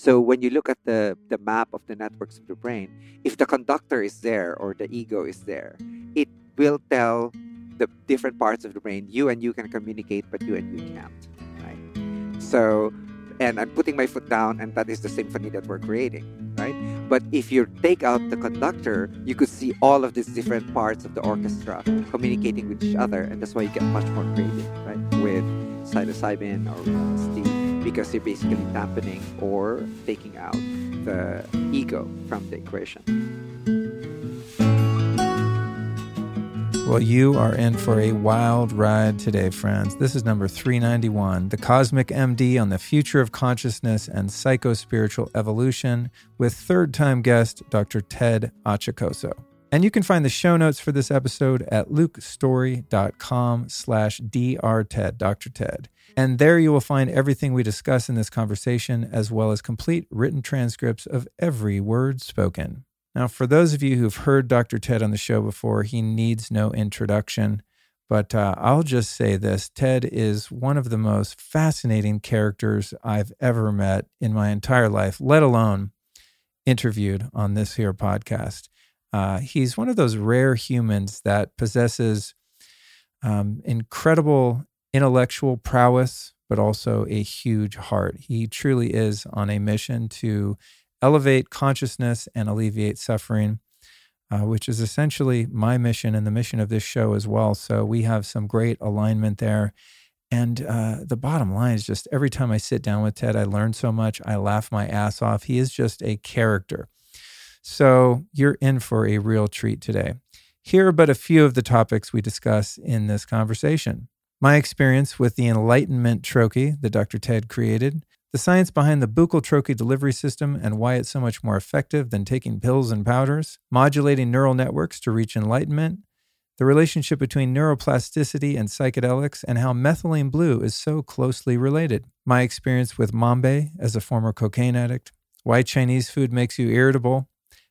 So when you look at the, the map of the networks of the brain, if the conductor is there or the ego is there, it will tell the different parts of the brain, you and you can communicate, but you and you can't. Right? So and I'm putting my foot down, and that is the symphony that we're creating, right? But if you take out the conductor, you could see all of these different parts of the orchestra communicating with each other, and that's why you get much more creative, right? With psilocybin or LSD, because you're basically dampening or taking out the ego from the equation. Well, you are in for a wild ride today, friends. This is number 391 The Cosmic MD on the Future of Consciousness and Psychospiritual Evolution with third time guest Dr. Ted Achacoso. And you can find the show notes for this episode at lukestory.com slash drted, Dr. Ted. And there you will find everything we discuss in this conversation, as well as complete written transcripts of every word spoken. Now, for those of you who've heard Dr. Ted on the show before, he needs no introduction. But uh, I'll just say this Ted is one of the most fascinating characters I've ever met in my entire life, let alone interviewed on this here podcast. Uh, he's one of those rare humans that possesses um, incredible intellectual prowess, but also a huge heart. He truly is on a mission to elevate consciousness and alleviate suffering, uh, which is essentially my mission and the mission of this show as well. So we have some great alignment there. And uh, the bottom line is just every time I sit down with Ted, I learn so much. I laugh my ass off. He is just a character. So you're in for a real treat today. Here are but a few of the topics we discuss in this conversation. My experience with the Enlightenment Troche that Dr. Ted created, the science behind the buccal troche delivery system and why it's so much more effective than taking pills and powders, modulating neural networks to reach enlightenment, the relationship between neuroplasticity and psychedelics, and how methylene blue is so closely related, my experience with Mambe as a former cocaine addict, why Chinese food makes you irritable,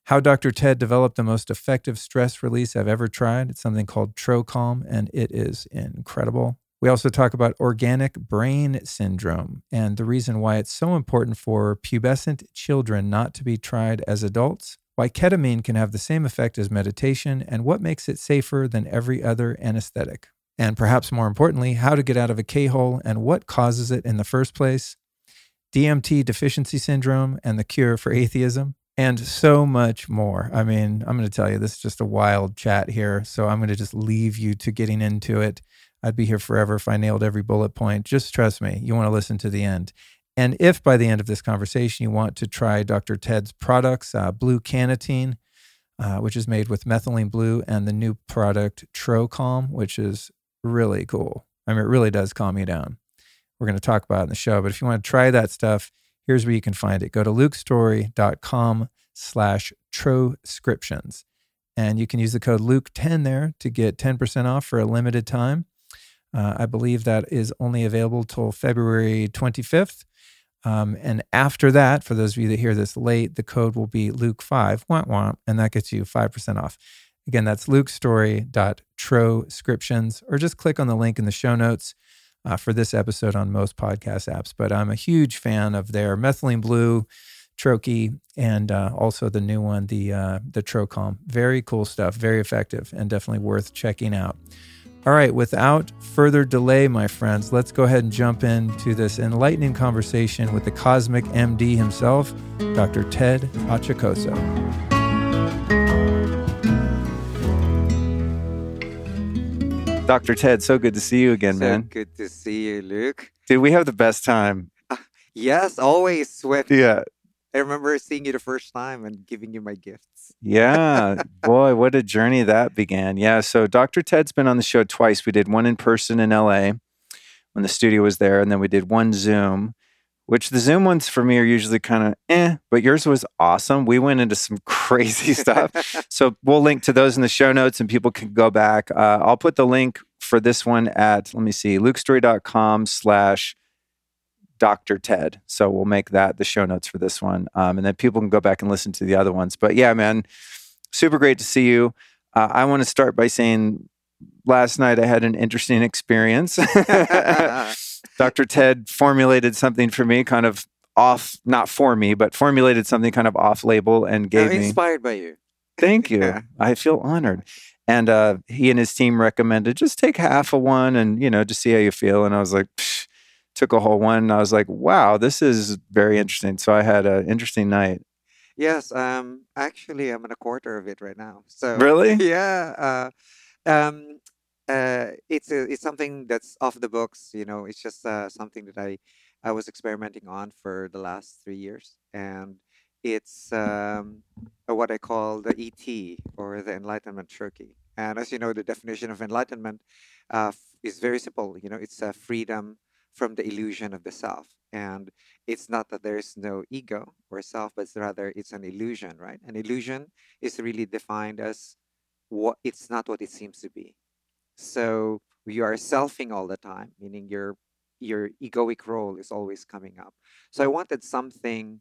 how Dr. Ted developed the most effective stress release I've ever tried. It's something called TroCalm, and it is incredible. We also talk about organic brain syndrome and the reason why it's so important for pubescent children not to be tried as adults, why ketamine can have the same effect as meditation, and what makes it safer than every other anesthetic. And perhaps more importantly, how to get out of a K hole and what causes it in the first place, DMT deficiency syndrome and the cure for atheism, and so much more. I mean, I'm going to tell you, this is just a wild chat here. So I'm going to just leave you to getting into it. I'd be here forever if I nailed every bullet point. Just trust me, you want to listen to the end. And if by the end of this conversation you want to try Dr. Ted's products, uh, Blue Cannatine, uh, which is made with methylene blue, and the new product TroCalm, which is really cool. I mean, it really does calm you down. We're going to talk about it in the show. But if you want to try that stuff, here's where you can find it. Go to lukestory.com slash troscriptions. And you can use the code Luke10 there to get 10% off for a limited time. Uh, I believe that is only available till February 25th. Um, and after that, for those of you that hear this late, the code will be Luke5, wah, wah, and that gets you 5% off. Again, that's lukestory.troscriptions, or just click on the link in the show notes uh, for this episode on most podcast apps. But I'm a huge fan of their methylene blue troche and uh, also the new one, the uh, the TroCalm. Very cool stuff, very effective, and definitely worth checking out. All right, without further delay, my friends, let's go ahead and jump into this enlightening conversation with the cosmic MD himself, Dr. Ted Achacoso. Dr. Ted, so good to see you again, so man. Good to see you, Luke. Dude, we have the best time. Uh, yes, always. When Yeah. I remember seeing you the first time and giving you my gifts. Yeah. Boy, what a journey that began. Yeah. So Dr. Ted's been on the show twice. We did one in person in LA when the studio was there, and then we did one Zoom, which the Zoom ones for me are usually kind of eh, but yours was awesome. We went into some crazy stuff. so we'll link to those in the show notes and people can go back. Uh, I'll put the link for this one at, let me see, lukestory.com slash Dr. Ted. So we'll make that the show notes for this one. Um, and then people can go back and listen to the other ones. But yeah, man, super great to see you. Uh, I want to start by saying last night I had an interesting experience. Dr. Ted formulated something for me kind of off, not for me, but formulated something kind of off label and gave I'm me. inspired by you. Thank you. Yeah. I feel honored. And uh, he and his team recommended just take half of one and, you know, just see how you feel. And I was like, Psh, took a whole one. And I was like, wow, this is very interesting. So I had an interesting night. Yes, um, actually, I'm in a quarter of it right now. So Really? yeah, uh, um, uh, it's a, it's something that's off the books. You know, it's just uh, something that I I was experimenting on for the last three years, and it's um, uh, what I call the ET or the Enlightenment Troche. And as you know, the definition of enlightenment uh, is very simple. You know, it's a freedom from the illusion of the self, and it's not that there is no ego or self, but rather it's an illusion, right? An illusion is really defined as what it's not what it seems to be. So you are selfing all the time, meaning your your egoic role is always coming up. So I wanted something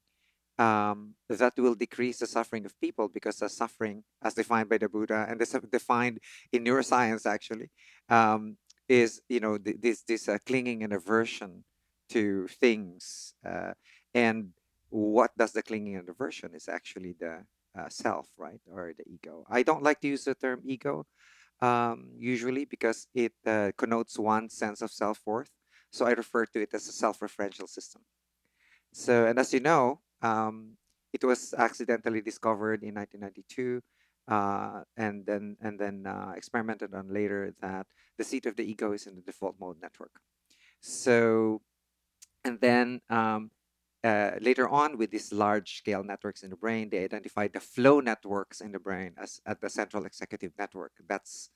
um, that will decrease the suffering of people because the suffering, as defined by the Buddha and this defined in neuroscience, actually, um, is you know th- this this uh, clinging and aversion to things, uh, and what does the clinging and aversion is actually the uh, self, right, or the ego. I don't like to use the term ego um, usually because it uh, connotes one sense of self worth. So I refer to it as a self referential system. So, and as you know, um, it was accidentally discovered in 1992, uh, and then and then uh, experimented on later that the seat of the ego is in the default mode network. So, and then um, uh, later on, with these large scale networks in the brain, they identified the flow networks in the brain as at the central executive network. That's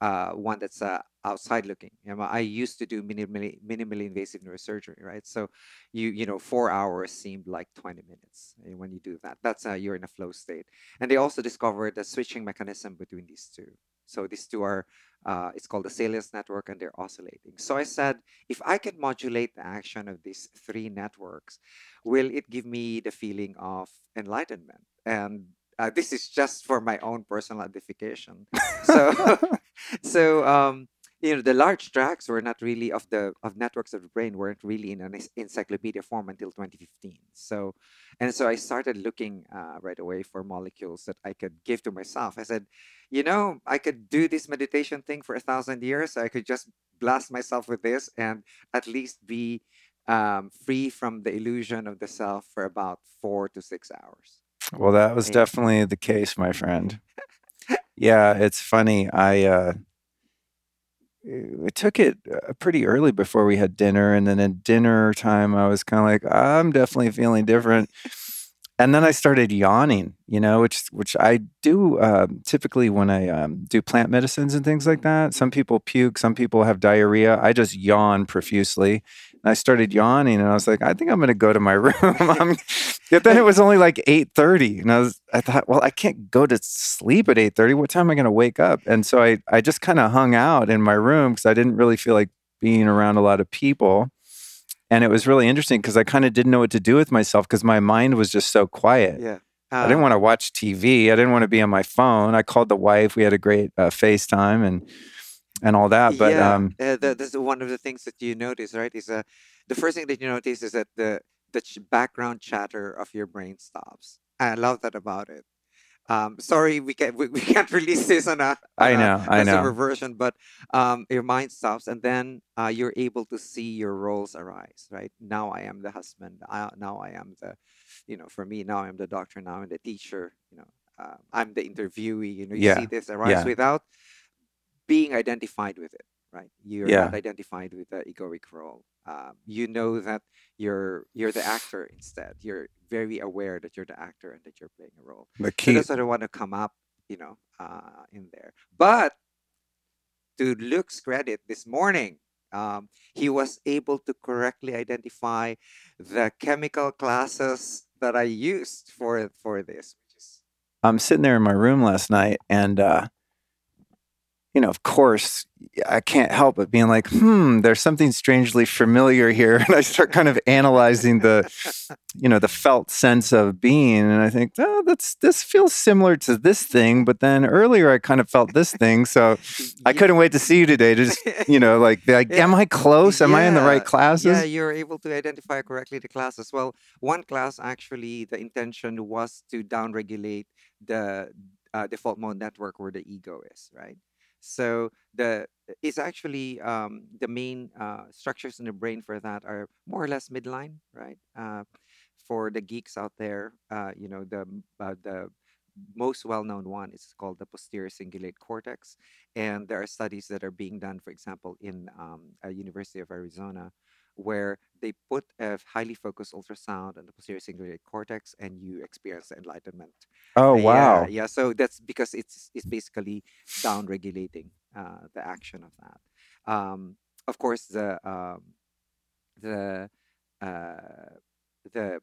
uh, one that's uh, outside looking. You know, I used to do minimally, minimally invasive neurosurgery, right? So you you know four hours seemed like 20 minutes uh, when you do that. That's you're in a flow state. And they also discovered the switching mechanism between these two. So these two are uh, it's called the salience network, and they're oscillating. So I said, if I can modulate the action of these three networks, will it give me the feeling of enlightenment? And uh, this is just for my own personal edification. So, so um, you know, the large tracks were not really of the of networks of the brain weren't really in an encyclopedia form until 2015. So, and so I started looking uh, right away for molecules that I could give to myself. I said, you know, I could do this meditation thing for a thousand years. I could just blast myself with this and at least be um, free from the illusion of the self for about four to six hours. Well, that was definitely the case, my friend. Yeah, it's funny. I uh we took it uh, pretty early before we had dinner and then at dinner time I was kind of like I'm definitely feeling different. And then I started yawning, you know, which which I do um, typically when I um, do plant medicines and things like that. Some people puke, some people have diarrhea. I just yawn profusely. And I started yawning, and I was like, I think I'm going to go to my room. I'm, but then it was only like eight thirty, and I was I thought, well, I can't go to sleep at eight thirty. What time am I going to wake up? And so I I just kind of hung out in my room because I didn't really feel like being around a lot of people. And it was really interesting because I kind of didn't know what to do with myself because my mind was just so quiet. Yeah. I didn't want to watch TV. I didn't want to be on my phone. I called the wife. We had a great uh, FaceTime and and all that. But yeah, um, uh, that, that's one of the things that you notice, right? Is uh, the first thing that you notice is that the the ch- background chatter of your brain stops. I love that about it. Um, sorry, we can't we, we can't release this on a I on a know, I know. version, but um, your mind stops, and then uh, you're able to see your roles arise. Right now, I am the husband. I, now I am the, you know, for me now I'm the doctor. Now I'm the teacher. You know, uh, I'm the interviewee. You know, you Yeah, see this arise yeah. without being identified with it right you're Yeah. not identified with the egoic role um, you know that you're you're the actor instead you're very aware that you're the actor and that you're playing a role the so key. that's what i want to come up you know uh, in there but to luke's credit this morning um, he was able to correctly identify the chemical classes that i used for for this is I'm sitting there in my room last night, and uh, you know, of course, I can't help but being like, hmm, there's something strangely familiar here. And I start kind of analyzing the, you know, the felt sense of being. And I think, oh, that's this feels similar to this thing. But then earlier I kind of felt this thing. So I couldn't wait to see you today to just, you know, like, like am I close? Am yeah, I in the right classes? Yeah, you're able to identify correctly the classes. Well, one class actually, the intention was to downregulate the uh, default mode network where the ego is, right? So the it's actually um, the main uh, structures in the brain for that are more or less midline, right? Uh, for the geeks out there, uh, you know the uh, the most well-known one is called the posterior cingulate cortex, and there are studies that are being done, for example, in um, a University of Arizona, where they put a highly focused ultrasound on the posterior cingulate cortex, and you experience enlightenment. Oh wow! Yeah, yeah. So that's because it's it's basically down regulating uh, the action of that. Um, of course, the um, the uh, the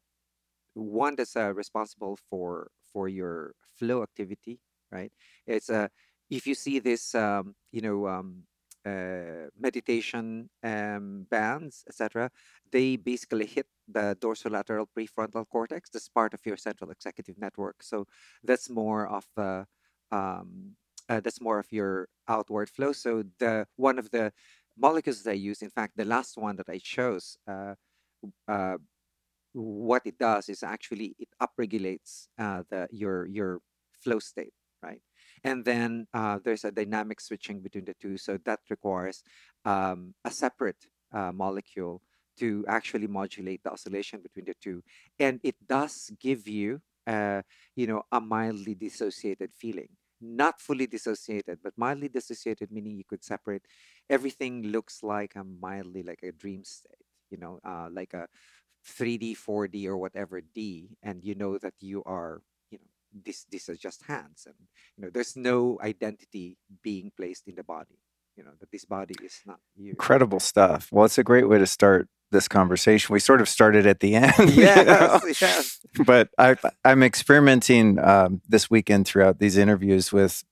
one that's uh, responsible for for your flow activity, right? It's a uh, if you see this, um, you know, um, uh, meditation um, bands, etc., they basically hit the dorsolateral prefrontal cortex. That's part of your central executive network. So that's more of the um, uh, that's more of your outward flow. So the one of the molecules that I use, in fact, the last one that I chose, uh, uh, what it does is actually it upregulates uh, the your your flow state, right? And then uh, there's a dynamic switching between the two so that requires um, a separate uh, molecule to actually modulate the oscillation between the two. And it does give you uh, you know a mildly dissociated feeling. Not fully dissociated but mildly dissociated meaning you could separate. Everything looks like a mildly like a dream state you know uh, like a 3d 4d or whatever d and you know that you are this these are just hands and you know there's no identity being placed in the body you know that this body is not you. Incredible stuff. Well it's a great way to start this conversation. We sort of started at the end yes, you know? yes. but I, i'm experimenting um, this weekend throughout these interviews with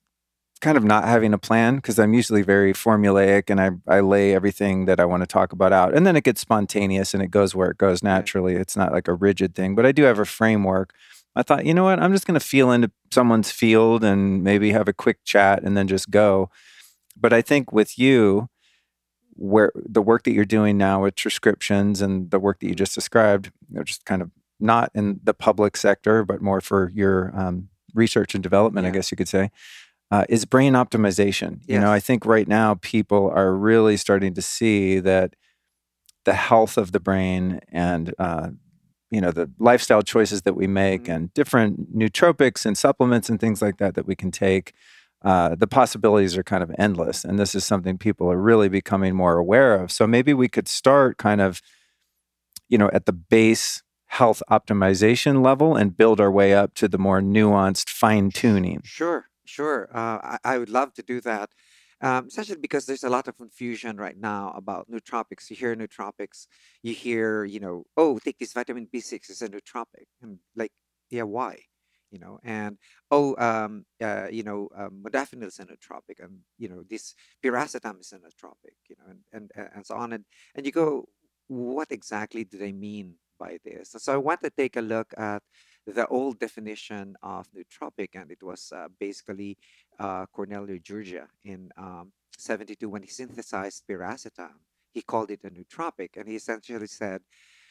kind of not having a plan because i'm usually very formulaic and I, I lay everything that i want to talk about out and then it gets spontaneous and it goes where it goes naturally. It's not like a rigid thing but i do have a framework I thought, you know what? I'm just going to feel into someone's field and maybe have a quick chat and then just go. But I think with you, where the work that you're doing now with troscriptions and the work that you just described, you know, just kind of not in the public sector, but more for your um, research and development, yeah. I guess you could say, uh, is brain optimization. Yes. You know, I think right now people are really starting to see that the health of the brain and uh, you know the lifestyle choices that we make mm-hmm. and different nootropics and supplements and things like that that we can take uh, the possibilities are kind of endless and this is something people are really becoming more aware of. So maybe we could start kind of you know at the base health optimization level and build our way up to the more nuanced fine tuning. Sure sure. Uh, I, I would love to do that um, especially because there's a lot of confusion right now about nootropics. You hear nootropics, you hear, you know, oh, take this vitamin B6, it's a nootropic. And like, yeah, why? You know, and oh, um, uh, you know, um, modafinil is a nootropic, and you know, this piracetam is a nootropic, you know, and and and so on. And and you go, what exactly do they mean by this? And so I want to take a look at the old definition of nootropic, and it was uh, basically uh, Corneliu in um, 72 when he synthesized piracetam. He called it a nootropic, and he essentially said,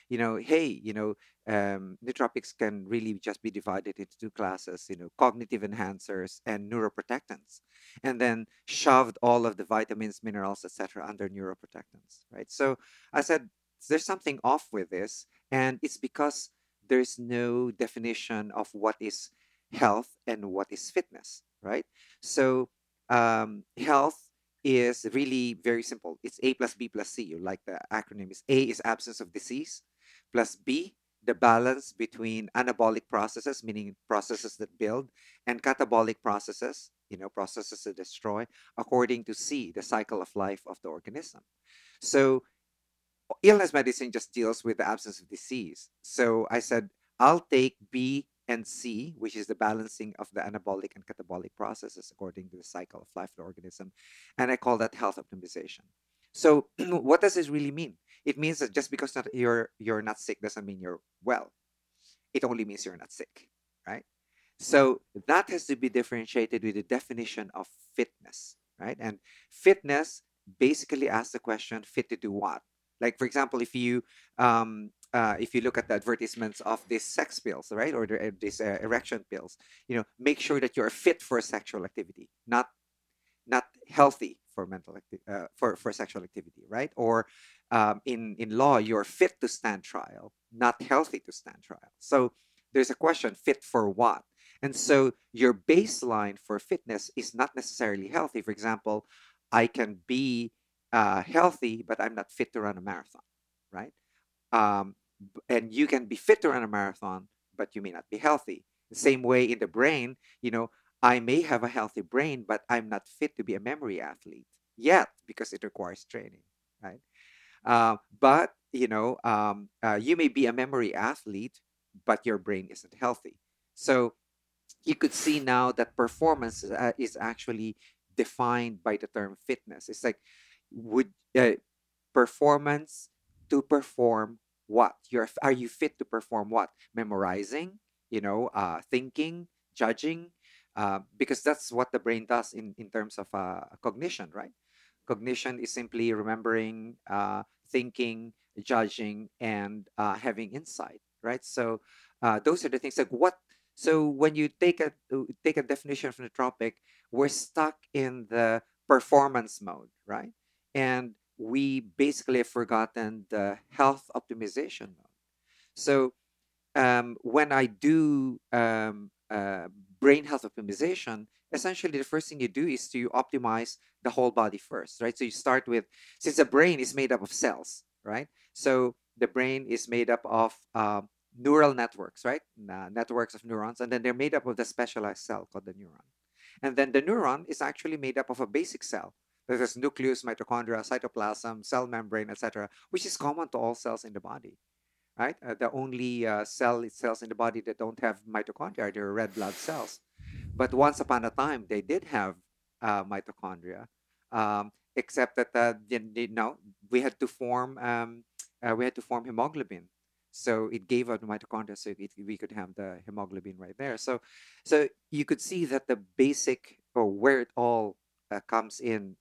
you know, hey, you know, um, nootropics can really just be divided into two classes, you know, cognitive enhancers and neuroprotectants, and then shoved all of the vitamins, minerals, etc., under neuroprotectants, right? So I said, there's something off with this, and it's because there's no definition of what is health and what is fitness, right? So um, health is really very simple. It's A plus B plus C. You like the acronym is A is absence of disease, plus B the balance between anabolic processes, meaning processes that build, and catabolic processes, you know, processes that destroy, according to C, the cycle of life of the organism. So illness medicine just deals with the absence of disease. So I said, I'll take B and C, which is the balancing of the anabolic and catabolic processes according to the cycle of life of the organism. And I call that health optimization. So, what does this really mean? It means that just because not, you're you're not sick doesn't mean you're well. It only means you're not sick, right? So that has to be differentiated with the definition of fitness, right? And fitness basically asks the question: fit to do what? Like, for example, if you um, uh, if you look at the advertisements of these sex pills, right, or uh, these uh, erection pills, you know, make sure that you're fit for sexual activity, not not healthy for mental acti- uh, for for sexual activity, right? Or um, in in law, you're fit to stand trial, not healthy to stand trial. So there's a question: fit for what? And so your baseline for fitness is not necessarily healthy. For example, I can be uh, healthy, but I'm not fit to run a marathon, right? Um, and you can be fit to run a marathon, but you may not be healthy. The same way in the brain, you know, I may have a healthy brain, but I'm not fit to be a memory athlete yet because it requires training, right? Uh, but you know, um, uh, you may be a memory athlete, but your brain isn't healthy. So you could see now that performance uh, is actually defined by the term fitness. It's like would uh, performance to perform what you're are you fit to perform what? Memorizing you know uh, thinking judging uh, because that's what the brain does in, in terms of uh, cognition right? Cognition is simply remembering uh, thinking judging and uh, having insight right? So uh, those are the things like what so when you take a take a definition from the tropic we're stuck in the performance mode right and we basically have forgotten the health optimization. So um, when I do um, uh, brain health optimization, essentially the first thing you do is to optimize the whole body first, right? So you start with, since the brain is made up of cells, right? So the brain is made up of uh, neural networks, right? Uh, networks of neurons, and then they're made up of the specialized cell called the neuron. And then the neuron is actually made up of a basic cell there's nucleus, mitochondria, cytoplasm, cell membrane, etc., which is common to all cells in the body. Right? Uh, the only uh, cell cells in the body that don't have mitochondria are red blood cells. But once upon a time, they did have uh, mitochondria, um, except that uh, you know we had to form um, uh, we had to form hemoglobin. So it gave out the mitochondria, so it, we could have the hemoglobin right there. So, so you could see that the basic or where it all uh, comes in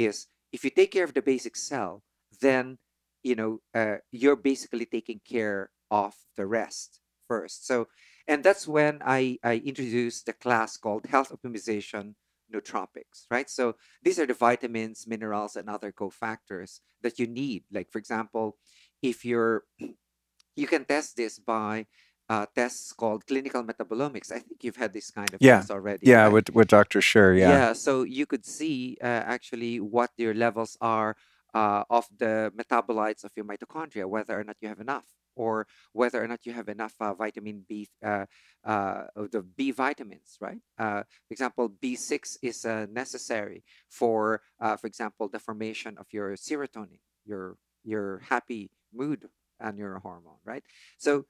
is if you take care of the basic cell, then you know uh, you're basically taking care of the rest first. So, and that's when I I introduced the class called health optimization nootropics, right? So these are the vitamins, minerals, and other cofactors that you need. Like for example, if you're you can test this by uh, tests called clinical metabolomics. I think you've had this kind of yeah. tests already. Yeah, right? with with Dr. Sure, yeah. Yeah, so you could see uh, actually what your levels are uh, of the metabolites of your mitochondria, whether or not you have enough, or whether or not you have enough uh, vitamin B, uh, uh, the B vitamins, right? Uh, for example, B6 is uh, necessary for, uh, for example, the formation of your serotonin, your your happy mood and your hormone, right? So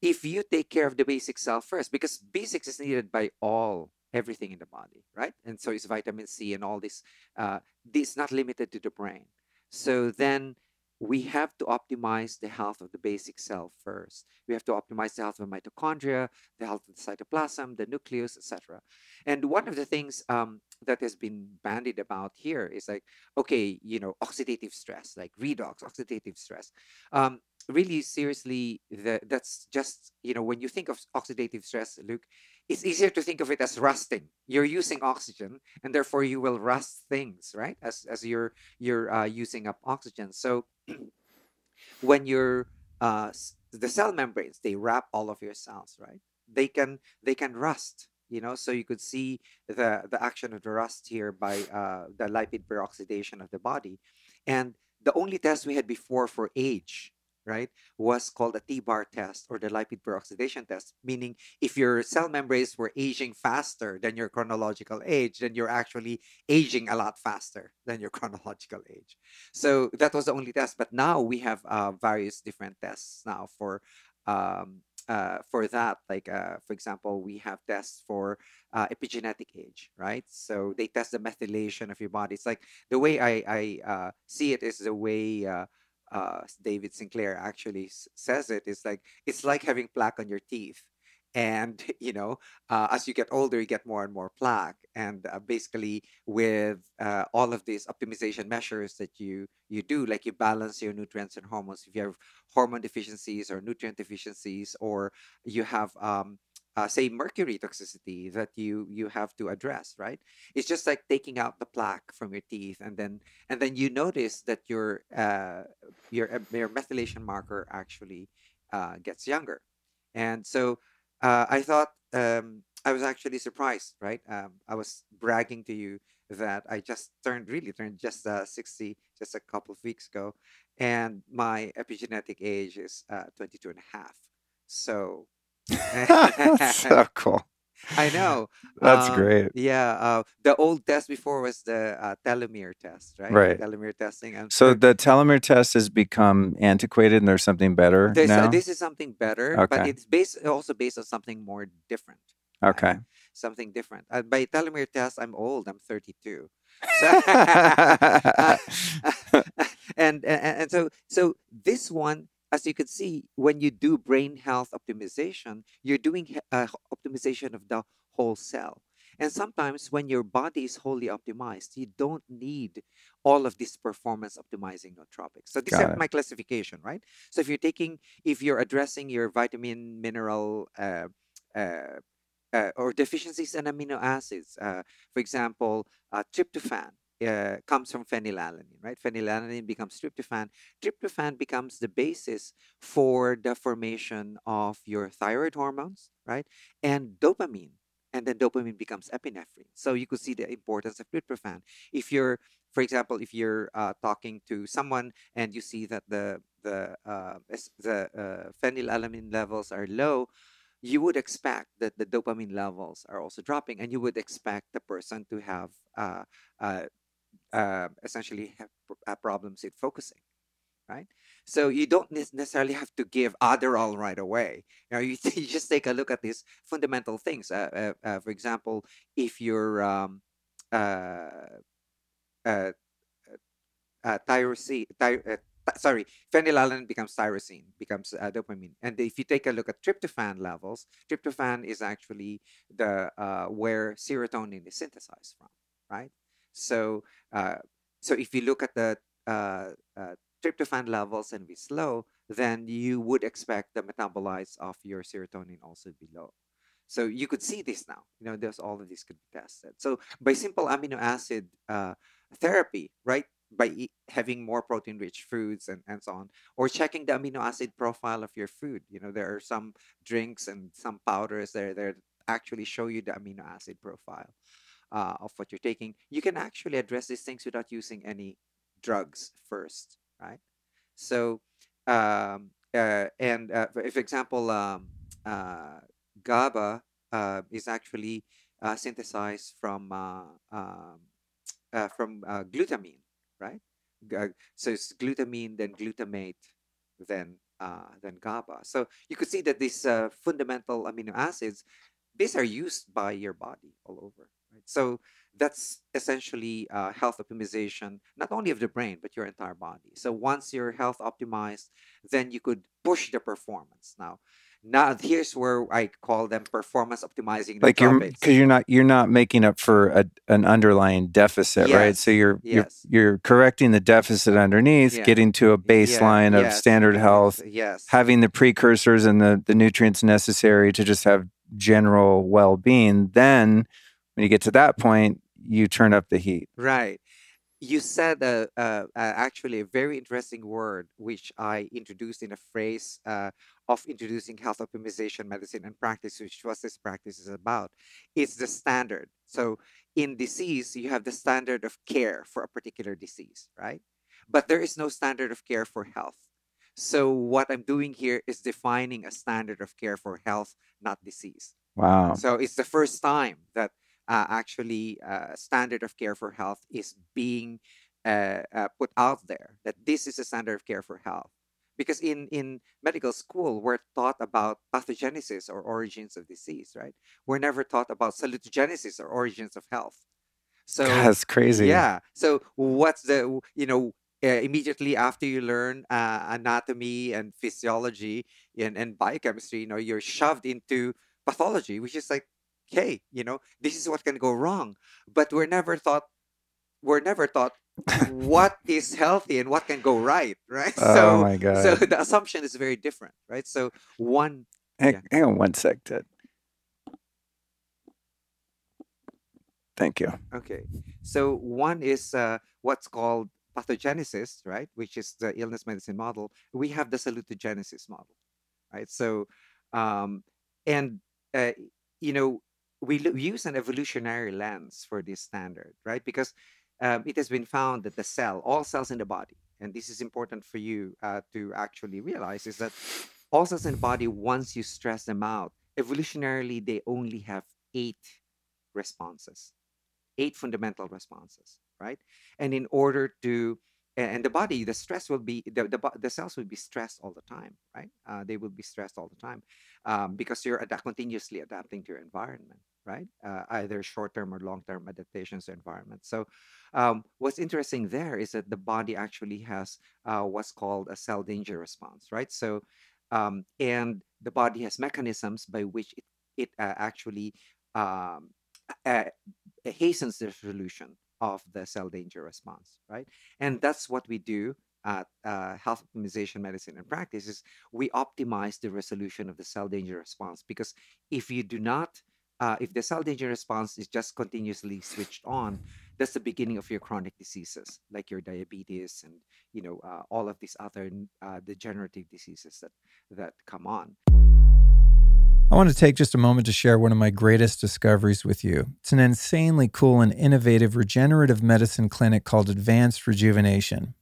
if you take care of the basic cell first, because B6 is needed by all everything in the body, right? And so it's vitamin C and all this. Uh, this not limited to the brain. So then we have to optimize the health of the basic cell first. We have to optimize the health of the mitochondria, the health of the cytoplasm, the nucleus, etc. And one of the things um, that has been bandied about here is like, okay, you know, oxidative stress, like redox, oxidative stress. Um, really seriously the, that's just you know when you think of oxidative stress luke it's easier to think of it as rusting. You're using oxygen and therefore you will rust things right as as you're you're uh, using up oxygen. So when you're uh, the cell membranes they wrap all of your cells right? They can they can rust you know? So you could see the the action of the rust here by uh, the lipid peroxidation of the body. And the only test we had before for age right, was called a T-bar test or the lipid peroxidation test, meaning if your cell membranes were aging faster than your chronological age, then you're actually aging a lot faster than your chronological age. So that was the only test. But now we have uh, various different tests now for um, uh, for that, like uh, for example, we have tests for uh, epigenetic age, right? So they test the methylation of your body. It's like the way I I uh, see it is the way uh, David Sinclair actually says it is like it's like having plaque on your teeth. And you know, uh, as you get older, you get more and more plaque. And uh, basically, with uh, all of these optimization measures that you you do, like you balance your nutrients and hormones. If you have hormone deficiencies or nutrient deficiencies, or you have um, uh, say mercury toxicity that you you have to address right? It's just like taking out the plaque from your teeth and then and then you notice that your uh, your uh, your methylation marker actually uh, gets younger. And so uh, i thought um, i was actually surprised right? Um, i was bragging to you that i just turned really turned just uh, 60 just a couple of weeks ago and my epigenetic age is uh, 22 and a half. So so cool. I know. That's Um, great. Yeah. Uh, the old test before was the uh, telomere test, right? Right. Telomere testing. And So there- the telomere test has become antiquated and there's something better there's, uh, now? this is something better, but it's based also based on something more different. okay. Something different. Uh, by telomere test, I'm old. I'm 32. So and, and and so so this one as you can see when you do brain health optimization you're doing uh, optimization of the whole cell and sometimes when your body is wholly optimized you don't need all of this performance optimizing nootropics so this Got is it. my classification right so if you're taking if you're addressing your vitamin mineral uh, uh, uh, or deficiencies in amino acids. Uh, for example, uh, tryptophan uh, comes from phenylalanine, right? Phenylalanine becomes tryptophan. Tryptophan becomes the basis for the formation of your thyroid hormones, right? And dopamine. And then dopamine becomes epinephrine. So you could see the importance of tryptophan. If you're, for example, if you're uh, talking to someone and you see that the the uh, the uh, phenylalanine levels are low, you would expect that the dopamine levels are also dropping, and you would expect the person to have uh, uh, uh, essentially have uh, problems with focusing, right? So you don't necessarily have to give Adderall right away. You know, you, you just take a look at these fundamental things. Uh, uh, uh, for example, if you're um, uh, uh, tyrosine, ty- sorry, phenylalanine becomes tyrosine, becomes dopamine. And if you take a look at tryptophan levels, tryptophan is actually the where serotonin is synthesized from, right? So, uh, so if you look at the uh, uh, tryptophan levels and be slow, then you would expect the metabolites of your serotonin also be low. So you could see this now. You know, there's all of these could be tested. So by simple amino acid uh, therapy, right? By having more protein-rich foods and, and so on, or checking the amino acid profile of your food. You know, there are some drinks and some powders there that actually show you the amino acid profile uh, of what you're taking. You can actually address these things without using any drugs first, right? So, um, uh, and uh, for, example, um, uh, GABA uh, is actually uh, synthesized from um, from glutamine, right? So it's glutamine, then glutamate, then then GABA. So you could see that these uh, fundamental amino acids, these are used by your body all over. So that's essentially uh, health optimization, not only of the brain but your entire body. So once your health optimized, then you could push the performance. Now, now here's where I call them performance optimizing like you're because you're not you're not making up for a, an underlying deficit right so you're yes. you're you're correcting the deficit underneath Yeah. getting to a Yeah, baseline of yes, standard health Yes. having the precursors and the the nutrients necessary to just have general well-being then when you get to that point you turn up the heat Right. You said uh, uh, actually a very interesting word, which I introduced in a phrase uh, of introducing health optimization medicine and practice, which was this practice is about. It's the standard. So in disease, you have the standard of care for a particular disease, right? But there is no standard of care for health. So what I'm doing here is defining a standard of care for health, not disease. wow So it's the first time that uh, actually uh, standard of care for health is being uh, uh, put out there. That this is a standard of care for health. because in in medical school we're taught about pathogenesis or origins of disease right we're never taught about salutogenesis or origins of health so That's crazy. yeah so what's the you know uh, immediately after you learn uh, anatomy and physiology and, and biochemistry you know you're shoved into pathology which is like hey you know this is what can go wrong but we're never thought we're never taught what is healthy and what can go right right Oh so my god. so the assumption is very different right so one hang, yeah. hang on one sec, Ted. Thank you. Okay. So one is uh, what's called pathogenesis, right? Which is the illness medicine model. We have the salutogenesis model, right? So, um, and uh, you know, we lo- use an evolutionary lens for this standard, right? Because um, it has been found that the cell, all cells in the body, and this is important for you uh, to actually realize, is that all cells in the body, once you stress them out, evolutionarily they only have eight responses eight fundamental responses, right? And in order to and the body, the stress will be the the, the cells will be stressed all the time, right? Uh, they will be stressed all the time um, because you're ad- continuously adapting to your environment, right? Uh, either short-term or long-term adaptations to environment. So, um, what's interesting there is that the body actually has uh, what's called a cell danger response, right? So, um, and the body has mechanisms by which it it uh, actually um, hastens the resolution of the cell danger response, right? And that's what we do at uh, health optimization medicine and practice is we optimize the resolution of the cell danger response because if you do not uh, if the cell danger response is just continuously switched on that's the beginning of your chronic diseases like your diabetes and you know uh, all of these other uh, degenerative diseases that that come on I want to take just a moment to share one of my greatest discoveries with you. It's an insanely cool and innovative regenerative medicine clinic called Advanced Rejuvenation.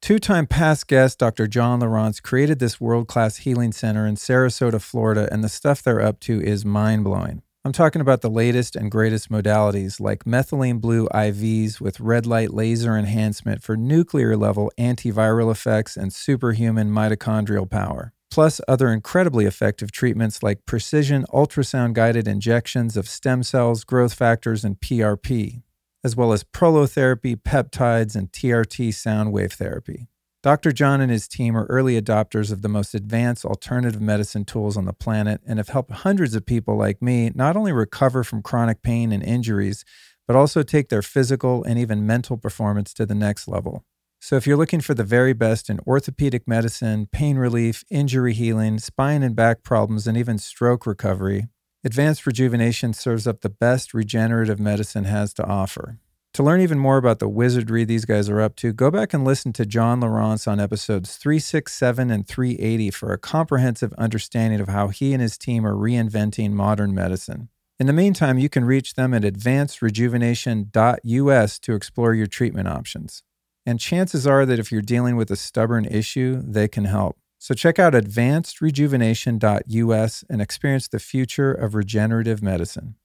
Two time past guest Dr. John Lieurance created this world class healing center in Sarasota, Florida, and the stuff they're up to is mind blowing. I'm talking about the latest and greatest modalities like methylene blue IVs with red light laser enhancement for nuclear level antiviral effects and superhuman mitochondrial power plus other incredibly effective treatments like precision ultrasound guided injections of stem cells, growth factors, and PRP, as well as prolotherapy, peptides, and TRT sound wave therapy. Dr. John and his team are early adopters of the most advanced alternative medicine tools on the planet and have helped hundreds of people like me not only recover from chronic pain and injuries, but also take their physical and even mental performance to the next level. So, if you're looking for the very best in orthopedic medicine, pain relief, injury healing, spine and back problems, and even stroke recovery, Advanced Rejuvenation serves up the best regenerative medicine has to offer. To learn even more about the wizardry these guys are up to, go back and listen to John Lieurance on episodes 367 and 380 for a comprehensive understanding of how he and his team are reinventing modern medicine. In the meantime, you can reach them at advancedrejuvenation.us to explore your treatment options. And chances are that if you're dealing with a stubborn issue, they can help. So check out advancedrejuvenation.us and experience the future of regenerative medicine.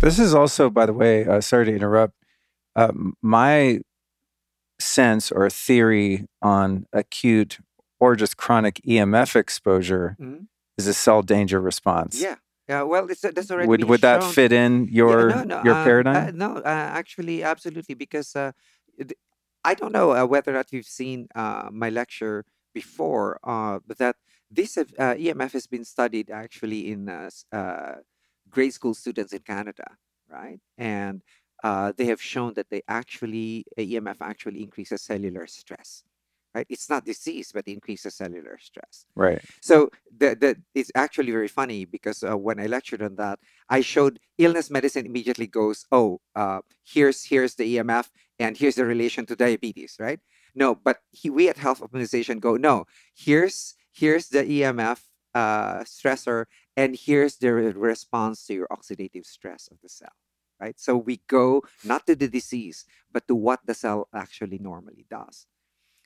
This is also, by the way, uh, sorry to interrupt, uh, my sense or theory on acute or just chronic EMF exposure Mhm. is a cell danger response. yeah yeah well it's, that's already Would been would that fit in Yeah, your no, no, your uh, paradigm? Uh, no, uh, actually, absolutely, because uh, th- I don't know uh, whether or not you've seen uh, my lecture before, uh, but that this have- uh, EMF has been studied actually in uh, uh, grade school students in Canada, right? And uh, they have shown that they actually uh, EMF actually increases cellular stress, right? It's not disease, but increases cellular stress. right. So the, the it's actually very funny because uh, when I lectured on that, I showed illness medicine immediately goes, oh, uh, here's here's the EMF and here's the relation to diabetes, right? No, but he, we at Health Optimization go, no, here's here's the EMF uh, stressor and here's the re- response to your oxidative stress of the cell, right? So we go not to the disease, but to what the cell actually normally does.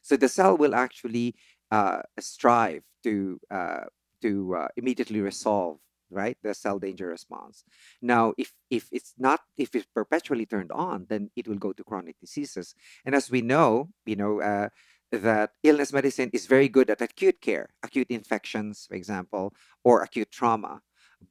So the cell will actually uh, strive to uh, to uh, immediately resolve right the cell danger response now if if it's not if it's perpetually turned on then it will go to chronic diseases and as we know you know uh, that illness medicine is very good at acute care, acute infections, for example, or acute trauma.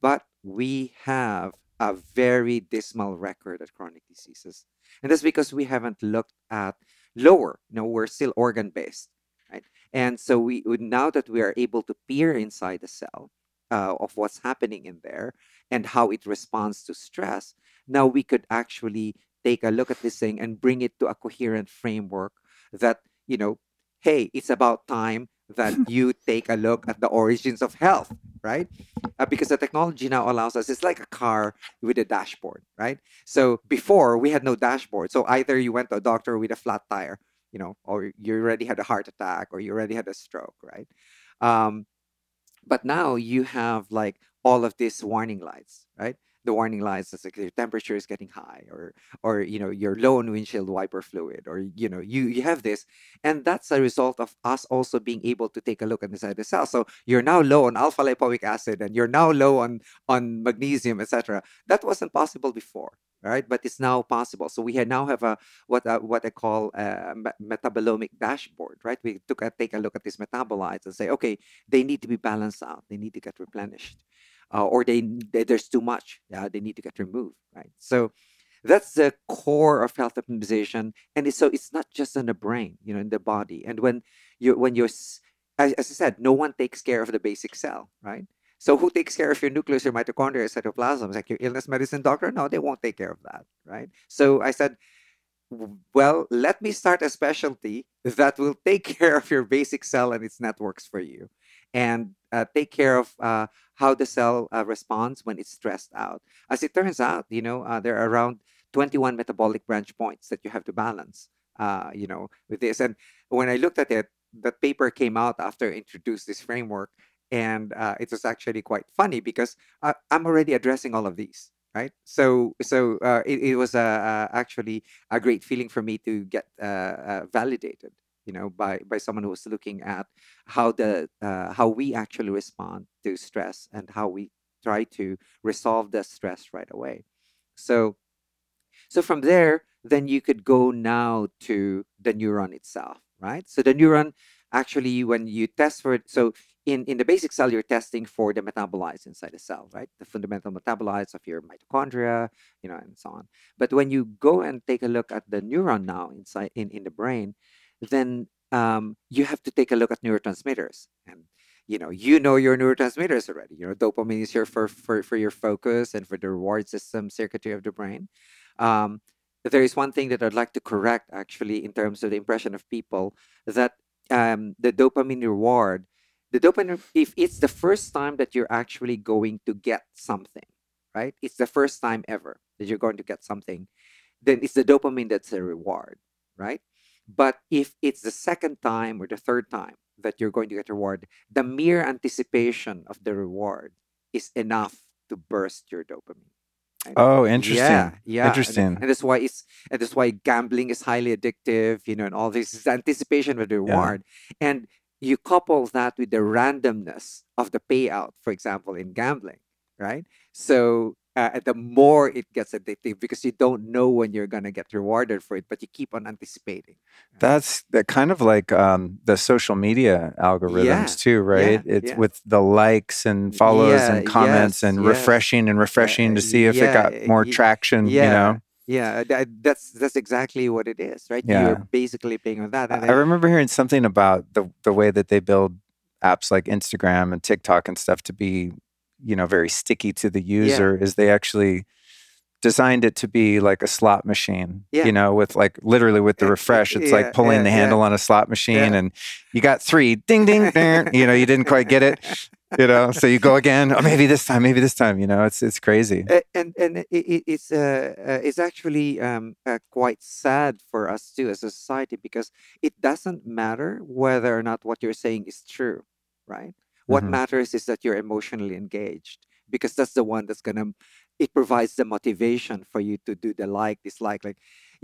But we have a very dismal record at chronic diseases. And that's because we haven't looked at lower. You know, we're still organ based, right? And so we now that we are able to peer inside the cell uh, of what's happening in there and how it responds to stress, now we could actually take a look at this thing and bring it to a coherent framework that you know hey, it's about time that you take a look at the origins of health, right? Uh, because the technology now allows us, it's like a car with a dashboard, right? So before we had no dashboard. So either you went to a doctor with a flat tire, you know, or you already had a heart attack or you already had a stroke, right? Um, but now you have like all of these warning lights, right? the warning lights as like your temperature is getting high or or you know you're low on windshield wiper fluid or you know you you have this. And that's a result of us also being able to take a look inside the cell. So you're now low on alpha lipoic acid and you're now low on on magnesium etc that wasn't possible before right but it's now possible so we now have a what uh, what i call a metabolomic dashboard right we took a take a look at these metabolites and say okay they need to be balanced out they need to get replenished uh, or they, they, there's too much. Yeah, they need to get removed, right? So that's the core of health optimization, and it's, so it's not just in the brain, you know, in the body. And when you when you're as, as I said, no one takes care of the basic cell, right? So who takes care of your nucleus, your mitochondria, cytoplasm? Like your illness medicine doctor? No, they won't take care of that, right? So I said, well, let me start a specialty that will take care of your basic cell and its networks for you and uh, take care of uh, how the cell uh, responds when it's stressed out. As it turns out, you know, uh, there are around 21 metabolic branch points that you have to balance, uh, you know, with this. And when I looked at it, that paper came out after I introduced this framework. And uh, it was actually quite funny because I'm already addressing all of these right? So so uh, it, it was uh, uh, actually a great feeling for me to get validated you know by by someone who was looking at how the uh, how we actually respond to stress and how we try to resolve the stress right away. So so from there then you could go now to the neuron itself right? So the neuron actually when you test for it so in, in the basic cell you're testing for the metabolites inside the cell right? The fundamental metabolites of your mitochondria you know and so on. But when you go and take a look at the neuron now inside in, in the brain then um, you have to take a look at neurotransmitters. And you know you know your neurotransmitters already. You know dopamine is here for for, for your focus and for the reward system circuitry of the brain. Um, there is one thing that i'd like to correct actually in terms of the impression of people that um, the dopamine reward the dopamine if it's the first time that you're actually going to get something right it's the first time ever that you're going to get something then it's the dopamine that's a reward right but if it's the second time or the third time that you're going to get reward, the mere anticipation of the reward is enough to burst your dopamine. Right? Oh, interesting. Yeah, yeah. Interesting. And, and, that's why it's and that's why gambling is highly addictive, you know, and all this is anticipation of the reward. Yeah. And you couple that with the randomness of the payout, for example, in gambling, right? So uh, the more it gets addictive because you don't know when you're gonna get rewarded for it, but you keep on anticipating. That's that kind of like um, the social media algorithms yeah. too, right? Yeah, it's yeah. with the likes and follows and comments yes, and refreshing and refreshing to see if it got more traction. You know. Yeah, that's that's exactly what it is, right? Yeah. You're basically paying on that. I remember hearing something about the the way that they build apps like Instagram and TikTok and stuff to be you know very sticky to the user yeah. is they actually designed it to be like a slot machine yeah. you know with like literally with the eh, refresh it's yeah, like pulling the handle on a slot machine and you got three ding ding ding you know you didn't quite get it you know so you go again oh maybe this time maybe this time you know it's it's crazy and and it, it's uh, uh, it's actually um, uh, quite sad for us too as a society because it doesn't matter whether or not what you're saying is true right what mm-hmm. matters is that you're emotionally engaged because that's the one that's gonna it provides the motivation for you to do the like dislike like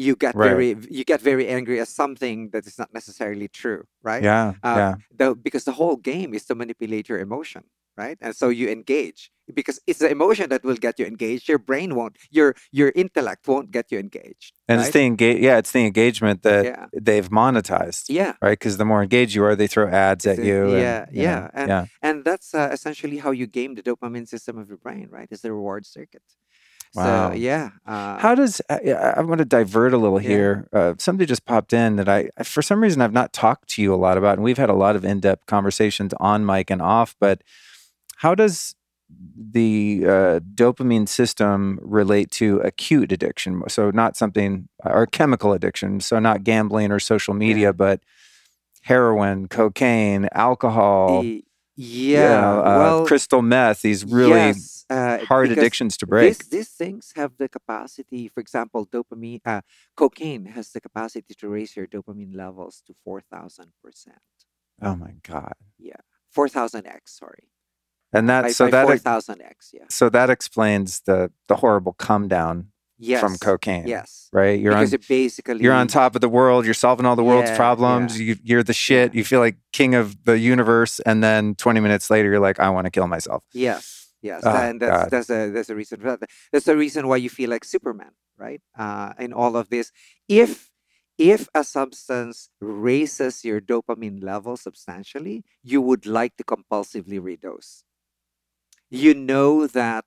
you get right. very you get very angry at something that is not necessarily true right yeah uh, yeah the, because the whole game is to manipulate your emotion right and so you engage because it's the emotion that will get you engaged. Your brain won't. Your your intellect won't get you engaged. And right? it's the engage. Yeah, it's the engagement that Yeah. they've monetized, yeah. right? Because the more engaged you are, they throw ads at So, you. and, yeah, you know, yeah, and- yeah. and that's uh, essentially how you game the dopamine system of your brain right it's the reward circuit Wow. so yeah uh, How does I, I I want to divert a little Yeah. here? Uh, something just popped in that I, for some reason, I've not talked to you a lot about, and we've had a lot of in-depth conversations on mic and off. But how does the uh, dopamine system relate to acute addiction? So not something or chemical addiction. So not gambling or social media, Yeah. but heroin, cocaine, alcohol. Yeah uh, well crystal meth. These really yes, uh, hard addictions to break. These, these things have the capacity, for example, dopamine, uh, cocaine has the capacity to raise your dopamine levels to 4,000%. oh my god! Yeah, 4,000x, sorry. And By, that so by that 4,000x, yeah. so that explains the the horrible come down Yes. from cocaine. Yes. right. You're because on it basically. you're on top of the world. You're solving all the world's Yeah, problems. You, you're the shit. Yeah. You feel like king of the universe, and then 20 minutes later, you're like, I want to kill myself. Yes, yes, Oh, and that's God. that's a that's a reason for that. That's the reason why you feel like Superman, right? Uh, in all of this, if if a substance raises your dopamine level substantially, you would like to compulsively redose. You know that,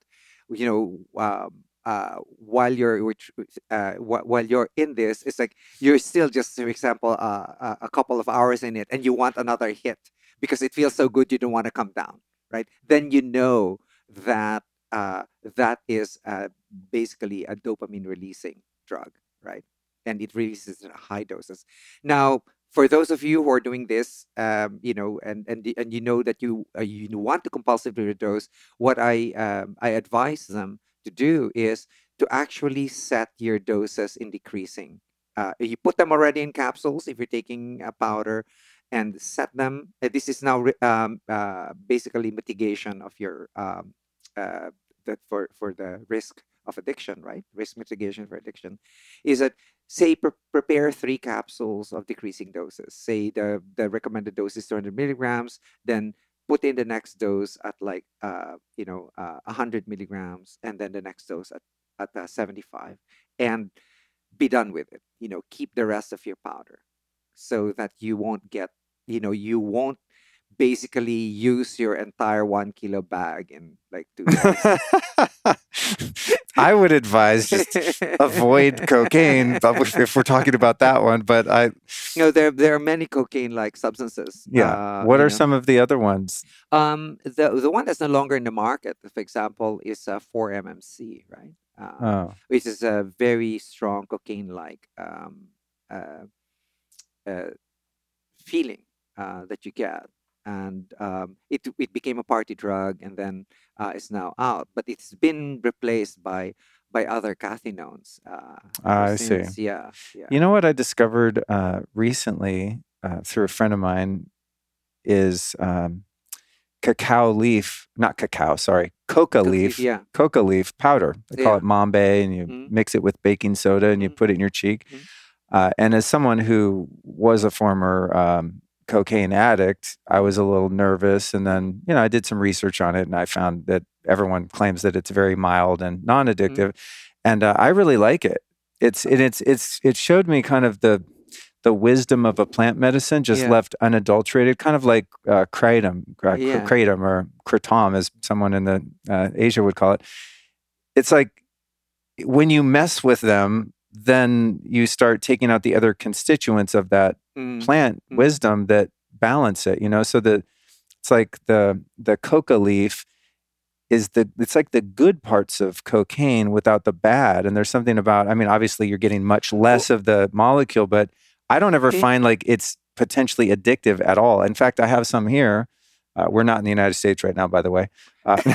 you know, um, uh, while you're which, uh, while you're in this, it's like you're still just, for example, uh, a- a couple of hours in it, and you want another hit because it feels so good, you don't want to come down right? Then you know that uh, that is uh, basically a dopamine releasing drug, right? And it releases high doses. Now, for those of you who are doing this, um, you know, and and and you know that you uh, you want to compulsively reduce, what I um, I advise them to do is to actually set your doses in decreasing. Uh, you put them already in capsules if you're taking a powder, and set them. uh, This is now um, uh, basically mitigation of your um, uh, that for for the risk of addiction, right? Risk mitigation for addiction is that say pre- prepare three capsules of decreasing doses. Say the the recommended dose is 200 milligrams, then put in the next dose at like uh, you know uh, 100 milligrams, and then the next dose at at uh, 75, and be done with it. You know, keep the rest of your powder so that you won't get you know you won't basically use your entire one kilo bag in like two days. I would advise just avoid cocaine but if we're talking about that one. But I, you know there there are many cocaine like substances yeah. uh, what are know. some of the other ones? um the the one that's no longer in the market for example is uh, 4mmc right uh, Oh, which is a very strong cocaine like um uh, uh, feeling uh, that you get and um, it it became a party drug and then uh, is now out but it's been replaced by by other cathinones uh, I see. yeah yeah you know what I discovered uh, recently uh, through a friend of mine is um, cacao leaf, not cacao, sorry, coca leaf, yeah coca leaf powder. They call Yeah. it mambe, and you Mhm. mix it with baking soda and you Mhm. put it in your cheek. Mhm. Uh, and as someone who was a former um, cocaine addict, I was a little nervous. And then, you know, I did some research on it and I found that everyone claims that it's very mild and non addictive. And uh, I really like it. It's, and it's, it's, it showed me kind of the, the wisdom of a plant medicine just Yeah. left unadulterated, kind of like uh, kratom, uh, Yeah. kratom or kratom, as someone in the uh, Asia would call it. It's like when you mess with them, then you start taking out the other constituents of that Mm, plant Mm. wisdom that balance it. You know, so the it's like the the coca leaf is the it's like the good parts of cocaine without the bad. And there's something about I mean, obviously you're getting much less of the molecule, but I don't ever Okay. find like it's potentially addictive at all. In fact, I have some here. Uh, we're not in the United States right now, by the way. Uh,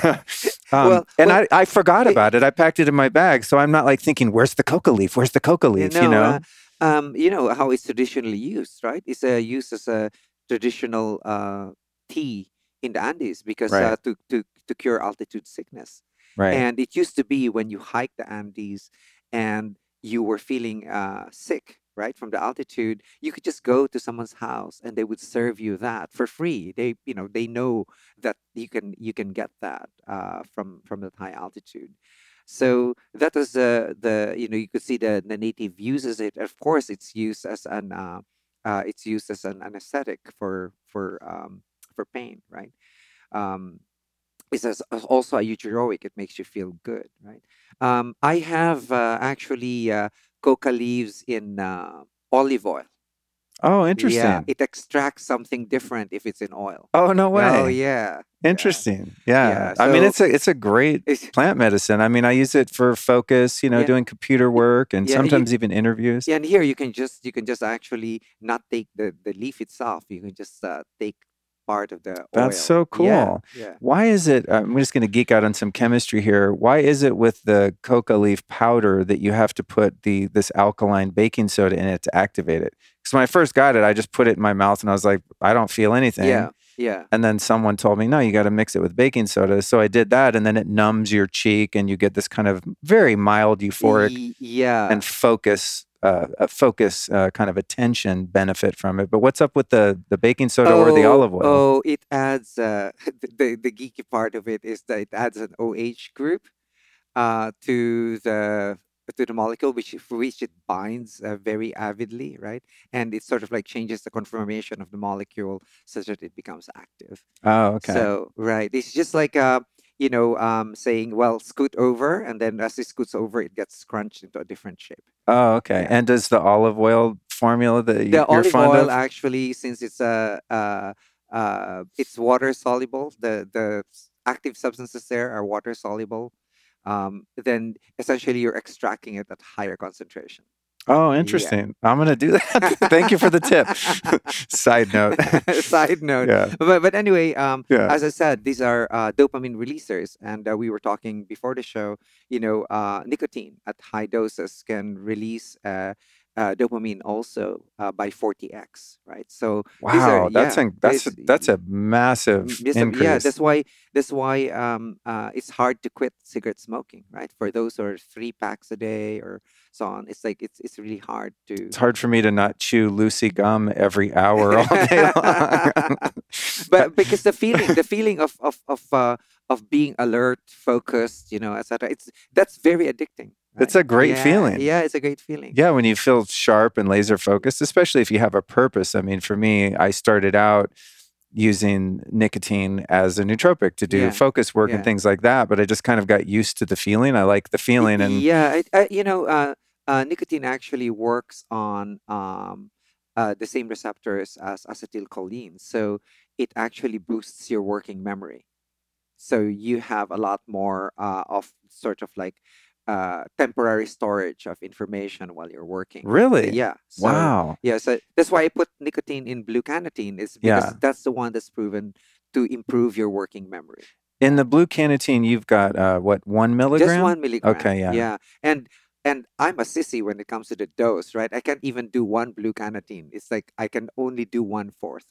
um, Well- and well, I, I forgot about it. I packed it in my bag, so I'm not like thinking, "Where's the coca leaf? Where's the coca leaf?" You know? uh, um, you know how it's traditionally used, right? It's uh, used as a traditional uh, tea in the Andes because uh, to, to to cure altitude sickness. right. And it used to be when you hike the Andes and you were feeling uh, sick, right from the altitude you could just go to someone's house and they would serve you that for free they you know they know that you can you can get that uh, from from that high altitude so that was the the you know you could see the the native uses it. Of course it's used as an uh, uh, it's used as an anesthetic for for um, for pain right? Um, it's also a eugeroic it makes you feel good right? Um, i have uh, actually uh, coca leaves in uh, olive oil Oh, interesting. yeah it extracts something different if it's in oil Oh, no way. oh yeah Interesting. Yeah. Yeah, I mean, it's a it's a great It's- plant medicine. I mean, I use it for focus, you know, Yeah. doing computer work and Yeah, you- sometimes even interviews. Yeah, and here you can just you can just actually not take the the leaf itself. You can just uh, take part of the oil. That's so cool. Yeah. Why is it? uh, I'm just going to geek out on some chemistry here. Why is it with the coca leaf powder that you have to put the this alkaline baking soda in it to activate it? Because when I first got it, I just put it in my mouth and I was like, I don't feel anything. Yeah. Yeah. And then someone told me, no, you got to mix it with baking soda. So I did that, and then it numbs your cheek, and you get this kind of very mild euphoric yeah. and focus, uh, a focus uh, kind of attention benefit from it. But what's up with the the baking soda or the Oh, olive oil? Oh, it adds uh, the, the the geeky part of it is that it adds an OH group uh, to the to the molecule, which for which it binds uh, very avidly, right? And it sort of like changes the conformation of the molecule such that it becomes active. Oh, okay. So right, it's just like uh, you know, um, saying, "Well, scoot over," and then as it scoots over, it gets scrunched into a different shape. oh, okay. yeah. And does the olive oil formula that you, The you're olive fond oil, of? actually, since it's a uh, uh, it's water soluble, the the active substances there are water soluble. Um, then essentially you're extracting it at higher concentration. Oh, interesting. I'm gonna do that. Thank you for the tip. Side note. Side note. yeah. But, but anyway, um, Yeah. as I said, these are uh, dopamine releasers, and uh, we were talking before the show. You know, uh, nicotine at high doses can release uh, dopamine also uh, by 40x, right? So these are- Wow, that's yeah, an, that's a, that's a massive um, increase. yeah, that's why that's why um, uh, it's hard to quit cigarette smoking, right? For those who are three packs a day or so on, it's like it's it's really hard to. it's hard for me to not chew Lucy gum every hour all day long. but because the feeling the feeling of of of uh, of being alert focused you know etc it's that's very addicting It's a great Yeah, feeling. yeah it's a great feeling yeah, when you feel sharp and laser focused, especially if you have a purpose. I mean, for me, I started out using nicotine as a nootropic to do Yeah, focus work yeah. and things like that, but I just kind of got used to the feeling. I like the feeling and yeah it, uh, you know uh, uh, nicotine actually works on um, uh, the same receptors as acetylcholine so it actually boosts your working memory so you have a lot more uh, of sort of like uh, temporary storage of information while you're working really, yeah so, wow. Yeah, so that's why I put nicotine in blue cannatine is because Yeah. that's the one that's proven to improve your working memory. In the blue cannatine, you've got uh, what one milligram? Just one milligram. Okay, yeah. Yeah. And and I'm a sissy when it comes to the dose, right? I can't even do one blue cannatine. It's like I can only do one fourth.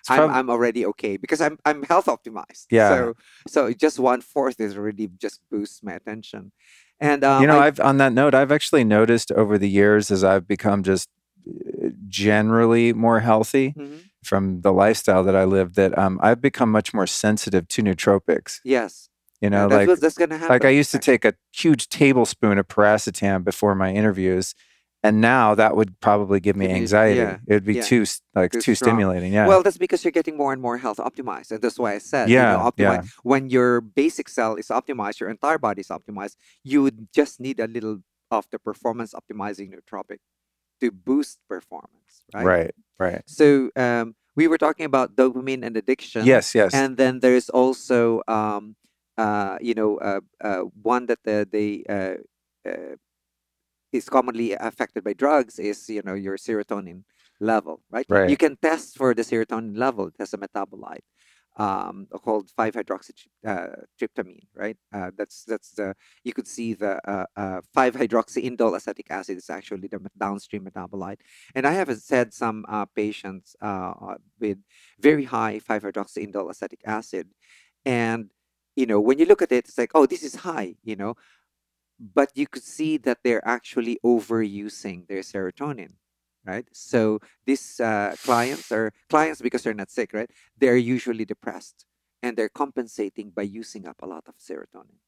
It's I'm, I'm already okay because I'm I'm health optimized. Yeah. So so just one fourth is already just boosts my attention. And um, you know, I- I've on that note, I've actually noticed over the years as I've become just uh, generally more healthy Mhm. from the lifestyle that I live, that um, I've become much more sensitive to nootropics. yes. You know, that's like what, that's gonna happen. like I used to take a huge tablespoon of piracetam before my interviews, and now that would probably give me anxiety. yeah, it would be yeah. too like Too too, stimulating. Yeah. Well, that's because you're getting more and more health optimized, and that's why I said, Yeah, you know, optimize. yeah. When your basic cell is optimized, your entire body is optimized. You would just need a little of the performance optimizing nootropic to boost performance, right? right, right. So um, we were talking about dopamine and addiction. Yes, yes. And then there's also, um, uh, you know, uh, uh, one that the, they uh, uh, is commonly affected by drugs is, you know, your serotonin level, right? Right. You can test for the serotonin level. It has a metabolite um, called 5-hydroxytryptamine, right? Uh, that's that's the you could see the uh, uh, 5-hydroxyindole acetic acid is actually the downstream metabolite. And I have said some uh, patients uh, uh, with very high 5-hydroxyindole acetic acid, and you know when you look at it, it's like, oh, this is high, you know, but you could see that they're actually overusing their serotonin right? So these uh, clients are clients because they're not sick, right? They're usually depressed and they're compensating by using up a lot of serotonin.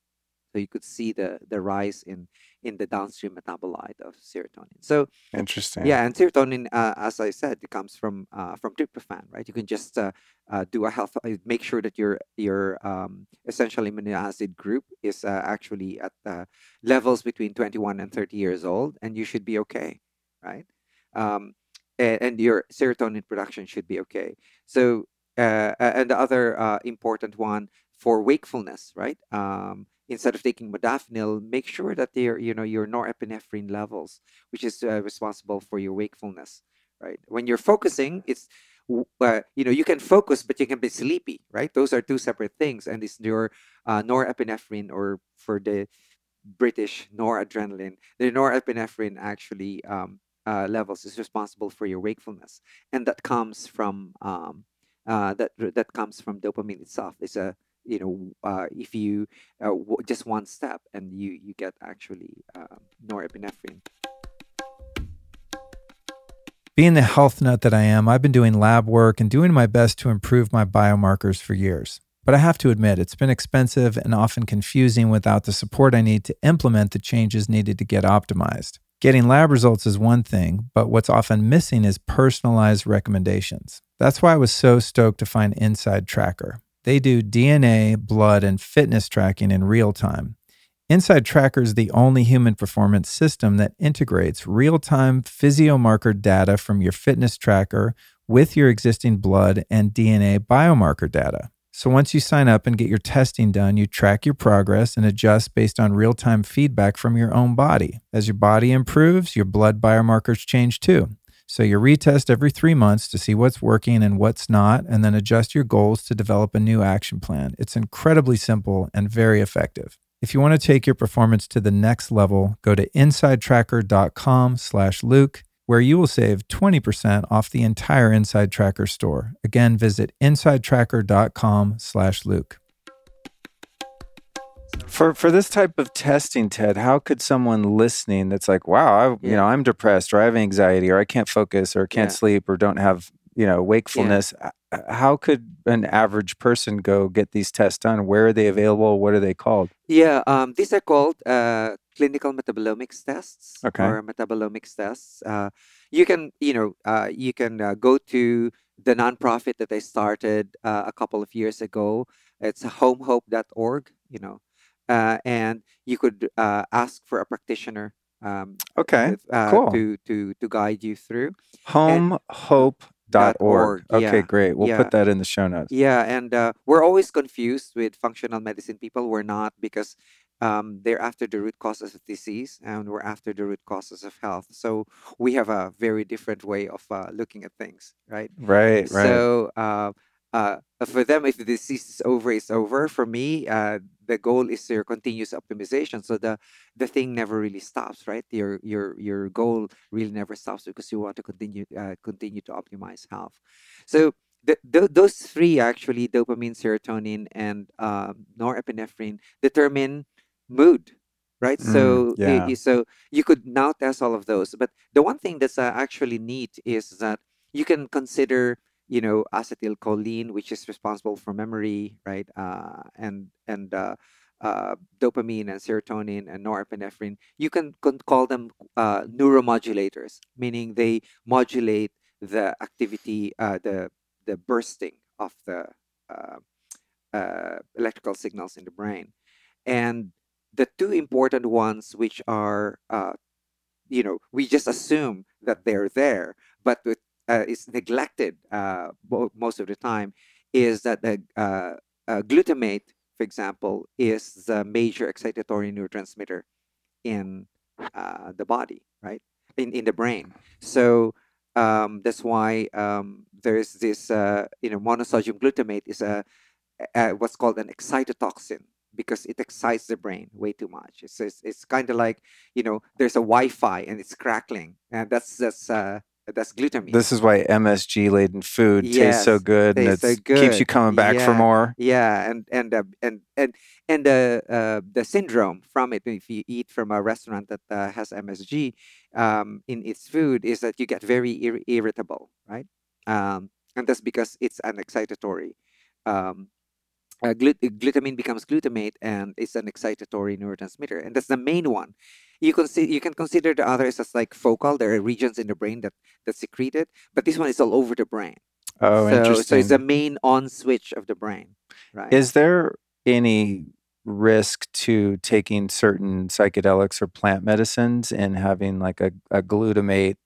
So you could see the the rise in in the downstream metabolite of serotonin. So interesting. Yeah, and serotonin, uh, as I said, it comes from uh, from tryptophan, right? You can just uh, uh do a health, uh, make sure that your your um, essential amino acid group is uh, actually at levels between 21 and 30 years old, and you should be okay, right? Um, and, and, your serotonin production should be okay. So, and the other important one for wakefulness, right? Um, instead of taking modafinil, make sure that your you know your norepinephrine levels, which is uh, responsible for your wakefulness, right? When you're focusing, it's uh, you know you can focus, but you can be sleepy, right? Those are two separate things, and it's your uh, norepinephrine or for the British noradrenaline, the norepinephrine actually um, uh, levels is responsible for your wakefulness, and that comes from um, uh, that that comes from dopamine itself. It's a you know uh, if you uh, w- just one step and you you get actually uh, norepinephrine being the health nut that i am i've been doing lab work and doing my best to improve my biomarkers for years but i have to admit it's been expensive and often confusing without the support i need to implement the changes needed to get optimized Getting lab results is one thing, but what's often missing is personalized recommendations. That's why I was so stoked to find Inside Tracker. They do DNA, blood, and fitness tracking in real time. Inside Tracker is the only human performance system that integrates real time physiomarker data from your fitness tracker with your existing blood and DNA biomarker data. So once you sign up and get your testing done, you track your progress and adjust based on real time feedback from your own body. As your body improves, your blood biomarkers change too. So you retest every three months to see what's working and what's not, and then adjust your goals to develop a new action plan. It's incredibly simple and very effective. If you want to take your performance to the next level, go to insidetracker.com slash Luke, where you will save 20% off the entire Inside Tracker store. Again, visit insidetracker.com slash Luke. For for this type of testing, Ted, how could someone listening that's like, "Wow, I, yeah. you know, I'm depressed, or I have anxiety, or I can't focus, or can't yeah. sleep, or don't have you know wakefulness," yeah. how could an average person go get these tests done? Where are they available? What are they called? Yeah, um, these are called uh, clinical metabolomics tests okay. or metabolomics tests. Uh, you can, you know, uh, you can uh, go to the nonprofit that I started uh, a couple of years ago. It's homehope.org. You know, uh, and you could uh, ask for a practitioner. Um, okay, with, uh, cool. To to to guide you through. Homehope.org. org. Okay, yeah. great. We'll yeah. put that in the show notes. Yeah, and uh, we're always confused with functional medicine people. We're not because um, they're after the root causes of disease and we're after the root causes of health. So we have a very different way of uh, looking at things, right? Right, right. So uh, for them, if the disease is over, it's over. For me, uh, the goal is your continuous optimization. So the the thing never really stops, right? Your your your goal really never stops because you want to continue uh, continue to optimize health. So the, the, those three actually dopamine, serotonin, and um, norepinephrine determine mood, right? Mm, so yeah. so you could now test all of those. But the one thing that's uh, actually neat is that you can consider you know acetylcholine which is responsible for memory right uh, and and uh, uh, dopamine and serotonin and norepinephrine you can, can call them uh, neuromodulators meaning they modulate the activity uh, the the bursting of the uh, electrical signals in the brain. And the two important ones which are you know we just assume that they're there but with uh, is neglected uh, most of the time is that the uh, uh, glutamate, for example, is the major excitatory neurotransmitter in uh, the body, right? In in the brain. So um, that's why um, there's this, uh, you know, monosodium glutamate is a, a, what's called an excitotoxin because it excites the brain way too much. It's it's, it's kind of like you know there's a Wi-Fi and it's crackling, and that's that's uh, That's glutamine. This is why MSG laden food tastes so Yes, good and it so keeps you coming back for more. Yeah, and and uh, and and and the uh, the syndrome from it, if you eat from a restaurant that uh, has MSG um, in its food, is that you get very ir- irritable, right? Um, and that's because it's an excitatory. Um, uh, glut- glutamine becomes glutamate, and it's an excitatory neurotransmitter, and that's the main one. You can see you can consider the others as like focal. There are regions in the brain that that secrete it, but this one is all over the brain. Oh, so, interesting. so it's the main on switch of the brain, right? Is there any risk to taking certain psychedelics or plant medicines and having like a, a glutamate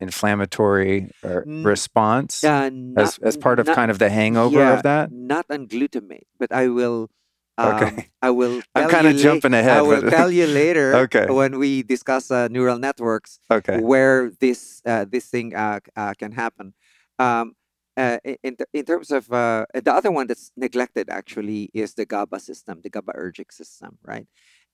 inflammatory or response Uh, as, not- as part of not- kind of the hangover yeah, of that? Not on glutamate, but I will. Um, Okay. I will. I'm kinda you la- jumping ahead, I will tell you later. Okay. When we discuss uh, neural networks, Okay. where this uh, this thing uh, uh, can happen. Um, uh, in, in terms of uh, the other one that's neglected actually is the GABA system, the GABAergic system, right?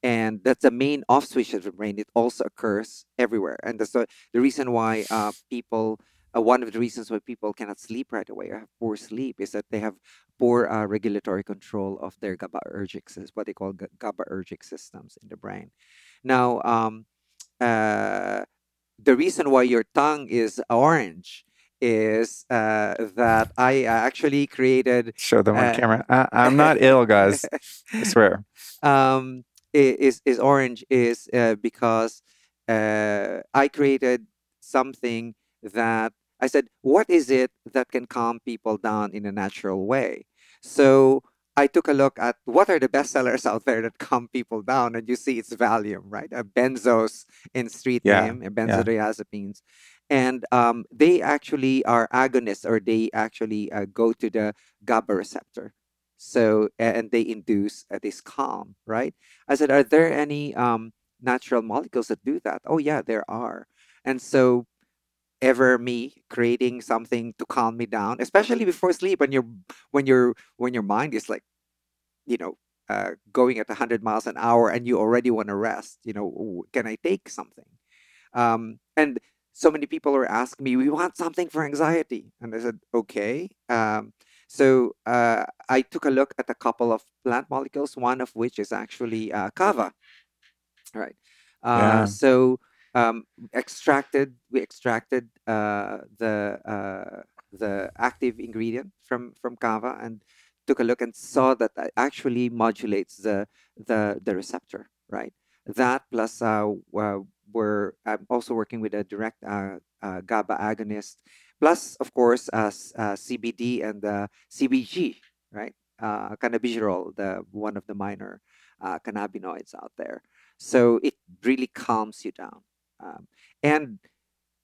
And that's the main off switch of the brain. It also occurs everywhere, and that's the, the reason why uh, people. Uh, one of the reasons why people cannot sleep right away or have poor sleep is that they have poor uh, regulatory control of their GABAergic, sys- what they call GABAergic systems in the brain. Now, um, uh, the reason why your tongue is orange is uh, that I actually created Show them on uh, camera. I, I'm not ill, guys. I swear. um, is is orange is uh, because uh, I created something that I said, what is it that can calm people down in a natural way? So I took a look at what are the bestsellers out there that calm people down, and you see it's Valium, right? Uh, benzos in street Yeah, name, and benzodiazepines, and um, they actually are agonists, or they actually uh, go to the GABA receptor. So and they induce uh, this calm, right? I said, are there any um, natural molecules that do that? Oh yeah, there are. And so ever me creating something to calm me down, especially before sleep when you're when you're when your mind is like, you know, uh, going at 100 miles an hour and you already want to rest. You know, can I take something? Um, and so many people are asking me, we want something for anxiety, and I said, okay. Um, so uh, I took a look at a couple of plant molecules, one of which is actually uh, kava. Right. Uh, Yeah. So um, extracted, we extracted uh, the uh, the active ingredient from from kava and took a look and saw that it actually modulates the the the receptor. Right. That plus uh, uh, we're I'm also working with a direct GABA agonist, plus of course uh, s- uh, CBD and the CBG, right? Uh, cannabigerol, the one of the minor uh, cannabinoids out there. So it really calms you down, um, and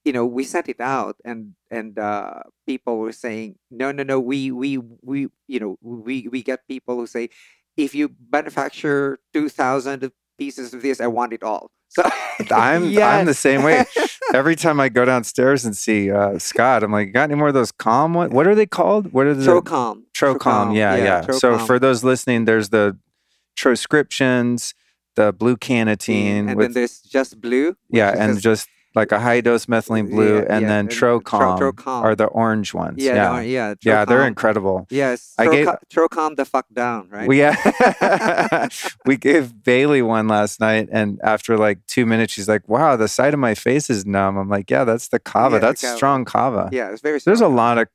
you know we sent it out, and and uh, people were saying, no, no, no, we we we you know we we get people who say, if you manufacture two thousand pieces of this, I want it all. So I'm I'm the same way. Every time I go downstairs and see uh, Scott, I'm like, got any more of those calm ones? What are they called? What are the Trocom. Trocom? Yeah, yeah. So Trocom. for those listening, there's the troscriptions, the blue cannatine, and with then there's just blue. yeah, and just like a high dose methylene blue, Yeah, and yeah, then and tro- Trocom Trocom. are the orange ones. yeah, Yeah, yeah, yeah, they're incredible. Yes, I gave- Trocom the fuck down, right? We yeah, we gave Bailey one last night, and after like two minutes, she's like, "Wow, the side of my face is numb." I'm like, "Yeah, that's the kava. Yeah, the that's kava. strong kava." yeah, it's very. There's a lot of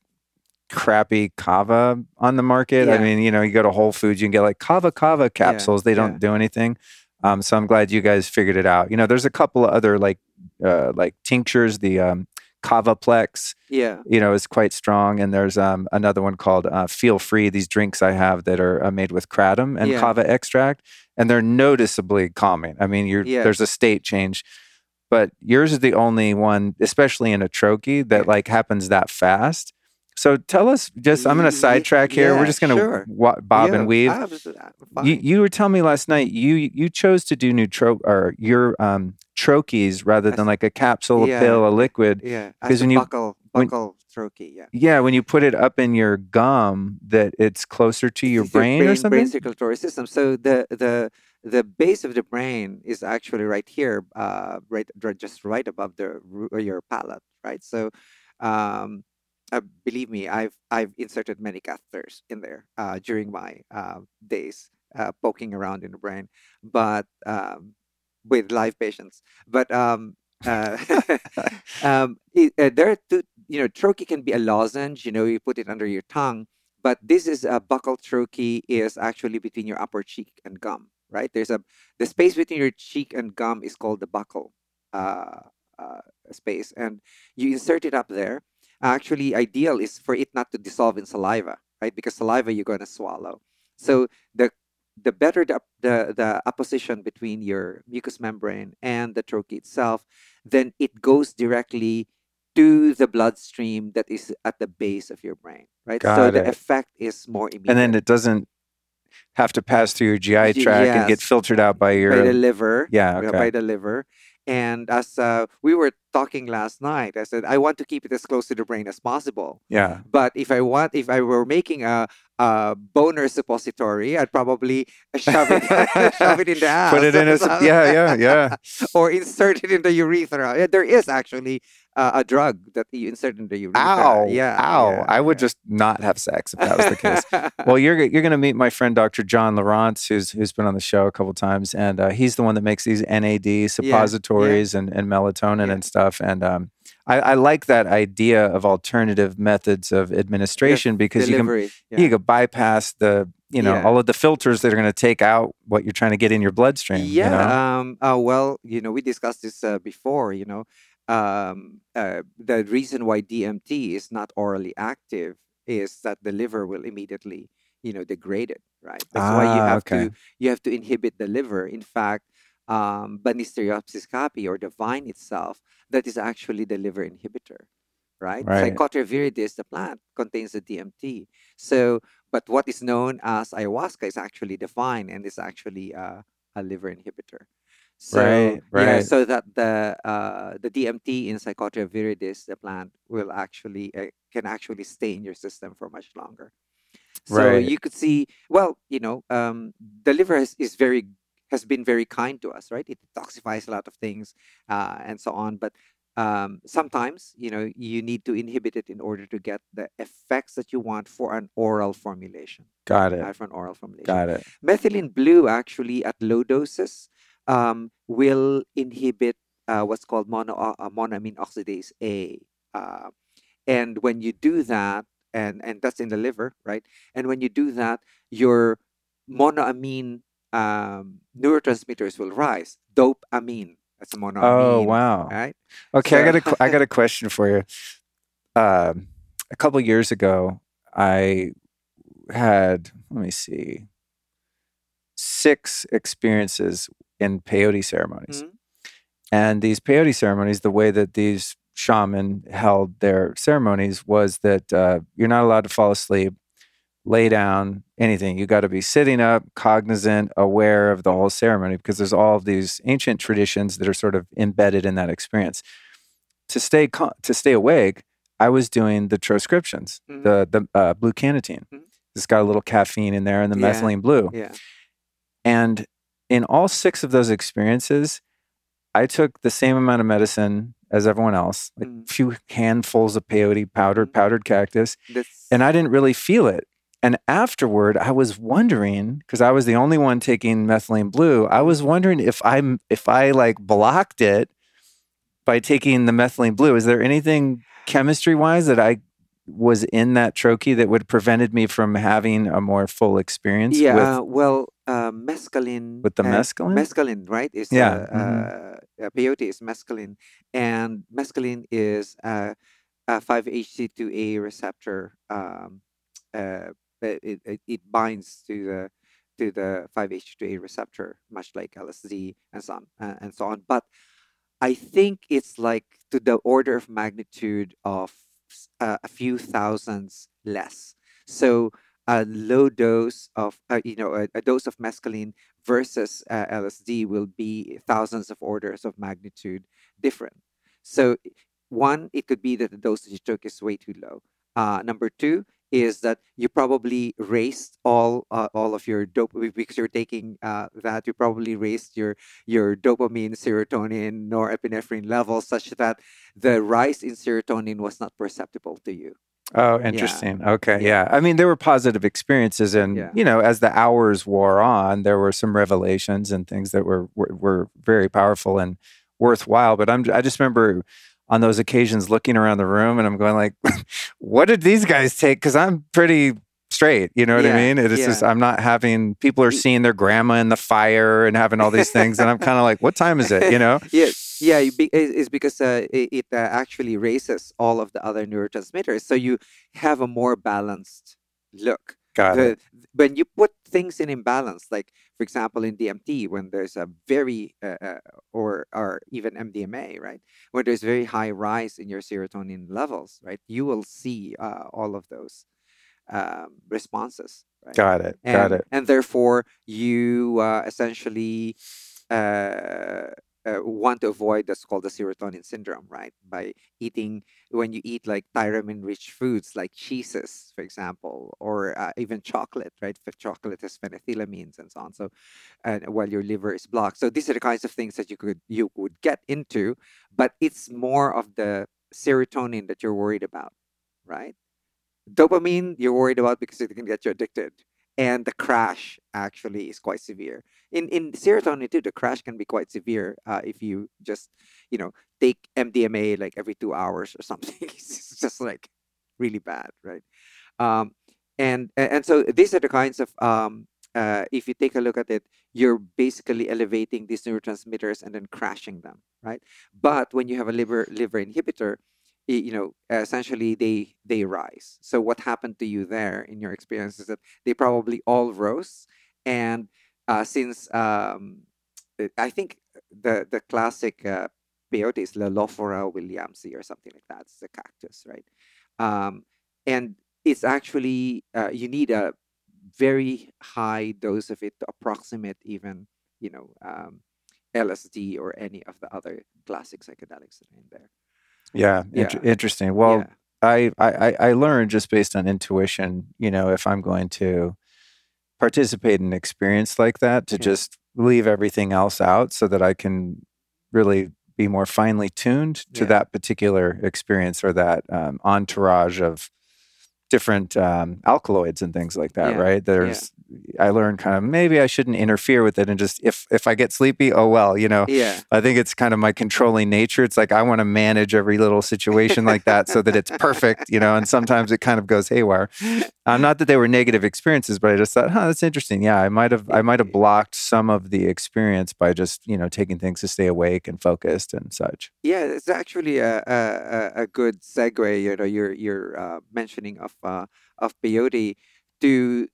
crappy kava on the market. I mean, you know, you go to Whole Foods, you can get like kava kava capsules. They don't do anything. Um, so I'm glad you guys figured it out. You know, there's a couple of other like uh, like tinctures. The um, Kavaplex, Yeah, you know, is quite strong, and there's um, another one called uh, Feel Free. These drinks I have that are uh, made with kratom and Yeah. kava extract, and they're noticeably calming. I mean, you're Yeah. there's a state change. But yours is the only one, especially in a trochee, that like happens that fast. So tell us, just I'm going to sidetrack here. We're just going to sure. wa- bob Yeah, and weave. Uh, You, you were telling me last night you you chose to do neutro or your um, trochees rather than like a capsule, yeah. a pill, a liquid. yeah, 'cause as when you- buccal, when- buccal trochee, yeah. Yeah, when you put it up in your gum, that it's closer to your It's brain, or something. brain circulatory system. So the the the base of the brain is actually right here, uh, right, right, just right above the your palate, right? So, um, uh, believe me, I've I've inserted many catheters in there uh, during my uh, days uh, poking around in the brain, but um, with live patients. But um, uh, um, it, uh, there are two. You know, trochee can be a lozenge. You know, you put it under your tongue, but this is a buccal trochee is actually between your upper cheek and gum. Right there's a the space between your cheek and gum is called the buccal uh, uh, space, and you insert it up there. Actually, ideal is for it not to dissolve in saliva, right? Because saliva you're going to swallow. So the the better the, the the apposition between your mucous membrane and the trochee itself, then it goes directly to the bloodstream that is at the base of your brain, right? so Got the effect is more immediate. and then it doesn't have to pass through your GI tract and get filtered out by your by the liver. yeah okay by the liver. And as uh, we were talking last night, I said I want to keep it as close to the brain as possible. yeah But if I want, if I were making a, a boner suppository, I'd probably shove it, shove it in the ass. put it in a yeah yeah yeah or insert it in the urethra. Yeah, there is actually uh, a drug that you insert into your ow yeah, ow yeah, I would yeah. just not have sex if that was the case well you're you're going to meet my friend Dr. John Lieurance who's who's been on the show a couple times and uh, he's the one that makes these NAD suppositories and, and melatonin Yeah. and stuff and um I, I like that idea of alternative methods of administration because you can yeah. you can bypass the you know Yeah. all of the filters that are going to take out what you're trying to get in your bloodstream Yeah. you know? Um. Uh, well, you know, we discussed this uh, before. You know, um, uh, the reason why DMT is not orally active is that the liver will immediately, you know, degrade it. Right. That's why you Ah, have okay. to you have to inhibit the liver. In fact, um, Banisteriopsis caapi or the vine itself, that is actually the liver inhibitor. Right. Right. Psychotria viridis, the plant, contains the DMT. So, but what is known as ayahuasca is actually the vine and is actually uh, a liver inhibitor. So, Right, Yeah, so that the uh, the DMT in Psychotria viridis, the plant, will actually uh, can actually stay in your system for much longer. So Right. you could see, well, you know, um, the liver is, is very has been very kind to us, right? It detoxifies a lot of things uh, and so on. But um, sometimes, you know, you need to inhibit it in order to get the effects that you want for an oral formulation. got it uh, for an oral formulation. got it Methylene blue actually at low doses um, will inhibit uh, what's called mono, uh, monoamine oxidase A. Uh, and when you do that, and, and that's in the liver, right? And when you do that, your monoamine um, neurotransmitters will rise. Dopamine, that's a monoamine. oh wow Right? Okay, I got a So- I got a question for you. Um, a couple years ago, I had let me see six experiences in peyote ceremonies, Mhm. and these peyote ceremonies, the way that these shaman held their ceremonies was that uh, you're not allowed to fall asleep, lay down, anything. You got to be sitting up, cognizant, aware of the whole ceremony because there's all of these ancient traditions that are sort of embedded in that experience. To stay to stay awake, I was doing the troscriptions, Mhm. the the uh, blue cannatine. Mhm. It's got a little caffeine in there and the Yeah. methylene blue. Yeah. And in all six of those experiences, I took the same amount of medicine as everyone else, like a few handfuls of peyote powdered Mhm. powdered cactus, That's, and I didn't really feel it. And afterward, I was wondering because I was the only one taking methylene blue. I was wondering if I'm if I like blocked it by taking the methylene blue. Is there anything chemistry wise that I was in that trochee that would have prevented me from having a more full experience yeah, with uh, well, uh, mescaline. with the uh, mescaline? Mescaline, right? Is Yeah, uh, uh, uh, peyote is mescaline, and mescaline is uh, a 5-HT2A receptor. Um, uh, it, it, it- binds to the to the 5-HT2A receptor, much like LSD and so on uh, and so on. But I think it's like to the order of magnitude of uh, a few thousands less. So a low dose of uh, you know a, a dose of mescaline versus uh, LSD will be thousands of orders of magnitude different. So one, it could be that the dosage you took is way too low. Uh, number two, is that you probably raised all uh, all of your dopamine because you're taking uh, that you probably raised your your dopamine, serotonin, norepinephrine levels such that the rise in serotonin was not perceptible to you. Oh, interesting. Yeah. Okay. Yeah. yeah. I mean, there were positive experiences, and yeah. you know, as the hours wore on, there were some revelations and things that were were, were very powerful and worthwhile. But I'm I just remember on those occasions looking around the room and I'm going like, what did these guys take? Because I'm pretty straight. You know what yeah, I mean? It is yeah. just I'm not having people are seeing their grandma in the fire and having all these things, and I'm kind of like, what time is it? You know? yeah, yeah. It's because uh, it, uh, actually raises all of the other neurotransmitters, so you have a more balanced look. Got the, it. When you put things in imbalance, like for example in DMT, when there's a very uh, uh, or or even MDMA, right, where there's very high rise in your serotonin levels, right, you will see uh, all of those um, responses. Right? Got it. And, got it. And therefore, you uh, essentially uh, uh, want to avoid that's called the serotonin syndrome, right? By eating when you eat like tyramine-rich foods like cheeses, for example, or uh, even chocolate, right? If chocolate has phenethylamines and so on. So, and while your liver is blocked, so these are the kinds of things that you could you would get into, but it's more of the serotonin that you're worried about, right? Dopamine you're worried about because it can get you addicted and the crash actually is quite severe. In in serotonin too, the crash can be quite severe uh, if you just you know take MDMA like every two hours or something. it's just like really bad, right? Um, and and so these are the kinds of um, uh, if you take a look at it, you're basically elevating these neurotransmitters and then crashing them, right? But when you have a liver liver inhibitor, you know essentially they they rise. So what happened to you there in your experience is that they probably all rose and uh, since um, i think the the classic uh, peyote is Lophophora williamsii or something like that. It's a cactus right? Um, and it's actually uh, you need a very high dose of it to approximate even you know um, lsd or any of the other classic psychedelics that are in there yeah, yeah. interesting. Well, yeah. I, I I learned just based on intuition. You know, if I'm going to participate in an experience like that, to yeah. just leave everything else out, so that I can really be more finely tuned to that particular experience or that um, entourage of different um, alkaloids and things like that, right? There's. I learned kind of maybe I shouldn't interfere with it and just if if I get sleepy, oh well, you know. Yeah. I think it's kind of my controlling nature. It's like I want to manage every little situation like that so that it's perfect, you know. And sometimes it kind of goes haywire. Um, not that they were negative experiences, but I just thought, huh, that's interesting. Yeah, I might have I might have blocked some of the experience by just you know taking things to stay awake and focused and such. Yeah, it's actually a a, a good segue. You know, you're you're uh, mentioning of uh, of peyote to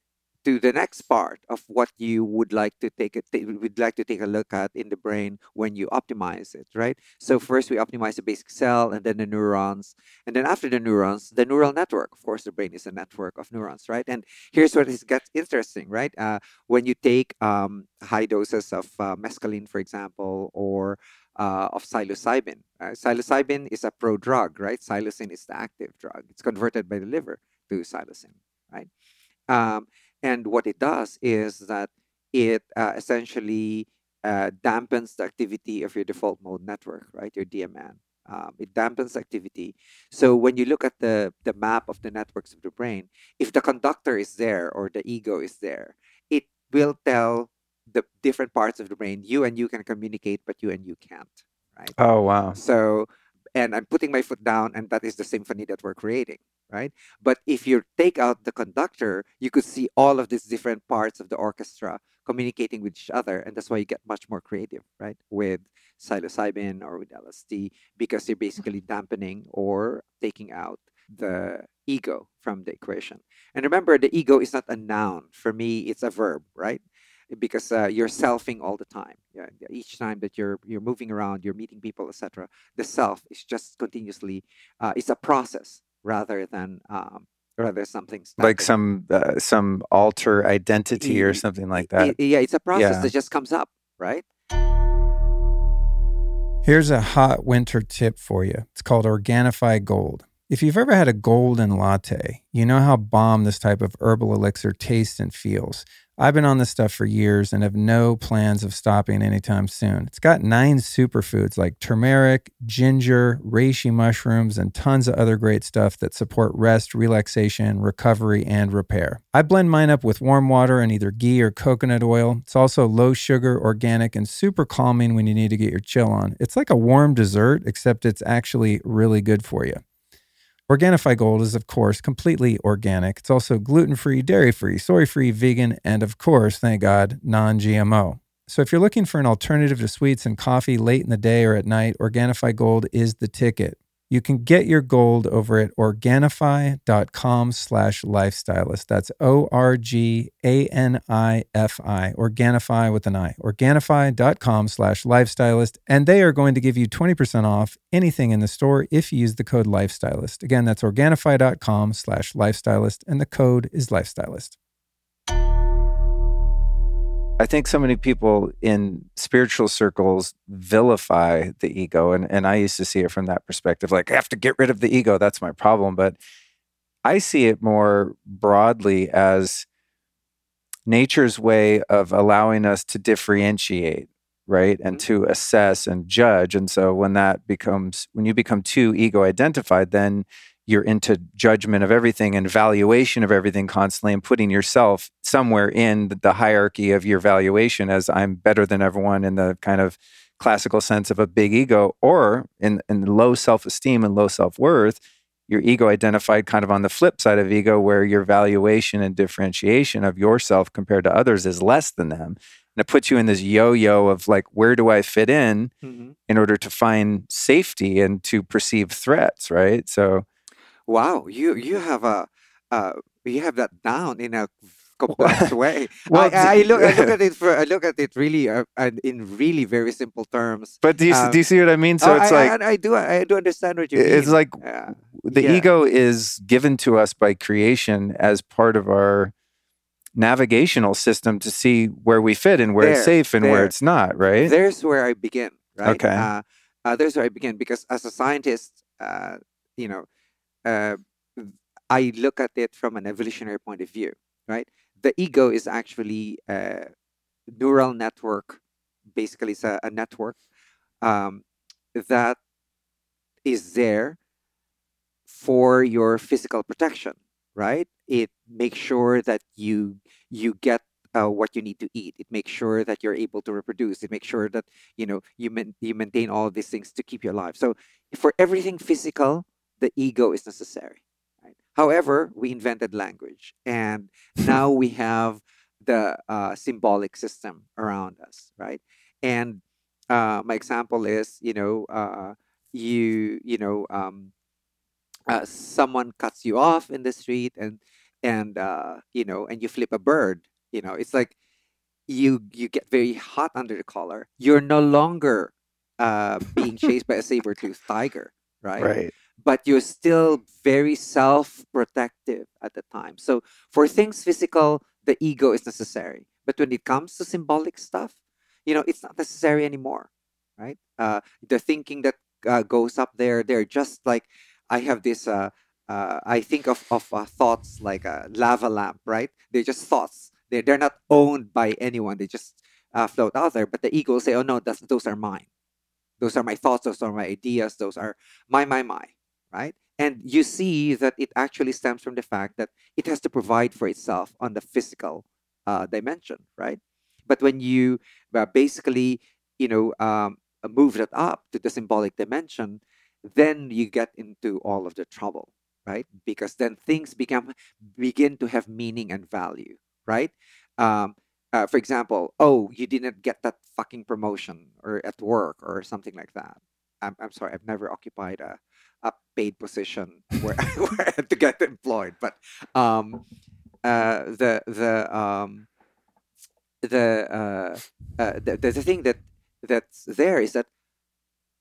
to the next part of what you would like to take a would like to take a look at in the brain when you optimize it right so first we optimize the basic cell and then the neurons and then after the neurons the neural network of course the brain is a network of neurons right and here's what is gets interesting right uh, when you take um, high doses of uh, mescaline for example or uh, of psilocybin. Uh, psilocybin is a pro drug, right? Psilocin is the active drug. It's converted by the liver to psilocin, right? Um, and what it does is that it uh, essentially uh, dampens the activity of your default mode network, right? Your DMN. Um, it dampens activity. So when you look at the, the map of the networks of the brain, if the conductor is there or the ego is there, it will tell the different parts of the brain you and you can communicate, but you and you can't, right? Oh, wow. So, and I'm putting my foot down, and that is the symphony that we're creating, right? But if you take out the conductor, you could see all of these different parts of the orchestra communicating with each other, and that's why you get much more creative, right? With psilocybin or with LSD, because you're basically dampening or taking out the ego from the equation. And remember, the ego is not a noun. For me, it's a verb, right? Because uh, you're selfing all the time. Yeah, each time that you're you're moving around, you're meeting people, etc. The self is just continuously. Uh, it's a process rather than um, rather something static. like some uh, some alter identity or something like that. yeah, it's a process yeah. that just comes up, right? Here's a hot winter tip for you. It's called Organifi Gold. If you've ever had a golden latte, you know how bomb this type of herbal elixir tastes and feels. I've been on this stuff for years and have no plans of stopping anytime soon. It's got nine superfoods like turmeric, ginger, reishi mushrooms, and tons of other great stuff that support rest, relaxation, recovery, and repair. I blend mine up with warm water and either ghee or coconut oil. It's also low sugar, organic, and super calming when you need to get your chill on. It's like a warm dessert, except it's actually really good for you. Organifi Gold is, of course, completely organic. It's also gluten free, dairy free, soy free, vegan, and of course, thank God, non GMO. So if you're looking for an alternative to sweets and coffee late in the day or at night, Organifi Gold is the ticket. You can get your gold over at Organifi.com slash lifestylist. That's O-R-G-A-N-I-F-I, Organifi with an I, Organifi.com slash lifestylist. And they are going to give you 20% off anything in the store if you use the code lifestylist. Again, that's Organifi.com slash lifestylist, and the code is lifestylist. I think so many people in spiritual circles vilify the ego. And, and I used to see it from that perspective like, I have to get rid of the ego. That's my problem. But I see it more broadly as nature's way of allowing us to differentiate, right? And mm-hmm. to assess and judge. And so when that becomes, when you become too ego identified, then you're into judgment of everything and valuation of everything constantly and putting yourself somewhere in the hierarchy of your valuation as I'm better than everyone in the kind of classical sense of a big ego or in, in low self-esteem and low self-worth your ego identified kind of on the flip side of ego where your valuation and differentiation of yourself compared to others is less than them and it puts you in this yo-yo of like where do i fit in mm-hmm. in order to find safety and to perceive threats right so Wow, you you have a uh, you have that down in a complex way. well, I, I, look I look at it for I look at it really uh, in really very simple terms. But do you, um, do you see what I mean? So oh, it's I, like I, I, do I do understand what you mean. It's like uh, the yeah. ego is given to us by creation as part of our navigational system to see where we fit and where there, it's safe and there. where it's not. Right. There's where I begin. Right. Okay. Uh, uh there's where I begin because as a scientist, uh, you know uh, I look at it from an evolutionary point of view, right? The ego is actually a neural network, basically, it's a, a network um, that is there for your physical protection, right? It makes sure that you you get uh, what you need to eat. It makes sure that you're able to reproduce. It makes sure that you know you man- you maintain all these things to keep you alive. So for everything physical, the ego is necessary. Right? However, we invented language, and now we have the uh, symbolic system around us, right? And uh, my example is, you know, uh, you you know, um, uh, someone cuts you off in the street, and and uh, you know, and you flip a bird. You know, it's like you you get very hot under the collar. You're no longer uh, being chased by a saber-toothed tiger, right? Right but you're still very self protective at the time. So for things physical, the ego is necessary. But when it comes to symbolic stuff, you know, it's not necessary anymore, right? Uh, the thinking that uh, goes up there, they're just like, I have this, uh, uh, I think of, of uh, thoughts like a lava lamp, right? They're just thoughts. They're, they're not owned by anyone. They just uh, float out there. But the ego will say, oh no, that's, those are mine. Those are my thoughts. Those are my ideas. Those are my, my, my right? And you see that it actually stems from the fact that it has to provide for itself on the physical uh, dimension, right? But when you uh, basically, you know, um, move that up to the symbolic dimension, then you get into all of the trouble, right? Because then things become begin to have meaning and value, right? Um, uh, for example, oh, you didn't get that fucking promotion or at work or something like that. I'm, I'm sorry, I've never occupied a a paid position where, where to get employed. But um, uh, the the um, the, uh, uh, the the thing that that's there is that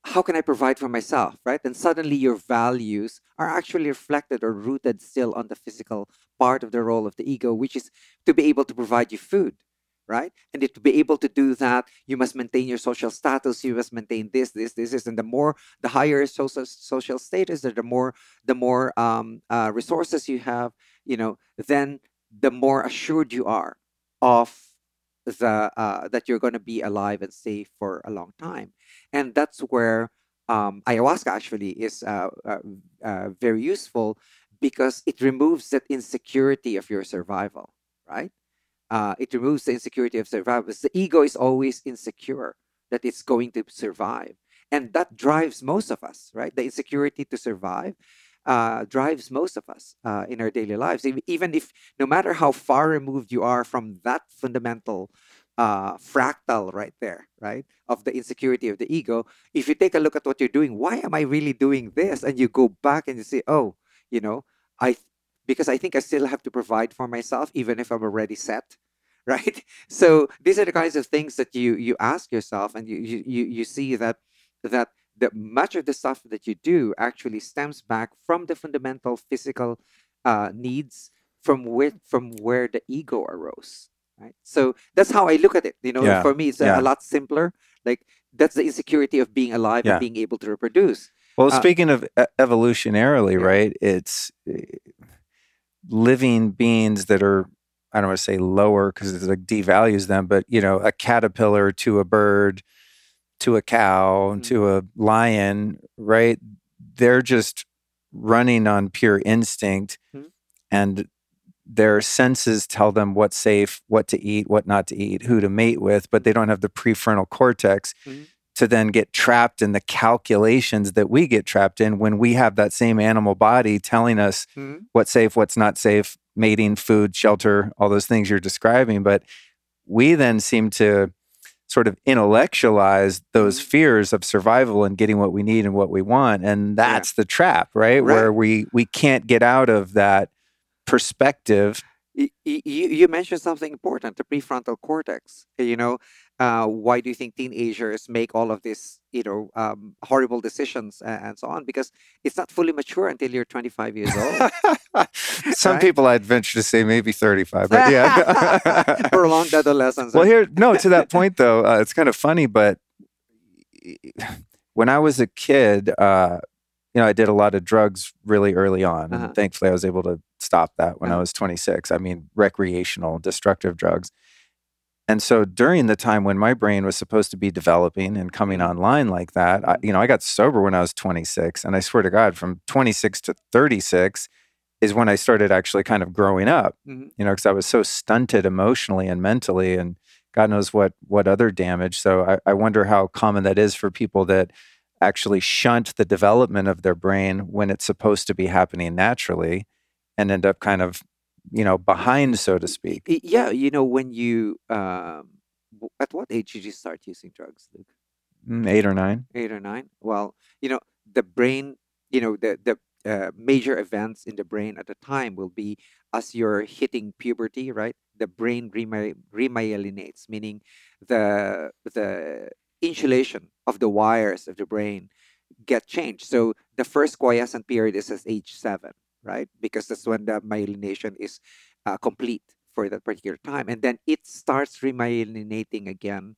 how can I provide for myself, right? And suddenly your values are actually reflected or rooted still on the physical part of the role of the ego, which is to be able to provide you food, right? And to be able to do that, you must maintain your social status. You must maintain this, this, this, this, and the more, the higher social social status, the more, the more um, uh, resources you have, you know, then the more assured you are of the uh, that you're going to be alive and safe for a long time, and that's where um, ayahuasca actually is uh, uh, uh, very useful because it removes that insecurity of your survival, right? Uh, it removes the insecurity of survival. The ego is always insecure that it's going to survive, and that drives most of us, right? The insecurity to survive uh, drives most of us uh, in our daily lives. Even if, no matter how far removed you are from that fundamental uh, fractal right there, right, of the insecurity of the ego, if you take a look at what you're doing, why am I really doing this? And you go back and you say, oh, you know, I, because I think I still have to provide for myself, even if I'm already set. Right. So these are the kinds of things that you you ask yourself, and you you you see that that that much of the stuff that you do actually stems back from the fundamental physical uh, needs from where from where the ego arose right so that's how i look at it you know Yeah, for me it's a, yeah. a lot simpler like that's the insecurity of being alive Yeah. and being able to reproduce Well, Uh, speaking of evolutionarily, right? It's uh, living beings that are I don't want to say lower because it like devalues them, but you know, a caterpillar to a bird, to a cow, Mhm. to a lion, right? They're just running on pure instinct, Mhm. and their senses tell them what's safe, what to eat, what not to eat, who to mate with, but they don't have the prefrontal cortex Mhm. To then get trapped in the calculations that we get trapped in when we have that same animal body telling us Mhm. what's safe, what's not safe, mating, food, shelter, all those things you're describing. But we then seem to sort of intellectualize those Mhm. fears of survival and getting what we need and what we want. And that's the trap, right? Where we we can't get out of that perspective. Y- y- you, you mentioned something important the prefrontal cortex you know uh, why do you think teenagers make all of these you know um, horrible decisions and, and so on because it's not fully mature until you're 25 years old Some Right? people I'd venture to say maybe 35, but yeah. prolonged adolescence well, here, no, to that point though, uh, it's kind of funny, but when I was a kid, uh, you know, I did a lot of drugs really early on, Uh-huh. and thankfully I was able to stop that when I Uh-huh. was 26. I mean, recreational, destructive drugs. And so during the time when my brain was supposed to be developing and coming Mhm. online like that, I, you know, I got sober when I was 26, and I swear to God, from 26 to 36 is when I started actually kind of growing up Mhm. you know, because I was so stunted emotionally and mentally, and God knows what what other damage. So I, I wonder how common that is for people that actually shunt the development of their brain when it's supposed to be happening naturally, and end up kind of, you know, behind, so to speak. Yeah you know when you um, at what age did you start using drugs luke? Mm, Eight or nine. eight or nine? Well you know the brain you know the the uh, major events in the brain at the time will be as you're hitting puberty right? The brain remy- remyelinates meaning the the insulation of the wires of the brain get changed. So the first quiescent period is at age seven right because that's when the myelination is uh, complete for that particular time and then it starts remyelinating again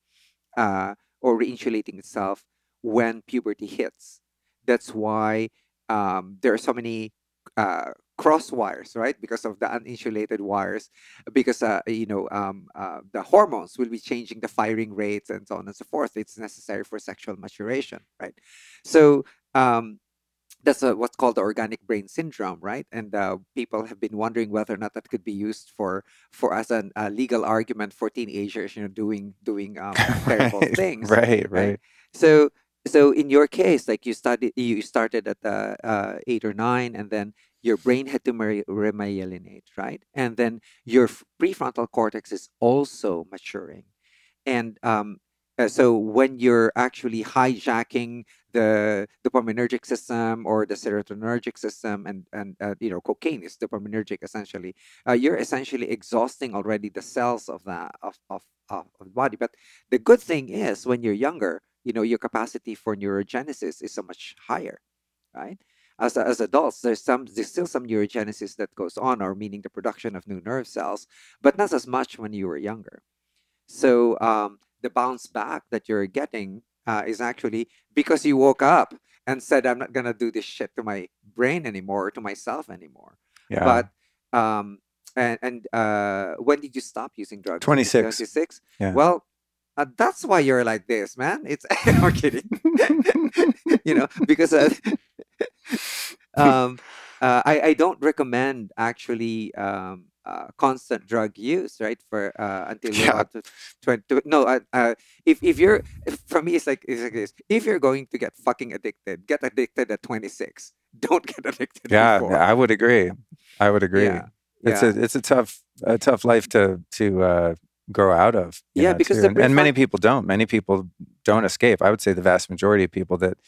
uh, or reinsulating itself when puberty hits. That's why um, there are so many uh, cross wires, right? Because of the uninsulated wires, because uh, you know um, uh, the hormones will be changing the firing rates and so on and so forth. It's necessary for sexual maturation, right? So um, that's uh what's called the organic brain syndrome, right? And uh, people have been wondering whether or not that could be used for for as a uh, legal argument for teenagers, you know, doing doing um, terrible right, things. right, right. So so in your case, like you studied, you started at the uh, eight or nine, and then your brain had to remyelinate, right? And then your prefrontal cortex is also maturing, and um, uh, so when you're actually hijacking the dopaminergic system or the serotonergic system, and and uh, you know cocaine is dopaminergic essentially, uh, you're essentially exhausting already the cells of that of, of of the body. But the good thing is when you're younger, you know your capacity for neurogenesis is so much higher, right? As, as adults, there's some there's still some neurogenesis that goes on, or meaning the production of new nerve cells, but not as much when you were younger. So um, the bounce back that you're getting uh, is actually because you woke up and said, "I'm not gonna do this shit to my brain anymore or to myself anymore." Yeah. But um, and and uh, when did you stop using drugs? 26. 26? Yeah. Well, uh, that's why you're like this, man. It's I'm kidding. you know, because uh, um, uh, I I don't recommend actually um, uh, constant drug use, right? For uh, until Yeah. to twenty. No, uh, uh, if if you're for me, it's like it's like this. If you're going to get fucking addicted, get addicted at 26. Don't get addicted. yeah, before. I would agree. I would agree. Yeah. It's yeah. a it's a tough a tough life to to uh, grow out of. Yeah, know, because and, and many people don't. Many people don't escape. I would say the vast majority of people that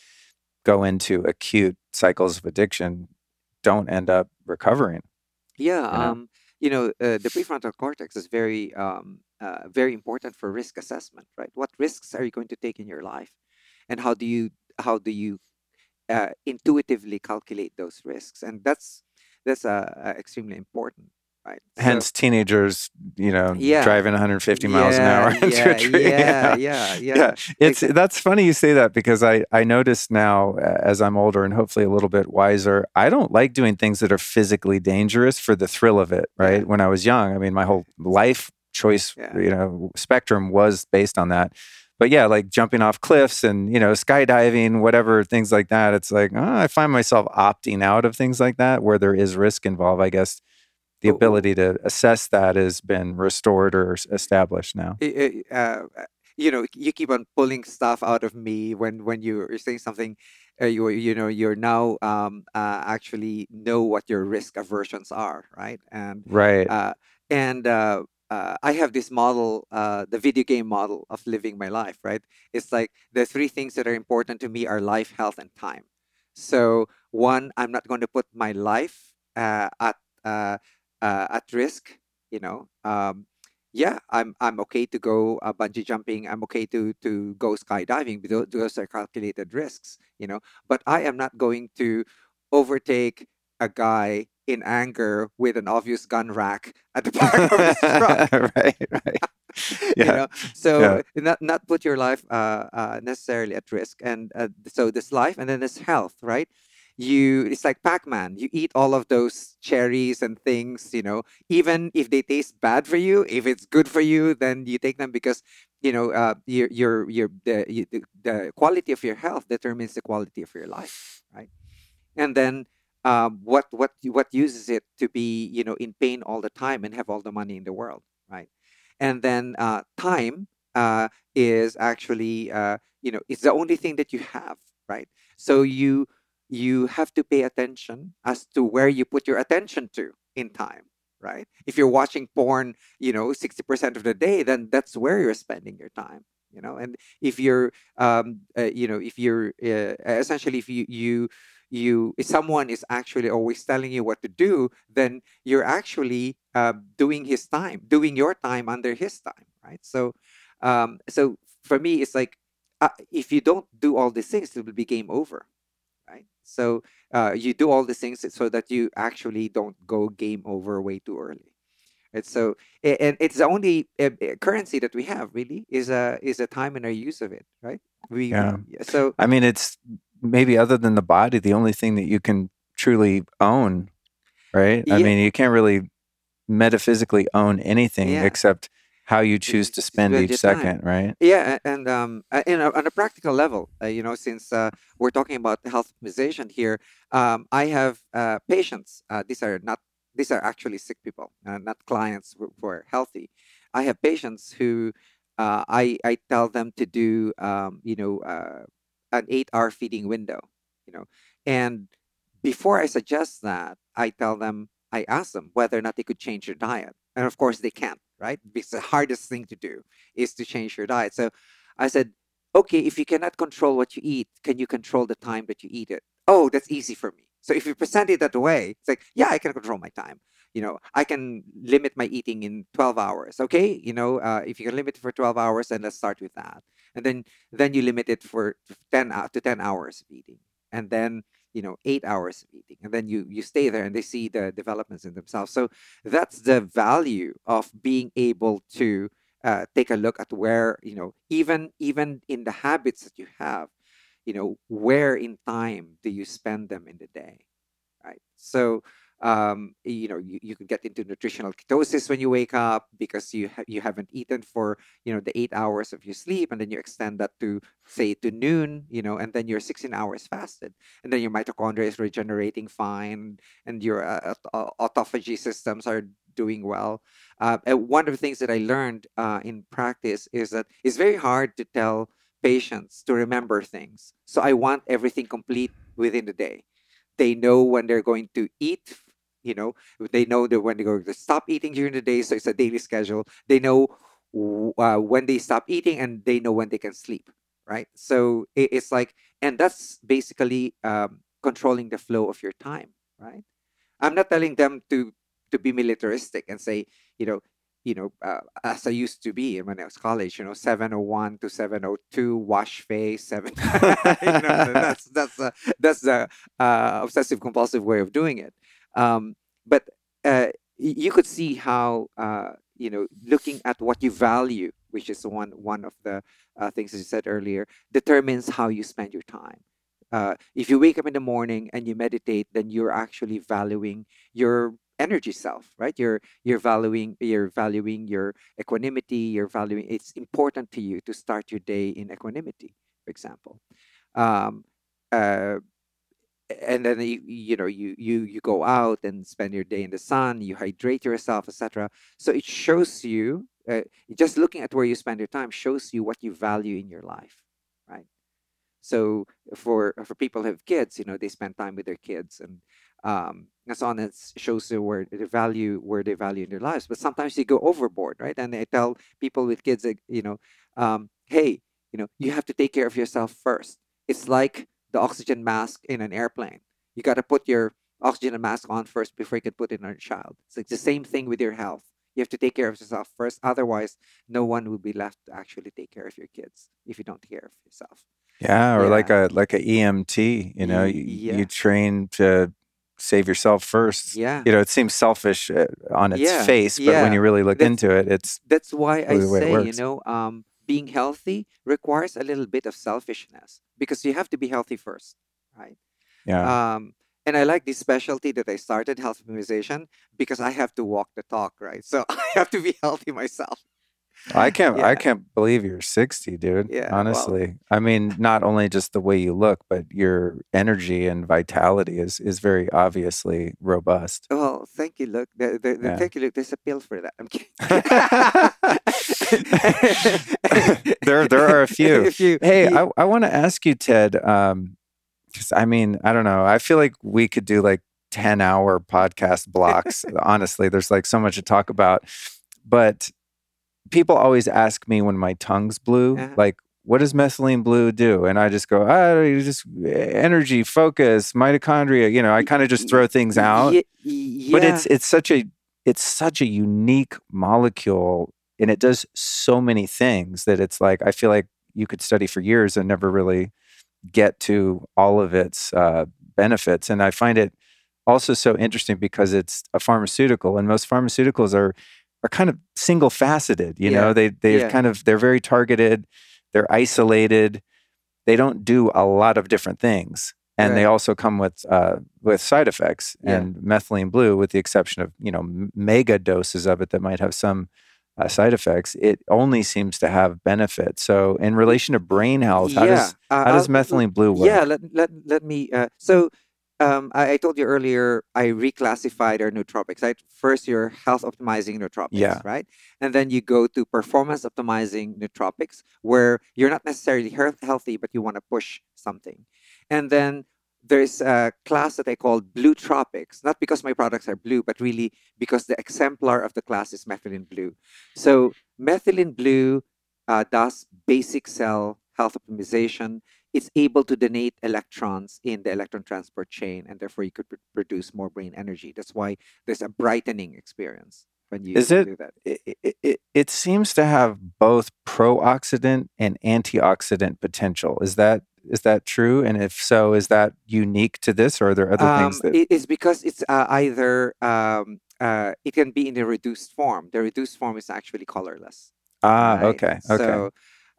go into acute cycles of addiction don't end up recovering. Yeah, you know? um, you know, uh, the prefrontal cortex is very, um, uh, very important for risk assessment, right? What risks are you going to take in your life, and how do you how do you uh, intuitively calculate those risks? And that's that's uh, uh, extremely important, right? So- Hence, teenagers, you know, Yeah. driving 150 miles an hour into yeah, a tree. Yeah, yeah, yeah. yeah it's Exactly. that's funny you say that because i i notice now as i'm older and hopefully a little bit wiser i don't like doing things that are physically dangerous for the thrill of it right Yeah. when i was young i mean my whole life choice Yeah. you know spectrum was based on that but yeah like jumping off cliffs and you know skydiving whatever things like that it's like oh, i find myself opting out of things like that where there is risk involved i guess the ability to assess that has been restored or established now uh, uh, you know, you keep on pulling stuff out of me when when you're saying something. Uh, you you know you're now um, uh, actually know what your risk aversions are, right? And right uh, and uh, uh, I have this model, uh, the video game model of living my life, right? It's like the three things that are important to me are life, health, and time. So one, I'm not going to put my life uh, at uh, at risk. You know, um, yeah, I'm I'm okay to go uh, bungee jumping. I'm okay to to go skydiving. Because those are calculated risks. You know, but I am not going to overtake a guy in anger with an obvious gun rack at the back of his truck. right right you Yeah. know? So Yeah. not not put your life uh, uh, necessarily at risk, and uh, so this life, and then this health, right? You it's like Pac-Man. You eat all of those cherries and things, you know. Even if they taste bad for you, if it's good for you, then you take them because you know uh, your your your the, you, the quality of your health determines the quality of your life, right? And then um, what what what uses it to be you know in pain all the time and have all the money in the world, right? and then uh, time uh, is actually uh, you know it's the only thing that you have right so you you have to pay attention as to where you put your attention to in time right? If you're watching porn you know 60% of the day then that's where you're spending your time you know? And if you're um uh, you know if you're uh, essentially if you you you if someone is actually always telling you what to do then you're actually uh, doing his time doing your time under his time right? So um so for me it's like uh, if you don't do all these things it will be game over right so uh, you do all these things so that you actually don't go game over way too early right so and it's the only uh, uh, currency that we have really is a is a time and our use of it right we Yeah. so I mean, it's maybe other than the body, the only thing that you can truly own, right? I mean, you can't really metaphysically own anything Yeah. except how you choose to spend each second, right? Yeah, and um, uh, in a, on a practical level, uh, you know, since uh, we're talking about health optimization here, um, I have uh, patients. Uh, these are not these are actually sick people, uh, not clients who, who are healthy. I have patients who uh, I I tell them to do um, you know uh, an eight hour feeding window, you know, and before I suggest that, I tell them I ask them whether or not they could change their diet, and of course they can't, right? Because the hardest thing to do is to change your diet. So I said, okay, if you cannot control what you eat, can you control the time that you eat it? Oh, that's easy for me. So if you present it that way, it's like, yeah, I can control my time. You know, I can limit my eating in 12 hours. Okay. You know, uh, if you can limit it for 12 hours, then let's start with that. And then, then you limit it for 10 hou- to 10 hours of eating. And then, you know, eight hours of eating. And then you, you stay there and they see the developments in themselves. So that's the value of being able to uh, take a look at where you know even even in the habits that you have you know where in time do you spend them in the day right so um, you know you, you can get into nutritional ketosis when you wake up because you ha- you haven't eaten for you know the eight hours of your sleep and then you extend that to say to noon you know and then you're 16 hours fasted and then your mitochondria is regenerating fine and your uh, autophagy systems are doing well. Uh, one of the things that i learned uh, in practice is that it's very hard to tell patients to remember things. So i want everything complete within the day. They know when they're going to eat you know they know that when they're going to stop eating during the day so it's a daily schedule they know uh, when they stop eating and they know when they can sleep right so it, it's like and that's basically um, controlling the flow of your time right i'm not telling them to to be militaristic and say you know you know, uh, as I used to be when I was college, you know, 701 to 702, wash face, seven. you know, that's that's a, that's uh, obsessive compulsive way of doing it. Um, but uh, you could see how uh, you know looking at what you value, which is one one of the uh, things you said earlier, determines how you spend your time. Uh, if you wake up in the morning and you meditate, then you're actually valuing your energy self right you're you're valuing you're valuing your equanimity you're valuing it's important to you to start your day in equanimity for example um, uh, and then you, you know you you you go out and spend your day in the sun you hydrate yourself etc so it shows you uh, just looking at where you spend your time shows you what you value in your life right? So for for people who have kids you know they spend time with their kids and um and so on it shows you where the value where they value in their lives. But sometimes you go overboard right? And i tell people with kids that you know um, hey you know you have to take care of yourself first. It's like the oxygen mask in an airplane. You got to put your oxygen mask on first before you can put it on your child. It's like the same thing with your health. You have to take care of yourself first. Otherwise, no one will be left to actually take care of your kids if you don't take care of yourself. Yeah, or yeah. like a like a EMT. You know, you, yeah. you train to save yourself first. Yeah. You know, it seems selfish uh, on its yeah. face, but when you really look that's, into it, it's that's why I say, you know, um, being healthy requires a little bit of selfishness because you have to be healthy first, right? Yeah. Um, and I like this specialty that I started, health optimization, because I have to walk the talk, right? So I have to be healthy myself. I can't yeah. I can't believe you're 60, dude. Yeah, honestly. Well, I mean, not only just the way you look, but your energy and vitality is is very obviously robust. Well, thank you, Luke. The, the, the yeah. Thank you, Luke. There's a pill for that. I'm kidding. there there are a few. few. Hey, I, I want to ask you, Ted, um, because I mean, I don't know. I feel like we could do like 10 hour podcast blocks. Honestly, there's like so much to talk about. But people always ask me when my tongue's blue, uh-huh. like, what does methylene blue do? And I just go, ah, just energy, focus, mitochondria. You know, I kind of just throw things out. Yeah. But it's it's such a it's such a unique molecule, and it does so many things that it's like I feel like you could study for years and never really get to all of its uh, benefits. And I find it also so interesting because it's a pharmaceutical, and most pharmaceuticals are are kind of single faceted. You yeah. know, they they yeah. kind of they're very targeted, they're isolated, they don't do a lot of different things, and right. they also come with uh, with side effects. Yeah. And methylene blue, with the exception of you know mega doses of it that might have some uh, side effects, it only seems to have benefit. So, in relation to brain health, how does uh, how does methylene blue work? Yeah, let let let me. Uh, so um, I, I, told you earlier, I reclassified our nootropics. Right? First, you're health optimizing nootropics, yeah. right? And then you go to performance optimizing nootropics, where you're not necessarily healthy, but you want to push something. And then there's a class that I call blue tropics, not because my products are blue, but really because the exemplar of the class is methylene blue. So methylene blue uh, does basic cell health optimization it's able to donate electrons in the electron transport chain, and therefore you could pr- produce more brain energy. That's why there's a brightening experience when you Is it, do that. It, it, it seems to have both pro-oxidant and antioxidant potential. Is that is that true? And if so, is that unique to this, or are there other um, things that? It's because it's uh, either um, uh, it can be in a reduced form. The reduced form is actually colorless. Ah, right? okay, okay. So,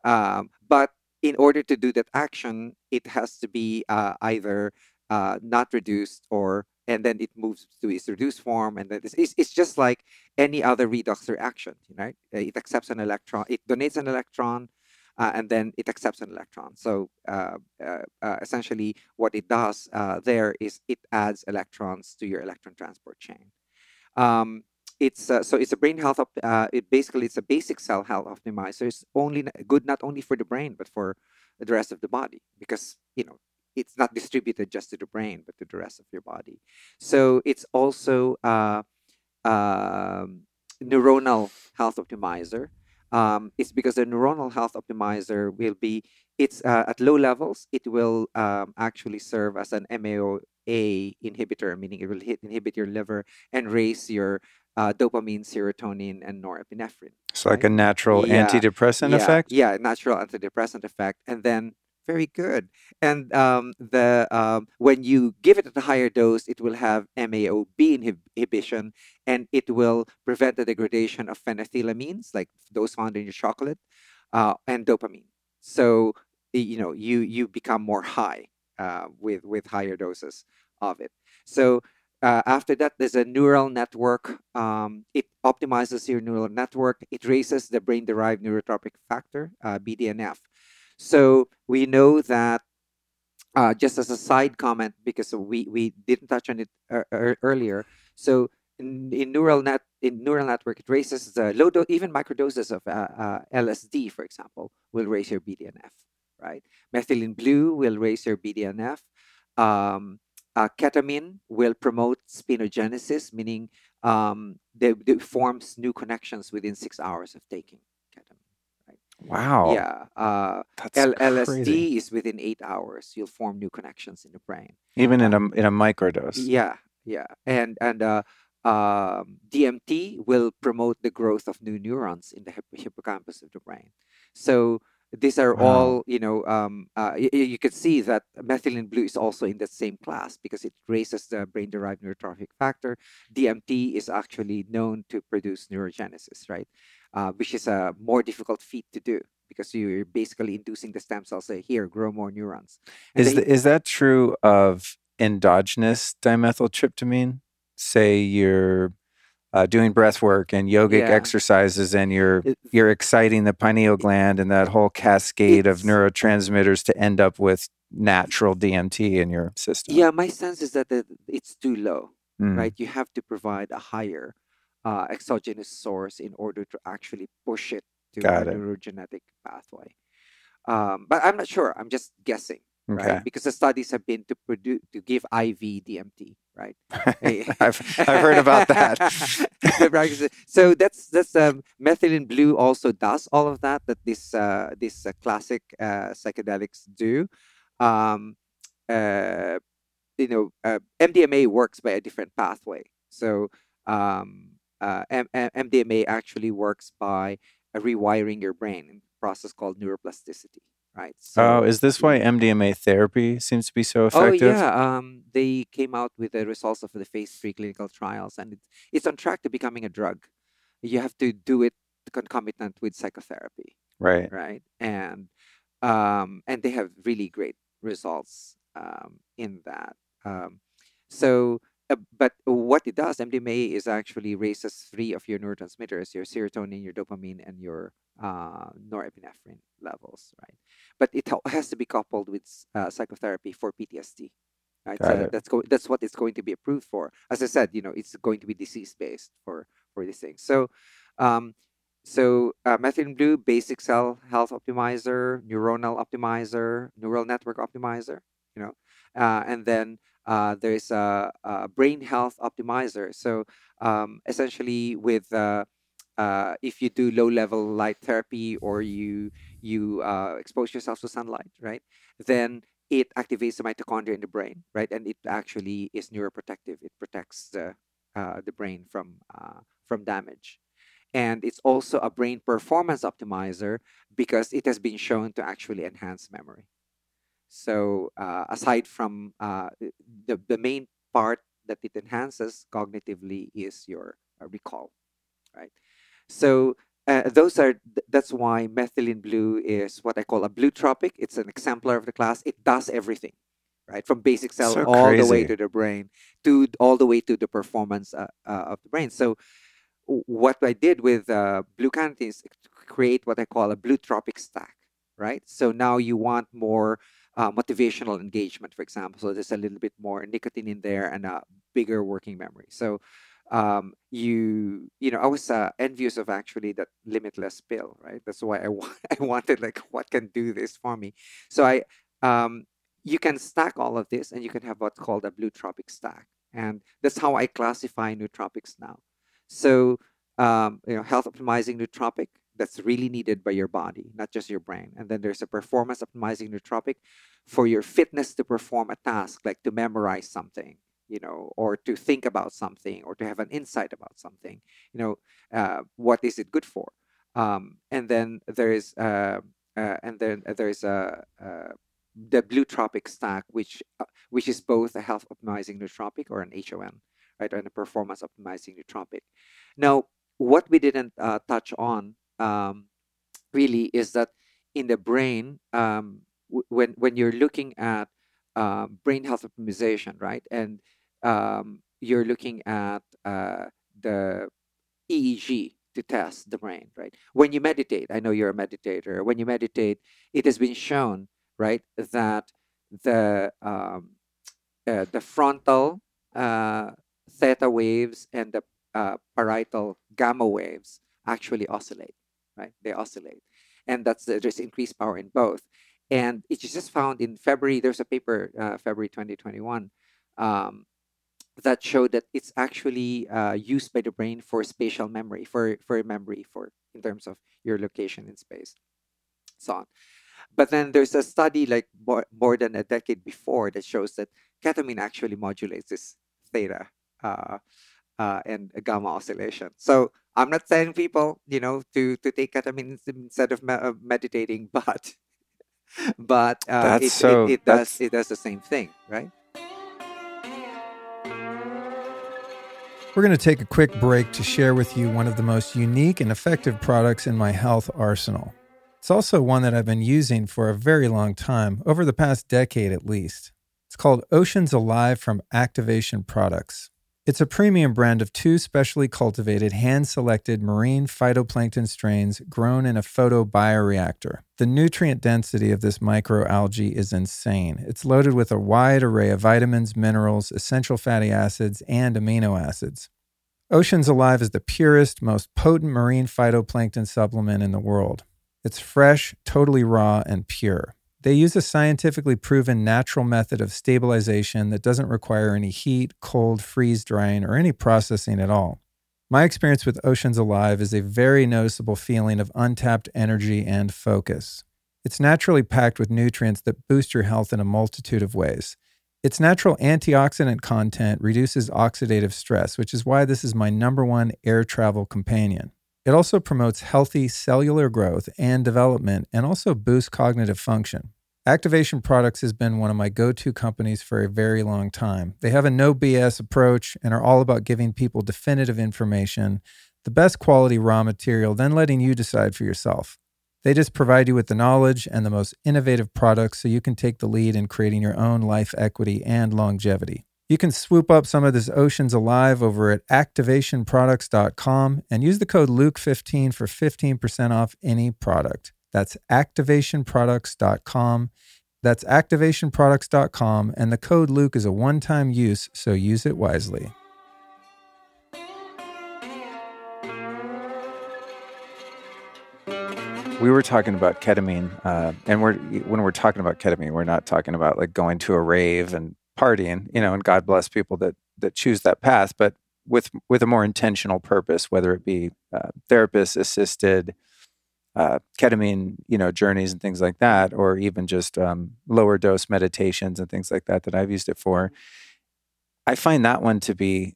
um, but in order to do that action, it has to be uh, either uh, not reduced or and then it moves to its reduced form and then it's, it's, just like any other redox reaction right it accepts an electron it donates an electron uh, and then it accepts an electron. So uh, uh, uh, essentially what it does there is it adds electrons to your electron transport chain. Um, it's uh, so it's a brain health op- uh, it basically it's a basic cell health optimizer. It's only good not only for the brain but for the rest of the body because you know it's not distributed just to the brain but to the rest of your body. So it's also uh, um, neuronal health optimizer. Um, it's because the neuronal health optimizer will be it's uh, at low levels it will um, actually serve as an MAOA inhibitor meaning it will hit, inhibit your liver and raise your uh, dopamine serotonin and norepinephrine It's like right? a natural Yeah, antidepressant yeah, effect. Yeah, natural antidepressant effect, and then very good. And um, the um, when you give it at a higher dose, it will have MAOB inhib- inhibition, and it will prevent the degradation of phenethylamines, like those found in your chocolate, uh, and dopamine. So you know you you become more high uh, with with higher doses of it. So uh, after that, there's a neural network. Um, it optimizes your neural network. It raises the brain-derived neurotrophic factor, uh, BDNF. So we know that. Uh, just as a side comment, because we, we didn't touch on it ear- earlier. So in, in neural net in neural network, it raises the low dose, even microdoses of uh, uh, LSD, for example, will raise your BDNF. Right, methylene blue will raise your BDNF. Um, uh, ketamine will promote spinogenesis, meaning um, they, they forms new connections within six hours of taking ketamine. Right? Wow. Yeah. Uh, That's L-. LSD is within eight hours. You'll form new connections in the brain. Even in a in a microdose. Yeah, yeah, and and uh, um, DMT will promote the growth of new neurons in the hip- hippocampus of the brain. So these are Wow. all you know. Um, uh, y- y- you can see that methylene blue is also in that same class because it raises the brain-derived neurotrophic factor. DMT is actually known to produce neurogenesis, right? Uh, which is a more difficult feat to do because you're basically inducing the stem cells say here grow more neurons. And Is the is that true of endogenous dimethyltryptamine? Say you're uh, doing breath work and yogic Yeah. exercises, and you're It- you're exciting the pineal gland and that whole cascade of neurotransmitters to end up with natural DMT in your system. Yeah, my sense is that the, it's too low, Mm. right? You have to provide a higher uh, exogenous source in order to actually push it to Got a it. neurogenetic pathway. Um, but I'm not sure. I'm just guessing, Okay. right? Because the studies have been to produce to give IV DMT, right? Eh, I've I've heard about that. Right, so- that's that's um, methylene blue also does all of that that this uh, this uh, classic uh, psychedelics do. Um, uh, you know, uh, MDMA works by a different pathway. So um, uh, M- M- MDMA actually works by rewiring your brain in a process called neuroplasticity, right? oh, is this why MDMA therapy seems to be so effective? Oh effective? yeah, um, they came out with the results of the phase three clinical trials, and it's it's on track to becoming a drug. You have to do it concomitant with psychotherapy, Right. right? And um, and they have really great results um, in that. Um, so, uh, but what it does, MDMA is actually raises three of your neurotransmitters: your serotonin, your dopamine, and your uh, norepinephrine levels, right? But it has to be coupled with uh, psychotherapy for PTSD. Right, Got so it. that's go- that's what it's going to be approved for. As I said, you know, it's going to be disease based for for these things. So, um, so uh, methylene blue, basic cell health optimizer, neuronal optimizer, neural network optimizer. You know, uh, and then uh, there's a, a brain health optimizer. So um, essentially, with uh, uh, if you do low level light therapy or you you uh, expose yourself to sunlight, right? Then it activates the mitochondria in the brain, right? And it actually is neuroprotective. It protects the uh, the brain from uh, from damage. And it's also a brain performance optimizer because it has been shown to actually enhance memory. So uh, aside from the the main part that it enhances cognitively is your recall, right? So uh, those are that's why methylene blue is what I call a blue tropic. It's an exemplar of the class. It does everything, right, from basic cell So all the way to the brain, to all the way to the performance uh, uh, of the brain. So, what I did with uh, blue cannatine is create what I call a blue tropic stack, right? So now you want more uh, motivational engagement, for example. So there's a little bit more nicotine in there and a bigger working memory. So um, you you know I was uh, envious of actually that limitless pill, right? That's why I wa- I wanted like what can do this for me. So I um, you can stack all of this and you can have what's called a blue tropic stack, and that's how I classify nootropics now. So um, you know, health optimizing nootropic that's really needed by your body, not just your brain. And then there's a performance optimizing nootropic for your fitness to perform a task, like to memorize something, you know, or to think about something, or to have an insight about something. You know, uh, what is it good for? Um, and then there's uh, uh, and then there's a. Uh, the blue tropic stack, which uh, which is both a health optimizing nootropic or an HON, right, and a performance optimizing nootropic. Now, what we didn't uh, touch on um, really is that in the brain, um, w- when when you're looking at um, brain health optimization, right, and um, you're looking at uh, the EEG to test the brain, right? When you meditate, I know you're a meditator. When you meditate, it has been shown, right, that the um, uh, the frontal uh, theta waves and the uh, parietal gamma waves actually oscillate, right? They oscillate, and that's the, there's increased power in both. And it is just found in February. There's a paper, uh, February 2021, um, that showed that it's actually uh, used by the brain for spatial memory, for for memory, for in terms of your location in space, so on. But then there's a study like more, more than a decade before that shows that ketamine actually modulates this theta uh, uh, and gamma oscillation. So I'm not telling people, you know, to to take ketamine instead of me- uh, meditating, but but uh, it, so- it, it that's- does it does the same thing, right? We're going to take a quick break to share with you one of the most unique and effective products in my health arsenal. It's also one that I've been using for a very long time, over the past decade at least. It's called Oceans Alive from Activation Products. It's a premium brand of two specially cultivated, hand selected marine phytoplankton strains grown in a photobioreactor. The nutrient density of this microalgae is insane. It's loaded with a wide array of vitamins, minerals, essential fatty acids, and amino acids. Oceans Alive is the purest, most potent marine phytoplankton supplement in the world. It's fresh, totally raw, and pure. They use a scientifically proven natural method of stabilization that doesn't require any heat, cold, freeze drying, or any processing at all. My experience with Oceans Alive is a very noticeable feeling of untapped energy and focus. It's naturally packed with nutrients that boost your health in a multitude of ways. Its natural antioxidant content reduces oxidative stress, which is why this is my number one air travel companion. It also promotes healthy cellular growth and development and also boosts cognitive function. Activation Products has been one of my go to companies for a very long time. They have a no BS approach and are all about giving people definitive information, the best quality raw material, then letting you decide for yourself. They just provide you with the knowledge and the most innovative products so you can take the lead in creating your own life equity and longevity. You can swoop up some of this Oceans Alive over at activationproducts.com and use the code Luke15 for 15% off any product. That's activationproducts.com. That's activationproducts.com, and the code Luke is a one time use, so use it wisely. We were talking about ketamine, uh, and we're when we're talking about ketamine, we're not talking about like going to a rave and partying, you know. And God bless people that that choose that path, but with with a more intentional purpose, whether it be uh, therapist assisted uh, ketamine, you know, journeys and things like that, or even just um, lower dose meditations and things like that that I've used it for. I find that one to be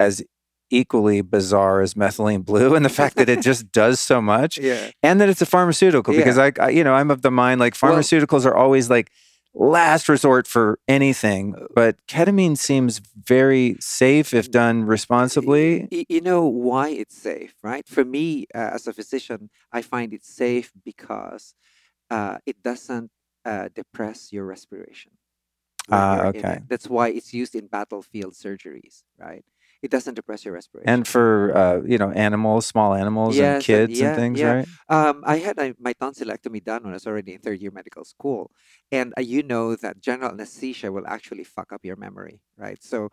as equally bizarre as methylene blue, and the fact that it just does so much, Yeah. and that it's a pharmaceutical. Because I, I, you know, I'm of the mind like Well- pharmaceuticals are always like last resort for anything, Uh, but ketamine seems very safe if done responsibly. You know why it's safe, right? For me, uh, as a physician, I find it safe because uh, it doesn't uh, depress your respiration. Ah, you're okay. That's why it's used in battlefield surgeries, right? It doesn't depress your respiration. And for uh, you know animals, small animals, Yes, and and- kids yeah, and things, yeah. right? Um, I had a, my tonsillectomy done when I was already in third year medical school, and uh, you know that general anesthesia will actually fuck up your memory, right? So,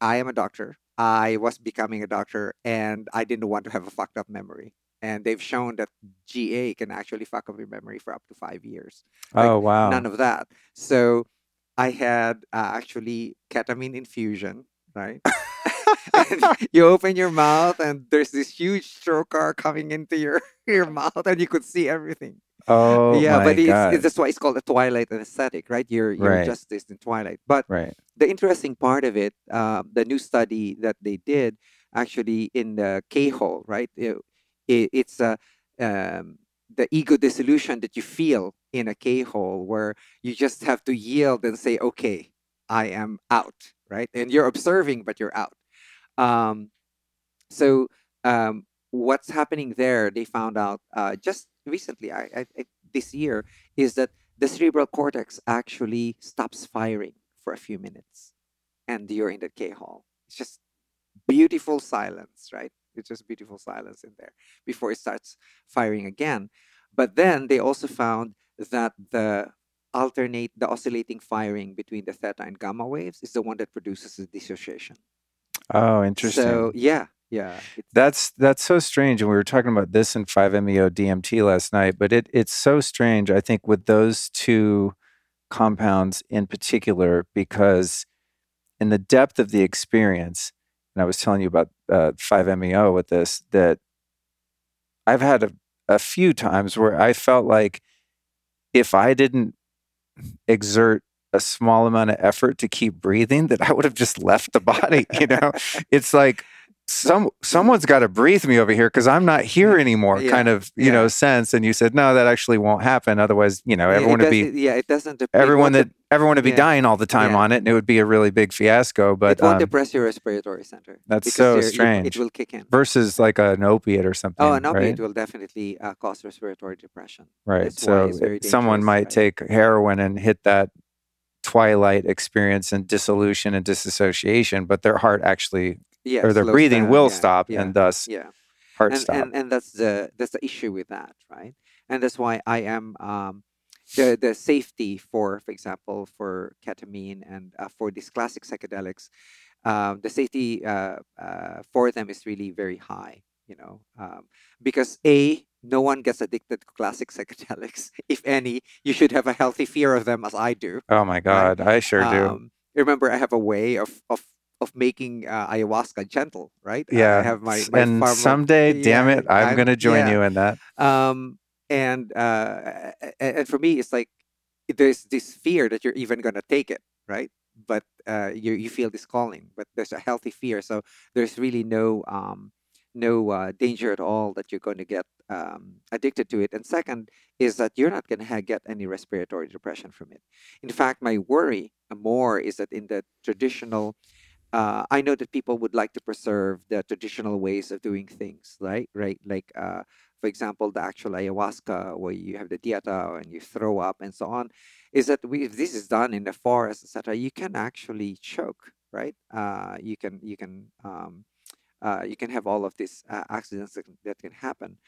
I am a doctor. I was becoming a doctor, and I didn't want to have a fucked up memory. And they've shown that GA can actually fuck up your memory for up to five years. Like, oh wow. None of that. So, I had uh, actually ketamine infusion, right? you open your mouth and there's this huge trocar coming into your your mouth and you could see everything. Oh yeah my but it's, it's that's why it's called a twilight anesthetic right? You're you're Right. just this in twilight. But right. the interesting part of it um, the new study that they did actually in the k-hole right? It, it, it's a um, the ego dissolution that you feel in a k-hole where you just have to yield and say okay i am out right? And you're observing but you're out um, so um, what's happening there they found out uh, just recently I, I, I, this year is that the cerebral cortex actually stops firing for a few minutes and you're in the K-hole. It's just beautiful silence, right? It's just beautiful silence in there before it starts firing again. But then they also found that the alternate, the oscillating firing between the theta and gamma waves is the one that produces the dissociation. Oh, interesting. So yeah, yeah, That's that's so strange, and we were talking about this in 5-MeO DMT last night. But it it's so strange. I think with those two compounds in particular, because in the depth of the experience, and I was telling you about uh, 5-MeO with this, that I've had a, a few times where I felt like if I didn't exert a small amount of effort to keep breathing, that I would have just left the body. You know, it's like some someone's got to breathe me over here because I'm not here anymore. Yeah, Kind of you yeah. know sense. And you said no, that actually won't happen. Otherwise, you know, everyone would be yeah, it doesn't. everyone that everyone would be yeah. dying all the time on it, and it would be a really big fiasco. But it won't um, depress your respiratory center. that's so strange. It will kick in. versus like an opiate or something. Oh, an opiate right? will definitely uh, cause respiratory depression. Right. That's So it- someone might right? take heroin and hit that twilight experience and dissolution and disassociation, but their heart actually Yeah, or their breathing down, will yeah, stop yeah, and thus yeah. heart and, stop. and and that's the that's the issue with that, right? And that's why I am um, the the safety for, for example, for ketamine and uh, for these classic psychedelics, um, the safety uh, uh, for them is really very high. You know, um, because a no one gets addicted to classic psychedelics. If any, you should have a healthy fear of them, as I do. oh my God, I sure do. Um, remember, I have a way of of of making uh, ayahuasca gentle, right? Yeah. I have my, my and pharma- someday, damn it, I'm, going to join yeah. you in that. Um, and uh, and for me, it's like there's this fear that you're even gonna take it, right? But uh, you you feel this calling, but there's a healthy fear, so there's really no um no uh, danger at all that you're going to get um, addicted to it. And second is that you're not going to get any respiratory depression from it. In fact, my worry more is that in the traditional uh, I know that people would like to preserve the traditional ways of doing things, right? Right, like uh, for example, the actual ayahuasca, where you have the dieta and you throw up and so on, is that we, if this is done in the forest, etc., you can actually choke, right? Uh, you can you can um, uh, you can have all of these uh, accidents that, can- that can happen.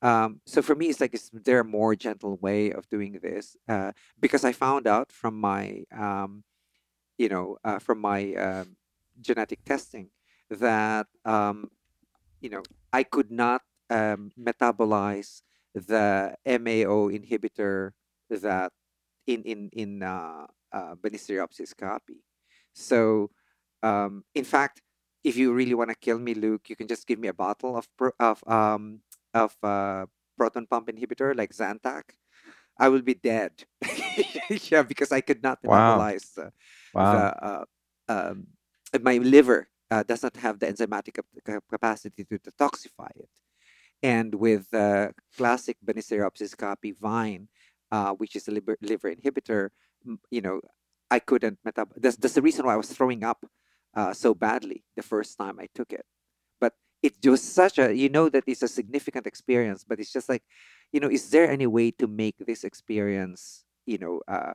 Um, so for me, it's like is there a more gentle way of doing this? Uh, because I found out from my um, you know uh, from my um, genetic testing that um, you know I could not um, metabolize the MAO inhibitor that in in in uh, uh, caapi. So um, in fact, if you really want to kill me, Luke, you can just give me a bottle of pro- of um of uh, proton pump inhibitor like Zantac. I will be dead. yeah, because I could not Wow. metabolize the, Wow. the uh, um, my liver uh, does not have the enzymatic cap- cap- capacity to detoxify it. And with uh, classic Banisteriopsis caapi vine, uh, which is a liver, liver inhibitor, you know, I couldn't metab. That's, that's the reason why I was throwing up uh, so badly the first time I took it. But it was such a, you know, that it's a significant experience. But it's just like, you know, is there any way to make this experience, you know, uh,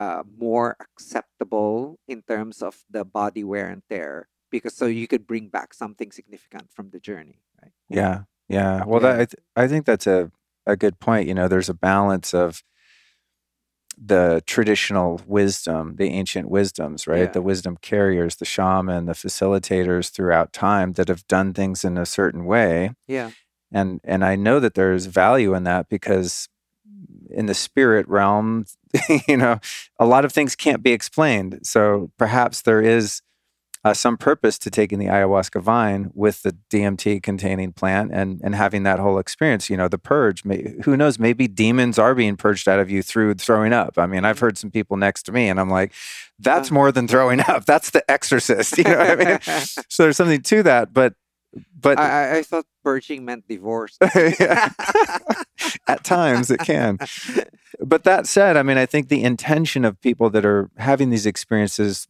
uh, more acceptable in terms of the body wear and tear? Because so you could bring back something significant from the journey, right? Yeah, yeah. Well, Yeah. that I, th- I think that's a a good point. You know, there's a balance of the traditional wisdom, the ancient wisdoms, right? Yeah. The wisdom carriers, the shaman, the facilitators throughout time that have done things in a certain way, Yeah. and and I know that there's value in that because in the spirit realm, you know, a lot of things can't be explained. So perhaps there is uh, some purpose to taking the ayahuasca vine with the DMT containing plant and and having that whole experience. You know, the purge. May, who knows? Maybe demons are being purged out of you through throwing up. I mean, I've heard some people next to me, and I'm like, that's more than throwing up. That's the exorcist. You know what I mean? so there's something to that, but but I, I thought purging meant divorce. At times it can. But that said, I mean, I think the intention of people that are having these experiences,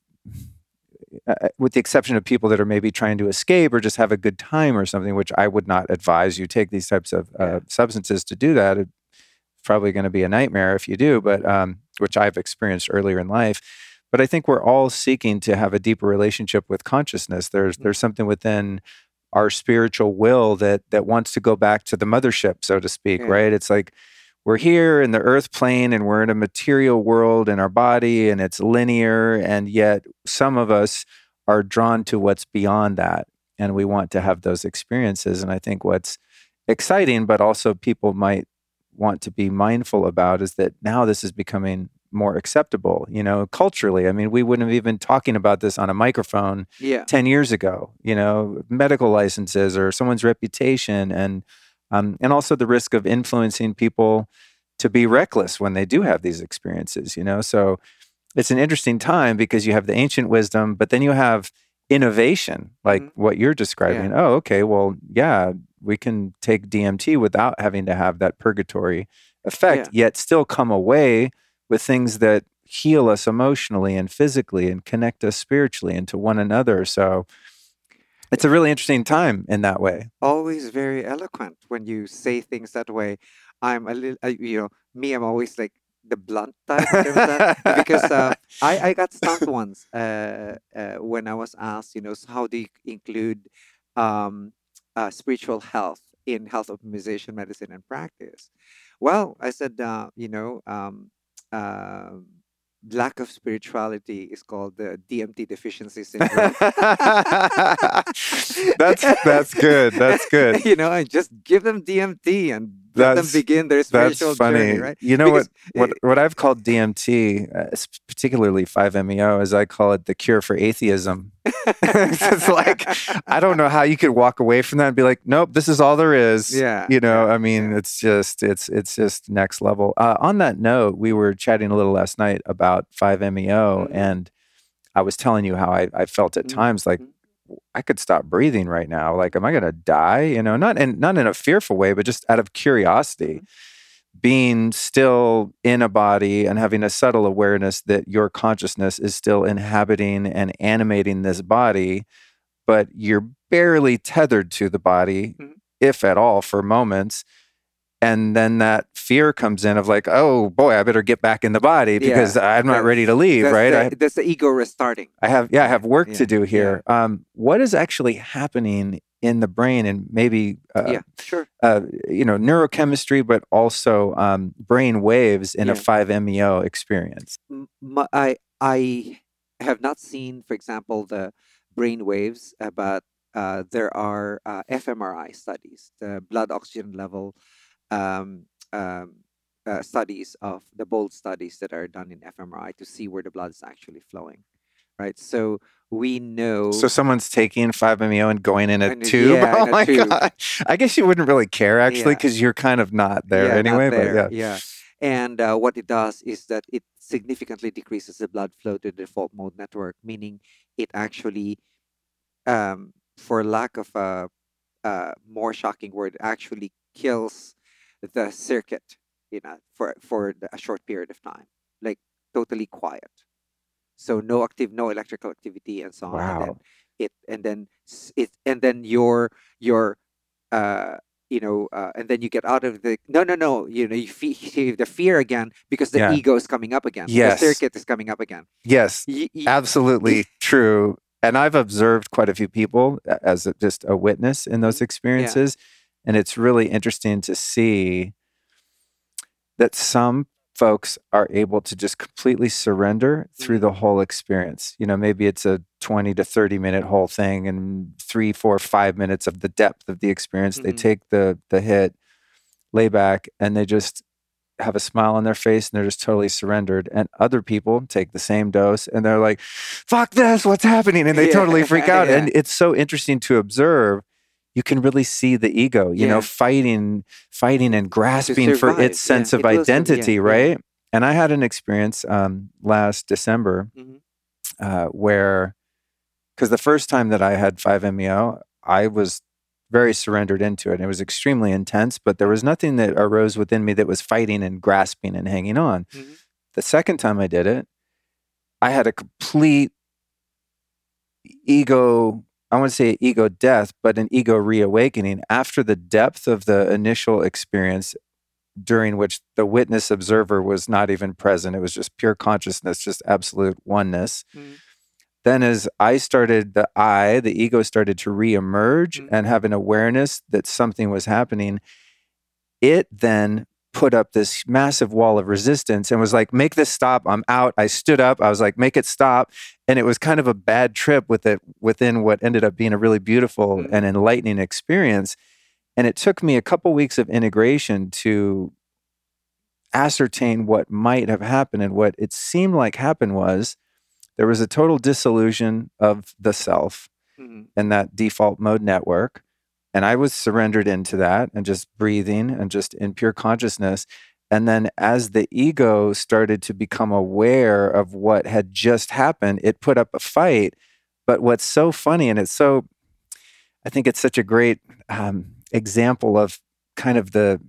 uh, with the exception of people that are maybe trying to escape or just have a good time or something, which I would not advise you take these types of uh, Yeah. substances to do that. It's probably going to be a nightmare if you do, but um, which I've experienced earlier in life. But I think we're all seeking to have a deeper relationship with consciousness. There's there's something within our spiritual will that that wants to go back to the mothership, so to speak, Yeah. right? It's like we're here in the earth plane and we're in a material world in our body and it's linear and yet some of us are drawn to what's beyond that and we want to have those experiences and i think what's exciting but also people might want to be mindful about is that now this is becoming more acceptable you know culturally i mean we wouldn't have even talking about this on a microphone yeah. 10 years ago, you know, medical licenses or someone's reputation and um, and also the risk of influencing people to be reckless when they do have these experiences, you know. So it's an interesting time because you have the ancient wisdom, but then you have innovation, like Mhm. what you're describing. Oh, okay, well, yeah, we can take DMT without having to have that purgatory effect, yet still come away with things that heal us emotionally and physically and connect us spiritually and to one another. So it's a really interesting time in that way. Always very eloquent when you say things that way. I'm a little, uh, you know, me. I'm always like the blunt type of because uh, I I got stumped once uh, uh, when I was asked, you know, so how do you include um, uh, spiritual health in health optimization medicine and practice? Well, I said, uh, you know, um, um lack of spirituality is called the DMT deficiency syndrome. that's that's good. That's good. you know, and just give them DMT and let them begin their That's spiritual journey, right? You know Because, what? What what I've called DMT, uh, particularly 5-MeO, is I call it the cure for atheism. it's like I don't know how you could walk away from that and be like, nope, this is all there is. Yeah, You know, yeah, I mean, yeah. it's just it's it's just next level. Uh, on that note, we were chatting a little last night about 5-MeO, Mhm. and I was telling you how I, I felt at Mhm, times like mhm. I could stop breathing right now. Like, am I going to die? You know, not in not in a fearful way, but just out of curiosity. Being still in a body and having a subtle awareness that your consciousness is still inhabiting and animating this body, but you're barely tethered to the body, Mhm. if at all, for moments. And then that fear comes in of like, oh boy, I better get back in the body because I'm not That- ready to leave, That's right? The, I, that's the ego restarting. I have yeah, I have work Yeah, to do yeah. here. Um, what is actually happening in the brain and maybe uh, yeah, sure. uh, you know neurochemistry, but also um, brain waves in a 5-MeO experience? I I have not seen, for example, the brain waves, uh, but uh, there are uh, fMRI studies, the blood oxygen level um, um, uh, studies of the BOLD studies that are done in fMRI to see where the blood is actually flowing, right? So we know. So someone's taking 5-MeO and going in a In a- tube. yeah, oh a my tube. god! I guess you wouldn't really care actually Yeah. because you're kind of not there yeah, not anyway. there, But yeah, yeah. And uh, what it does is that it significantly decreases the blood flow to the default mode network, meaning it actually, um, for lack of a, a more shocking word, actually kills the circuit, you know, for for a short period of time. Like totally quiet. So no active, no electrical activity, and so on. And then Wow. it and then it and then your your uh you know uh, and then you get out of the no no no you know you feel the fear again because the Yeah. ego is coming up again Yes. the circuit is coming up again Yes, Y- y- absolutely true. And I've observed quite a few people as a, just a witness in those experiences. And it's really interesting to see that some folks are able to just completely surrender through the whole experience. You know, maybe it's a 20 to 30 minute whole thing and three, four, five minutes of the depth of the experience. They Mhm. take the the hit, lay back, and they just have a smile on their face and they're just totally surrendered. And other people take the same dose and they're like, fuck this, what's happening? And they totally freak out. Yeah. And it's so interesting to observe. You can really see the ego, you know, fighting, fighting and grasping for its sense Yeah, of it. Yeah, identity, yeah. right? And I had an experience um, last December Mhm. uh, where, because the first time that I had 5-MeO, I was very surrendered into it. It was extremely intense, but there was nothing that arose within me that was fighting and grasping and hanging on. Mhm. The second time I did it, I had a complete ego, I want to say ego death, but an ego reawakening after the depth of the initial experience during which the witness observer was not even present. It was just pure consciousness, just absolute oneness. Mhm. Then, as I started, the I, the ego started to reemerge Mhm. and have an awareness that something was happening. It then put up this massive wall of resistance and was like, make this stop. I'm out. I stood up. I was like, make it stop. And it was kind of a bad trip with it within what ended up being a really beautiful Mhm. and enlightening experience. And it took me a couple weeks of integration to ascertain what might have happened. And what it seemed like happened was there was a total dissolution of the self Mhm. in that default mode network. And I was surrendered into that and just breathing and just in pure consciousness. And then as the ego started to become aware of what had just happened, it put up a fight. But what's so funny, and it's so, I think it's such a great um, example of kind of the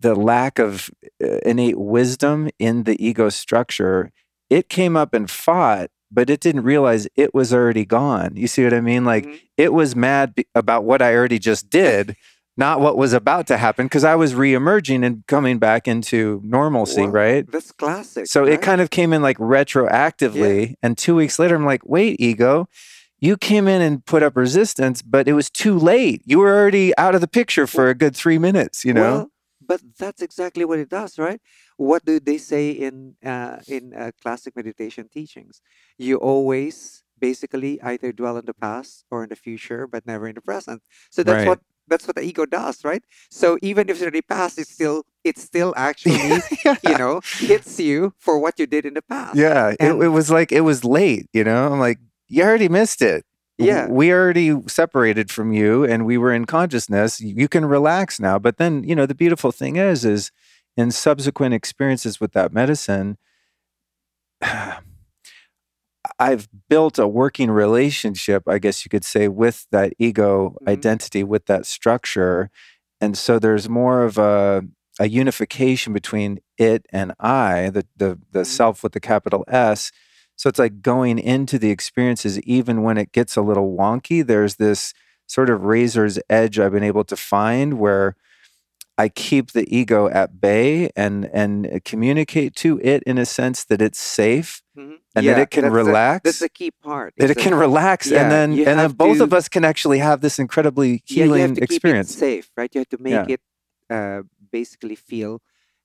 the lack of uh, innate wisdom in the ego structure. It came up and fought, but it didn't realize it was already gone. You see what I mean? Like Mhm. it was mad be- about what I already just did, not what was about to happen, because I was reemerging and coming back into normalcy, Well, right? that's classic So right? it kind of came in like retroactively. And two weeks later, I'm like, wait, ego, you came in and put up resistance, but it was too late. You were already out of the picture for a good three minutes, you know? Well, but that's exactly what it does, right? What do they say in uh, in uh, classic meditation teachings? You always basically either dwell in the past or in the future, but never in the present. So that's Right. what that's what the ego does, right? So even if it's already past, it's still it's still actually yeah. you know hits you for what you did in the past. Yeah, it, it was like it was late, you know? I'm like, you already missed it. Yeah. We already separated from you and we were in consciousness. You can relax now. But then, you know, the beautiful thing is, is in subsequent experiences with that medicine, I've built a working relationship, I guess you could say, with that ego Mhm. identity, with that structure. And so there's more of a, a unification between it and I, the, the, the Mhm. self with the capital S. So it's like going into the experiences, even when it gets a little wonky, there's this sort of razor's edge I've been able to find where I keep the ego at bay and and communicate to it in a sense that it's safe Mhm. and Yeah, that it can that's relax. that's the key part. that it can relax yeah, and then and then both to- of us can actually have this incredibly yeah, you healing have to experience. keep it safe, right? You have to make Yeah. it uh, basically feel.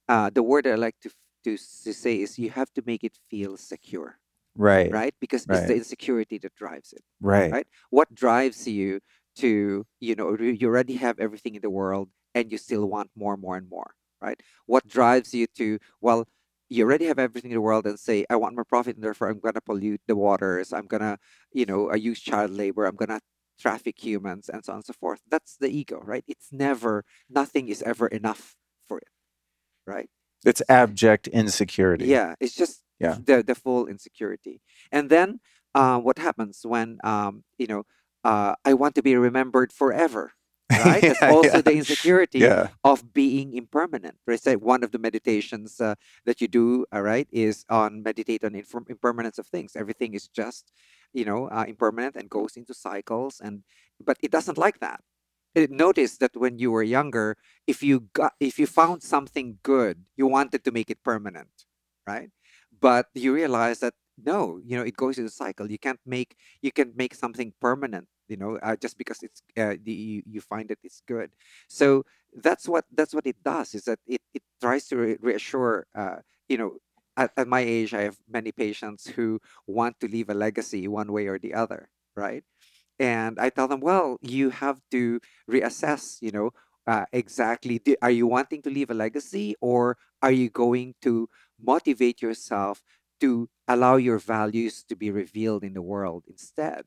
Uh, the word I like to, to to say is you have to make it feel secure, right, right? Because it's the insecurity that drives it. right, Right. What drives you to you know you already have everything in the world and you still want more, more, and more, right? What drives you to well. You already have everything in the world, and say, "I want more profit, and therefore I'm gonna pollute the waters. I'm gonna, you know, I use child labor. I'm gonna traffic humans and so on and so forth. That's the ego, right? It's never, nothing is ever enough for it, right? It's abject insecurity. Yeah, it's just Yeah. the the full insecurity. And then uh, what happens when um, you know uh, I want to be remembered forever? Right? That's Yeah, also yeah. the insecurity Yeah. of being impermanent. Right? So one of the meditations uh, that you do, all right, is on meditate on inform- impermanence of things. Everything is just, you know, uh, impermanent and goes into cycles, and but it doesn't like that. It noticed that when you were younger, if you got if you found something good, you wanted to make it permanent, right? But you realize that no, you know, it goes into cycle. You can't make you can make something permanent, you know, uh, just because it's uh, the, you, you find that it's good. So that's what that's what it does is that it, it tries to re- reassure uh, you know at, at my age i have many patients who want to leave a legacy one way or the other right and i tell them well you have to reassess you know uh, exactly are you wanting to leave a legacy or are you going to motivate yourself to allow your values to be revealed in the world instead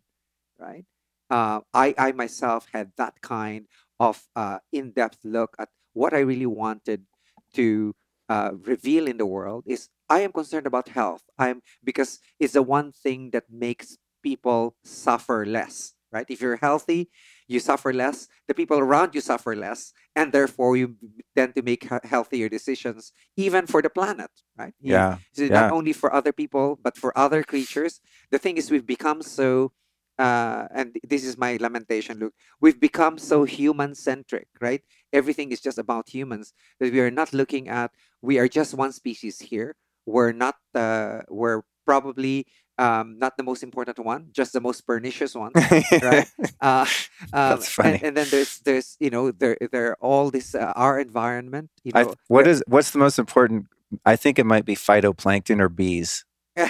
right uh, I, I myself had that kind of uh, in-depth look at what I really wanted to uh, reveal in the world is I am concerned about health. I'm because it's the one thing that makes people suffer less. Right? If you're healthy, you suffer less. The people around you suffer less, and therefore you tend to make healthier decisions, even for the planet. Right? Yeah. so Yeah. not only for other people, but for other creatures. The thing is, we've become so, uh, and this is my lamentation, Luke. We've become so human centric, right? Everything is just about humans that we are not looking at. We are just one species here. We're not. Uh, we're probably um, not the most important one, just the most pernicious one. right? Uh, um, That's funny. And, and then there's there's you know there there are all this uh, our environment. You I, what is what's the most important? I think it might be phytoplankton or bees.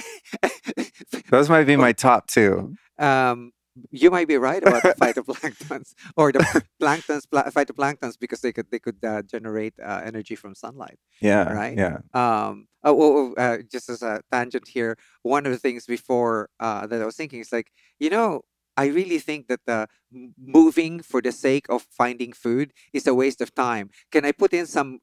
Those might be my top two. um, you might be right about the phytoplanktons or the planktons, pla- phytoplanktons, because they could they could uh, generate uh, energy from sunlight. Yeah. Right? Yeah. Um, oh, oh, oh, uh, just as a tangent here, one of the things before uh, that I was thinking is like, you know, I really think that m- moving for the sake of finding food is a waste of time. Can I put in some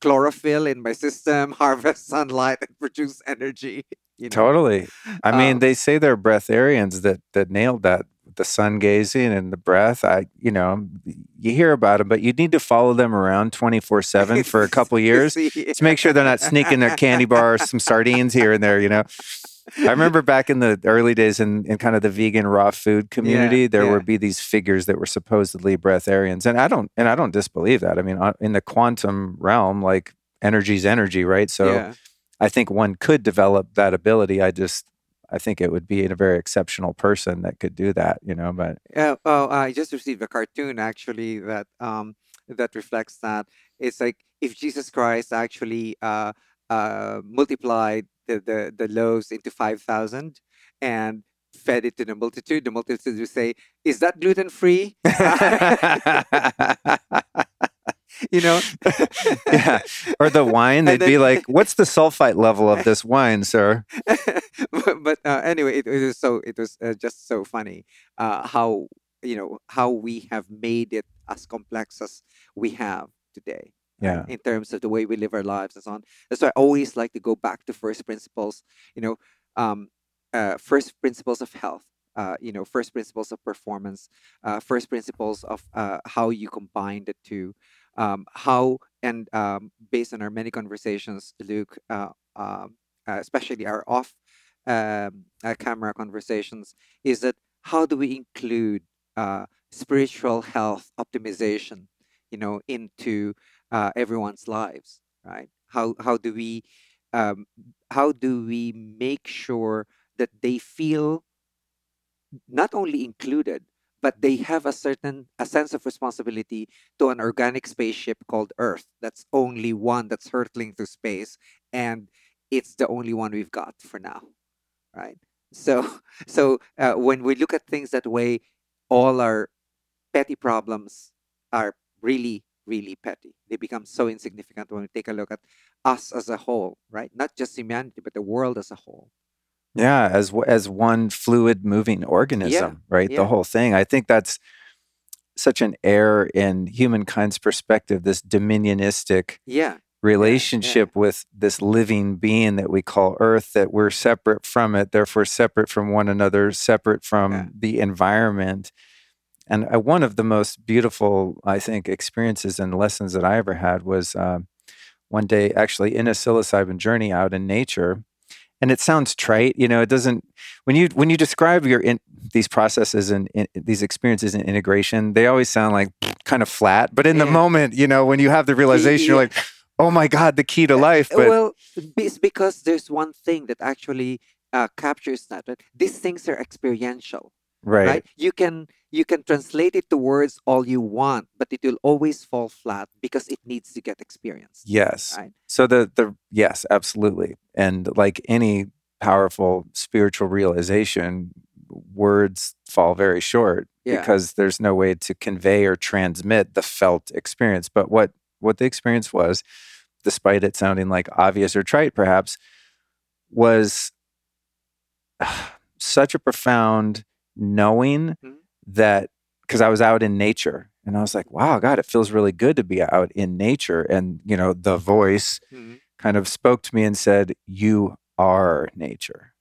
chlorophyll in my system, harvest sunlight, and produce energy? You know? Totally. I mean, Um, they say they're breatharians that that nailed that the sun gazing and the breath. I, you know, you hear about them, but you need to follow them around twenty four seven for a couple years See, to make sure they're not sneaking their candy bar or some sardines here and there. You know, I remember back in the early days in, in kind of the vegan raw food community, there yeah. would be these figures that were supposedly breatharians, and I don't and I don't disbelieve that. I mean, in the quantum realm, like energy's energy, right? So. yeah. I think one could develop that ability. I just, I think it would be a very exceptional person that could do that, you know. But Yeah, well, I just received a cartoon actually that um that reflects that. It's like if Jesus Christ actually uh uh multiplied the the, the loaves into five thousand and fed it to the multitude, the multitude would say, "Is that gluten free?" you know. yeah, or the wine, they'd be like, "What's the sulfite level of this wine, sir?" but, but uh, anyway, it, it was so it was uh, just so funny uh, how you know how we have made it as complex as we have today. right, Yeah. in terms of the way we live our lives and so on. That's why I always like to go back to first principles. You know, um, uh, first principles of health. Uh, you know, first principles of performance. Uh, first principles of uh, how you combine the two. Um, how and um, based on our many conversations, Luke, uh, um, uh, especially our off um, uh, camera conversations, is that how do we include uh, spiritual health optimization, you know, into uh, everyone's lives, right? How how do we um, how do we make sure that they feel not only included, but they have a certain a sense of responsibility to an organic spaceship called Earth. That's only one that's hurtling through space, and it's the only one we've got for now, right? So so uh, when we look at things that way, all our petty problems are really really petty. They become so insignificant when we take a look at us as a whole, right? Not just humanity, but the world as a whole. Yeah, as as one fluid moving organism, right? yeah. The whole thing. I think that's such an error in humankind's perspective. This dominionistic Yeah, relationship with this living being that we call Earth. That we're separate from it, therefore separate from one another, separate from Yeah. the environment. And uh, one of the most beautiful, I think, experiences and lessons that I ever had was uh, one day actually in a psilocybin journey out in nature. And it sounds trite, you know. It doesn't when you when you describe your in, these processes and in, these experiences in integration, they always sound like kind of flat. But in Yeah. the moment, you know, when you have the realization, you're like, "Oh my God, the key to life!" But well, it's because there's one thing that actually uh, captures that. Right? These things are experiential, right, right. You can you can translate it to words all you want, but it will always fall flat because it needs to get experienced. yes. Right. So the the yes, absolutely. And like any powerful spiritual realization, words fall very short Yeah. because there's no way to convey or transmit the felt experience. But what what the experience was, despite it sounding like obvious or trite perhaps, was such a profound knowing Mhm. that because I was out in nature and I was like, wow, God, it feels really good to be out in nature. And, you know, the voice Mhm. kind of spoke to me and said, You are nature.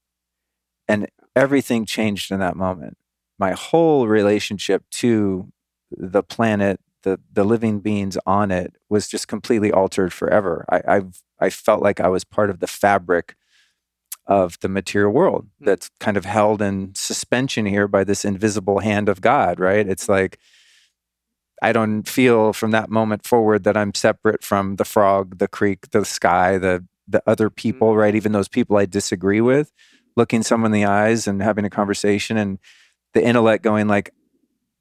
And everything changed in that moment. My whole relationship to the planet, the, the living beings on it, was just completely altered forever. I, I've, I felt like I was part of the fabric of the material world Mm. that's kind of held in suspension here by this invisible hand of God, right? It's like, I don't feel from that moment forward that I'm separate from the frog, the creek, the sky, the the other people, right? Even those people I disagree with, looking someone in the eyes and having a conversation and the intellect going like,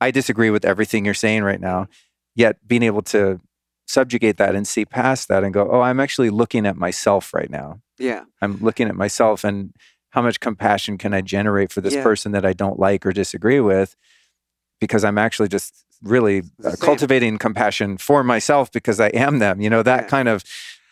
I disagree with everything you're saying right now. Yet being able to subjugate that and see past that and go, oh, I'm actually looking at myself right now. Yeah. I'm looking at myself and how much compassion can I generate for this Yeah. person that I don't like or disagree with because I'm actually just really uh, cultivating compassion for myself because I am them. You know, that Yeah. kind of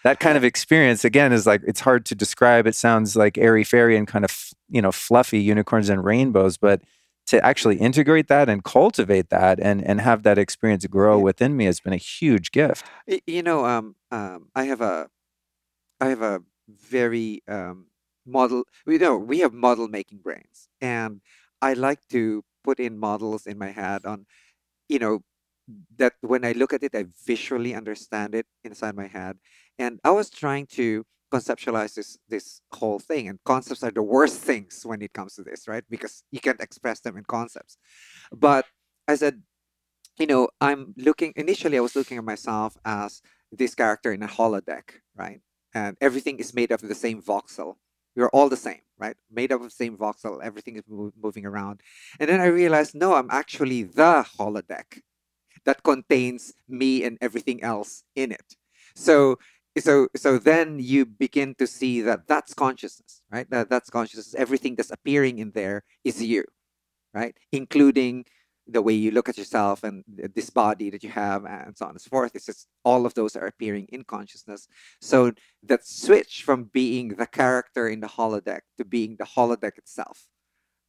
that kind of experience again is like it's hard to describe. It sounds like airy fairy and kind of you know fluffy unicorns and rainbows, but to actually integrate that and cultivate that and and have that experience grow Yeah. within me has been a huge gift. You know, um, um, I have a, I have a very um, model. We know we have model making brains, and I like to put in models in my head on, you know, that when I look at it, I visually understand it inside my head, and I was trying to conceptualize this this whole thing and concepts are the worst things when it comes to this right because you can't express them in concepts but i said you know i'm looking initially i was looking at myself as this character in a holodeck right and everything is made up of the same voxel. We're all the same right? Made up of the same voxel everything is mov- moving around. And then i realized no i'm actually the holodeck that contains me and everything else in it. So so so then you begin to see that that's consciousness right? That that's consciousness. Everything that's appearing in there is you right? Including the way you look at yourself and this body that you have and so on and so forth it's just all of those are appearing in consciousness so that switch from being the character in the holodeck to being the holodeck itself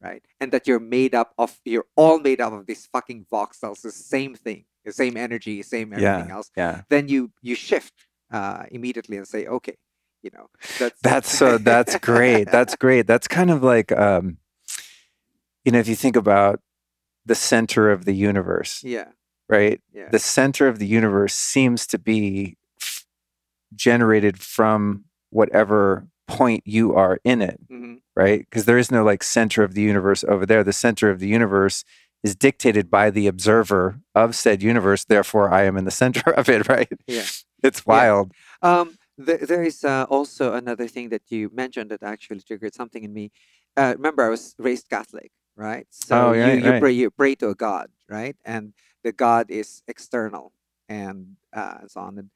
right and that you're made up of you're all made up of these fucking voxels the same thing the same energy same everything else Yeah. then you you shift uh, immediately and say, okay, you know, that's That's so that's great. That's great. That's kind of like um you know, if you think about the center of the universe, yeah, right? yeah, The center of the universe seems to be f- generated from whatever point you are in it, mhm, right? Because there is no like center of the universe over there. The center of the universe is dictated by the observer of said universe. Therefore, I am in the center of it, right? yeah. It's wild. Um, there, there is uh, also another thing that you mentioned that actually triggered something in me. Uh, remember, I was raised Catholic, right? So Oh, you, you right. pray you pray to a God, right? And the God is external and uh, and so on. And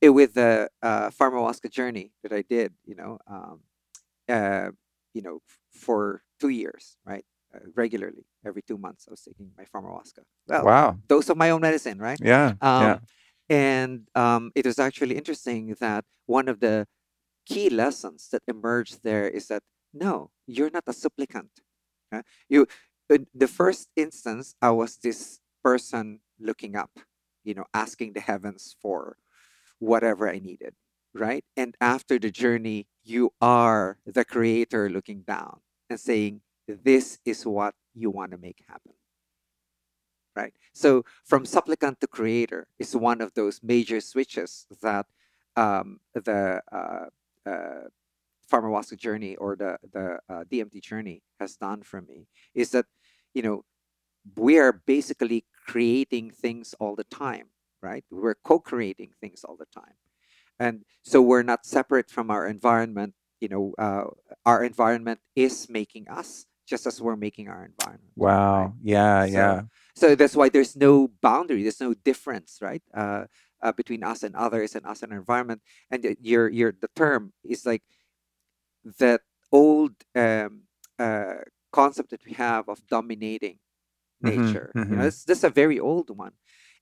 it, with the uh, Pharmahuasca journey that I did, you know, um, uh, you know, for two years, right? Uh, regularly, every two months, I was taking my Pharmahuasca. Well, Wow. dose of my own medicine, right? Yeah. Um, yeah. And um, it was actually interesting that one of the key lessons that emerged there is that no, you're not a supplicant. Uh, You, the first instance, I was this person looking up, you know, asking the heavens for whatever I needed, right? And after the journey, you are the creator looking down and saying, "This is what you want to make happen." right? So from supplicant to creator is one of those major switches that um, the uh, uh, Pharmahuasca journey or the the uh, DMT journey has done for me. Is that you know we are basically creating things all the time, right? We're co-creating things all the time, and so we're not separate from our environment. You know, uh, our environment is making us just as we're making our environment. Wow. right? Yeah. So- yeah. So that's why there's no boundary, there's no difference, right? Uh, uh, between us and others and us and our environment. And your your the term is like that old um, uh, concept that we have of dominating Mhm, nature. You mhm. know, that's that's a very old one,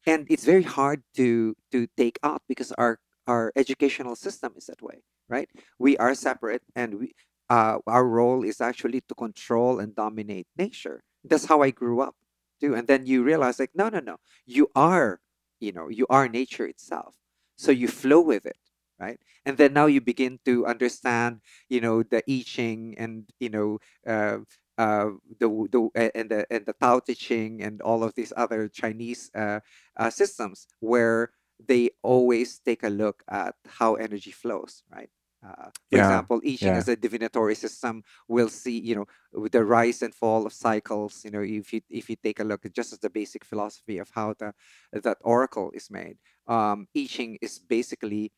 and it's very hard to to take out because our our educational system is that way, right? We are separate, and we uh, our role is actually to control and dominate nature. That's how I grew up too. And then you realize, like, no, no, no, you are, you know, you are nature itself. So you flow with it, right? And then now you begin to understand, you know, the I Ching and you know, uh, uh, the the and the and the Tao Te Ching and all of these other Chinese uh, uh, systems where they always take a look at how energy flows, right? Uh, for Yeah, example, I Ching yeah. as a divinatory system will see, you know, with the rise and fall of cycles. You know, if you if you take a look at just as the basic philosophy of how the that oracle is made, um, I Ching is basically,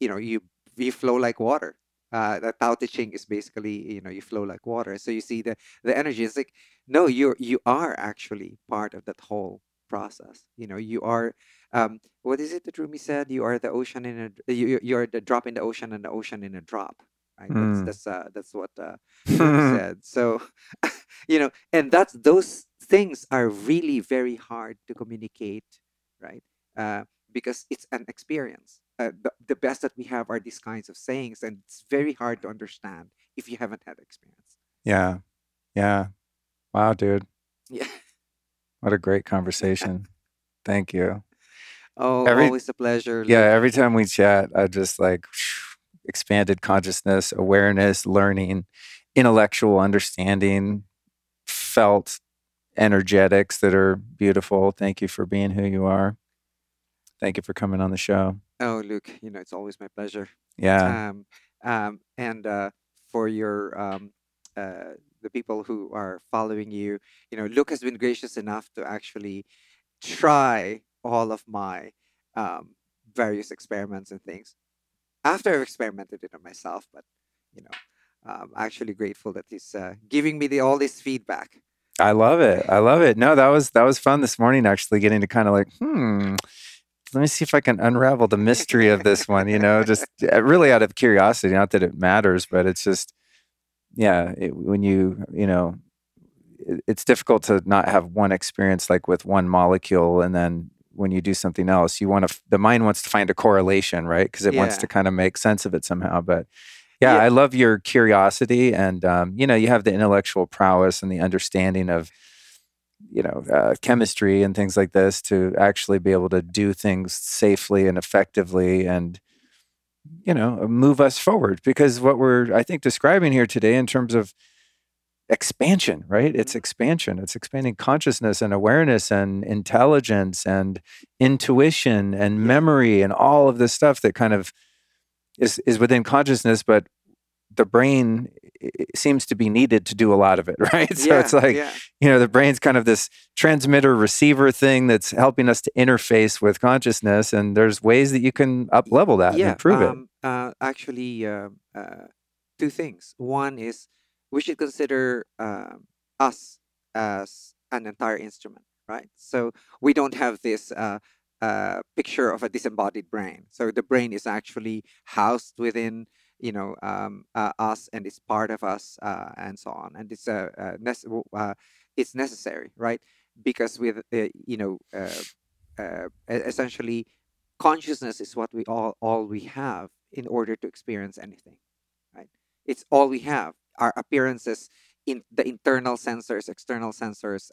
you know, you you flow like water. Uh, the Tao Te Ching is basically, you know, you flow like water. So you see the the energy. It's like, no, you're you are actually part of that whole process. You know, you are. Um, what is it that Rumi said? You are the ocean in a. You you- you are the drop in the ocean and the ocean in a drop. Right. That's Mm. that's uh, that's what uh, Rumi said. So, you know, and that's those things are really very hard to communicate, right? Uh, because it's an experience. Uh, the, the best that we have are these kinds of sayings, and it's very hard to understand if you haven't had experience. Yeah. Yeah. Wow, dude. Yeah. What a great conversation. Thank you. Oh, Every- always a pleasure. Yeah, every time we chat, I just like expanded consciousness, awareness, learning, intellectual understanding, felt energetics that are beautiful. Thank you for being who you are. Thank you for coming on the show. Oh, Luke, you know it's always my pleasure. Yeah. Um, um, and uh, for your um, uh, the people who are following you, you know, Luke has been gracious enough to actually try all of my um, various experiments and things. After I've experimented it on myself, but you know, I'm actually grateful that he's uh, giving me the all this feedback. I love it. I love it. No, that was that was fun this morning actually getting to kind of like, hmm, let me see if I can unravel the mystery of this one, you know, just uh, really out of curiosity, not that it matters, but it's just yeah, it, when you, you know, it, it's difficult to not have one experience like with one molecule and then when you do something else, you want to the mind wants to find a correlation, right? Because it wants to kind of make sense of it somehow, but yeah, Yeah. I love your curiosity, and um, you know, you have the intellectual prowess and the understanding of, you know, uh, chemistry and things like this to actually be able to do things safely and effectively, and you know, move us forward. Because what we're, I think, describing here today in terms of expansion, right? It's expansion. It's expanding consciousness and awareness and intelligence and intuition and memory and all of this stuff that kind of is is within consciousness, but the brain seems to be needed to do a lot of it, right? So yeah, it's like yeah, you know the brain's kind of this transmitter receiver thing that's helping us to interface with consciousness, and there's ways that you can up level that and yeah. improve it. um, Uh, actually, uh, uh, two things. One is we should consider um, us as an entire instrument, right? So we don't have this uh, uh, picture of a disembodied brain. So the brain is actually housed within, you know, um, uh, us, and it's part of us, uh, and so on. And it's uh, uh, it's necessary, right? Because with uh, you know, uh, uh, essentially, consciousness is what we all all we have in order to experience anything, right? It's all we have. Our appearances in the internal sensors, external sensors,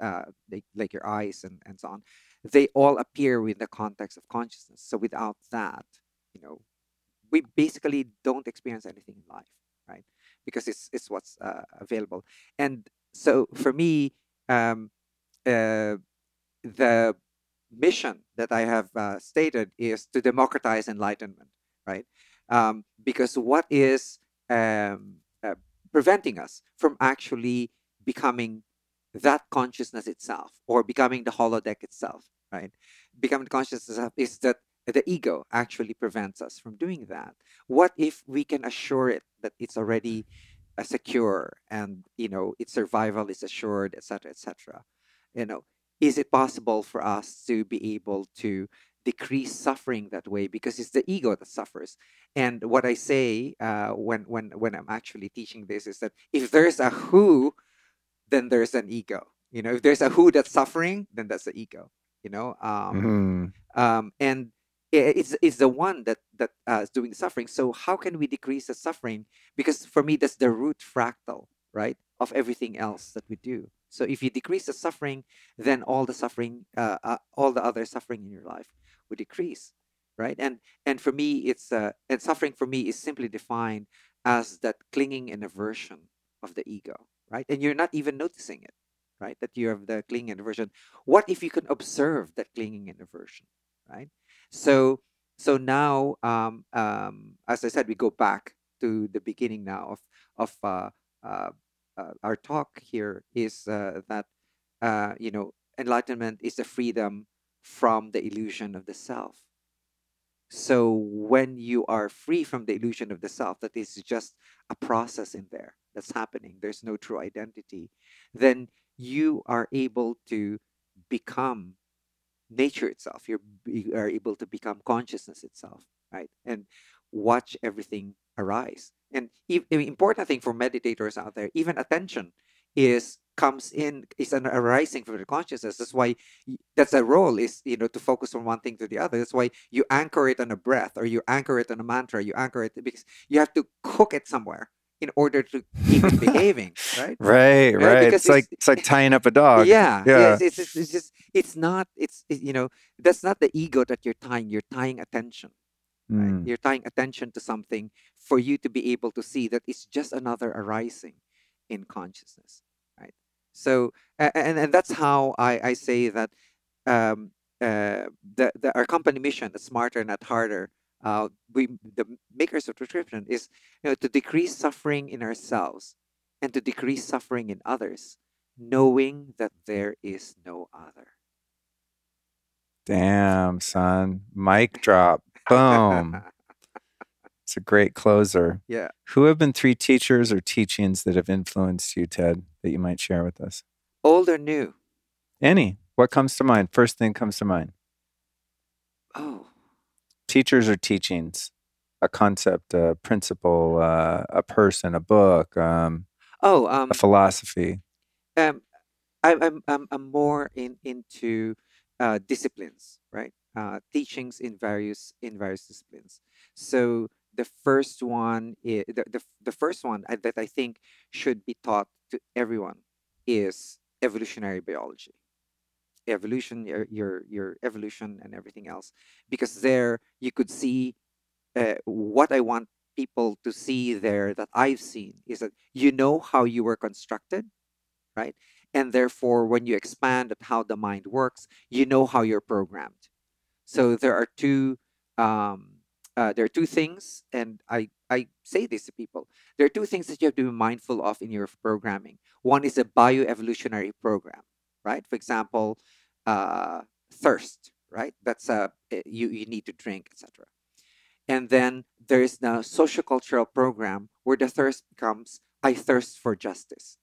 like, like your eyes and, and so on, they all appear with the context of consciousness. So without that, you know, we basically don't experience anything in life, right? Because it's it's what's uh, available. And so for me, um, uh, the mission that I have uh, stated is to democratize enlightenment, right? Um, because what is um, uh, preventing us from actually becoming that consciousness itself or becoming the holodeck itself, right? Becoming consciousness is that the ego actually prevents us from doing that. What if we can assure it that it's already uh, secure and you know its survival is assured, etc., etc. You know, is it possible for us to be able to decrease suffering that way because it's the ego that suffers and what i say uh, when when when i'm actually teaching this is that if there's a who then there's an ego you know if there's a who that's suffering then that's the ego you know um, Mhm. um, and i- it's it's the one that that uh, is doing the suffering. So how can we decrease the suffering? Because for me, that's the root fractal, right, of everything else that we do. So if you decrease the suffering, then all the suffering, uh, uh, all the other suffering in your life would decrease, right? And and for me, it's uh, and suffering for me is simply defined as that clinging and aversion of the ego, right? And you're not even noticing it, right? That you have the clinging and aversion. What if you can observe that clinging and aversion, right? So so now, um, um, as I said, we go back to the beginning now of of uh, uh, uh, our talk here is uh, that uh, you know enlightenment is the freedom from the illusion of the self. So when you are free from the illusion of the self, that is just a process in there that's happening. There's no true identity. Then you are able to become nature itself. You're, you are able to become consciousness itself, right? And watch everything arise. And e- the important thing for meditators out there, even attention is comes in is an arising from the consciousness. That's why that's a role is you know to focus from one thing to the other. That's why you anchor it on a breath or you anchor it on a mantra. You anchor it because you have to cook it somewhere in order to keep it behaving, right? Right, Yeah, right. because It's like it's- it's like tying up a dog. yeah, yeah. it's, it's, it's just it's not it's it- you know that's not the ego that you're tying. You're tying attention. Right? Mm. You're tying attention to something for you to be able to see that it's just another arising in consciousness, right? So and and that's how I I say that um uh the, the our company mission, the smarter not harder. Uh, we the makers of Troscription is you know to decrease suffering in ourselves and to decrease suffering in others, knowing that there is no other. Damn, son. Mic drop. Boom. It's a great closer. yeah. Who have been three teachers or teachings that have influenced you, Ted, that you might share with us? Old or new? Any. What comes to mind? First thing comes to mind. Oh, Teachers or teachings, a concept, a principle, uh, a person, a book, um, oh, um, a philosophy. um, I, I'm, I'm, I'm more in into uh, disciplines, right? Uh, teachings in various in various disciplines. So the first one is the, the, the first one that I think should be taught to everyone is evolutionary biology. Evolution, your your your evolution and everything else, because there you could see uh, what I want people to see there that I've seen is that you know how you were constructed right? And therefore, when you expand how the mind works, you know how you're programmed. So there are two, um, uh, there are two things, and I I say this to people. There are two things that you have to be mindful of in your programming. One is a bioevolutionary program, right? For example, uh, thirst, right? That's a you you need to drink, etc. And then there is the sociocultural program where the thirst becomes I thirst for justice?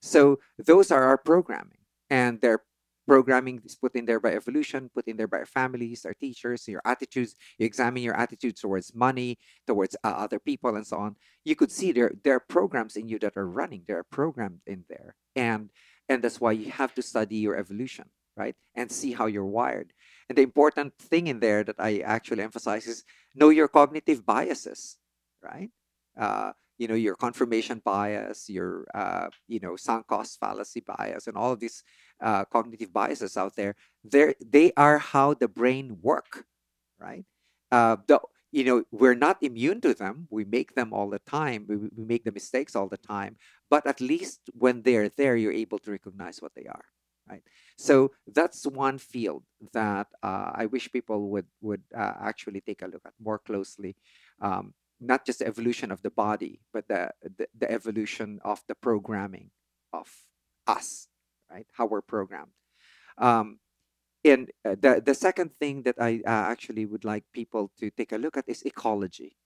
So those are our programming, and their programming is put in there by evolution, put in there by our families, our teachers, your attitudes. You examine your attitudes towards money, towards uh, other people, and so on. You could see there there are programs in you that are running. There are programmed in there, and and that's why you have to study your evolution, right, and see how you're wired. And the important thing in there that I actually emphasize is know your cognitive biases, right? Uh, you know your confirmation bias, your uh, you know sunk cost fallacy bias, and all of these uh, cognitive biases out there. They they are how the brain work, right? Uh, the you know we're not immune to them. We make them all the time. We, we make the mistakes all the time. But at least when they're there, you're able to recognize what they are, right? So that's one field that uh, I wish people would would uh, actually take a look at more closely. Um, not just the evolution of the body, but the, the, the evolution of the programming of us, right? How we're programmed. Um, and uh, the the second thing that I uh, actually would like people to take a look at is ecology,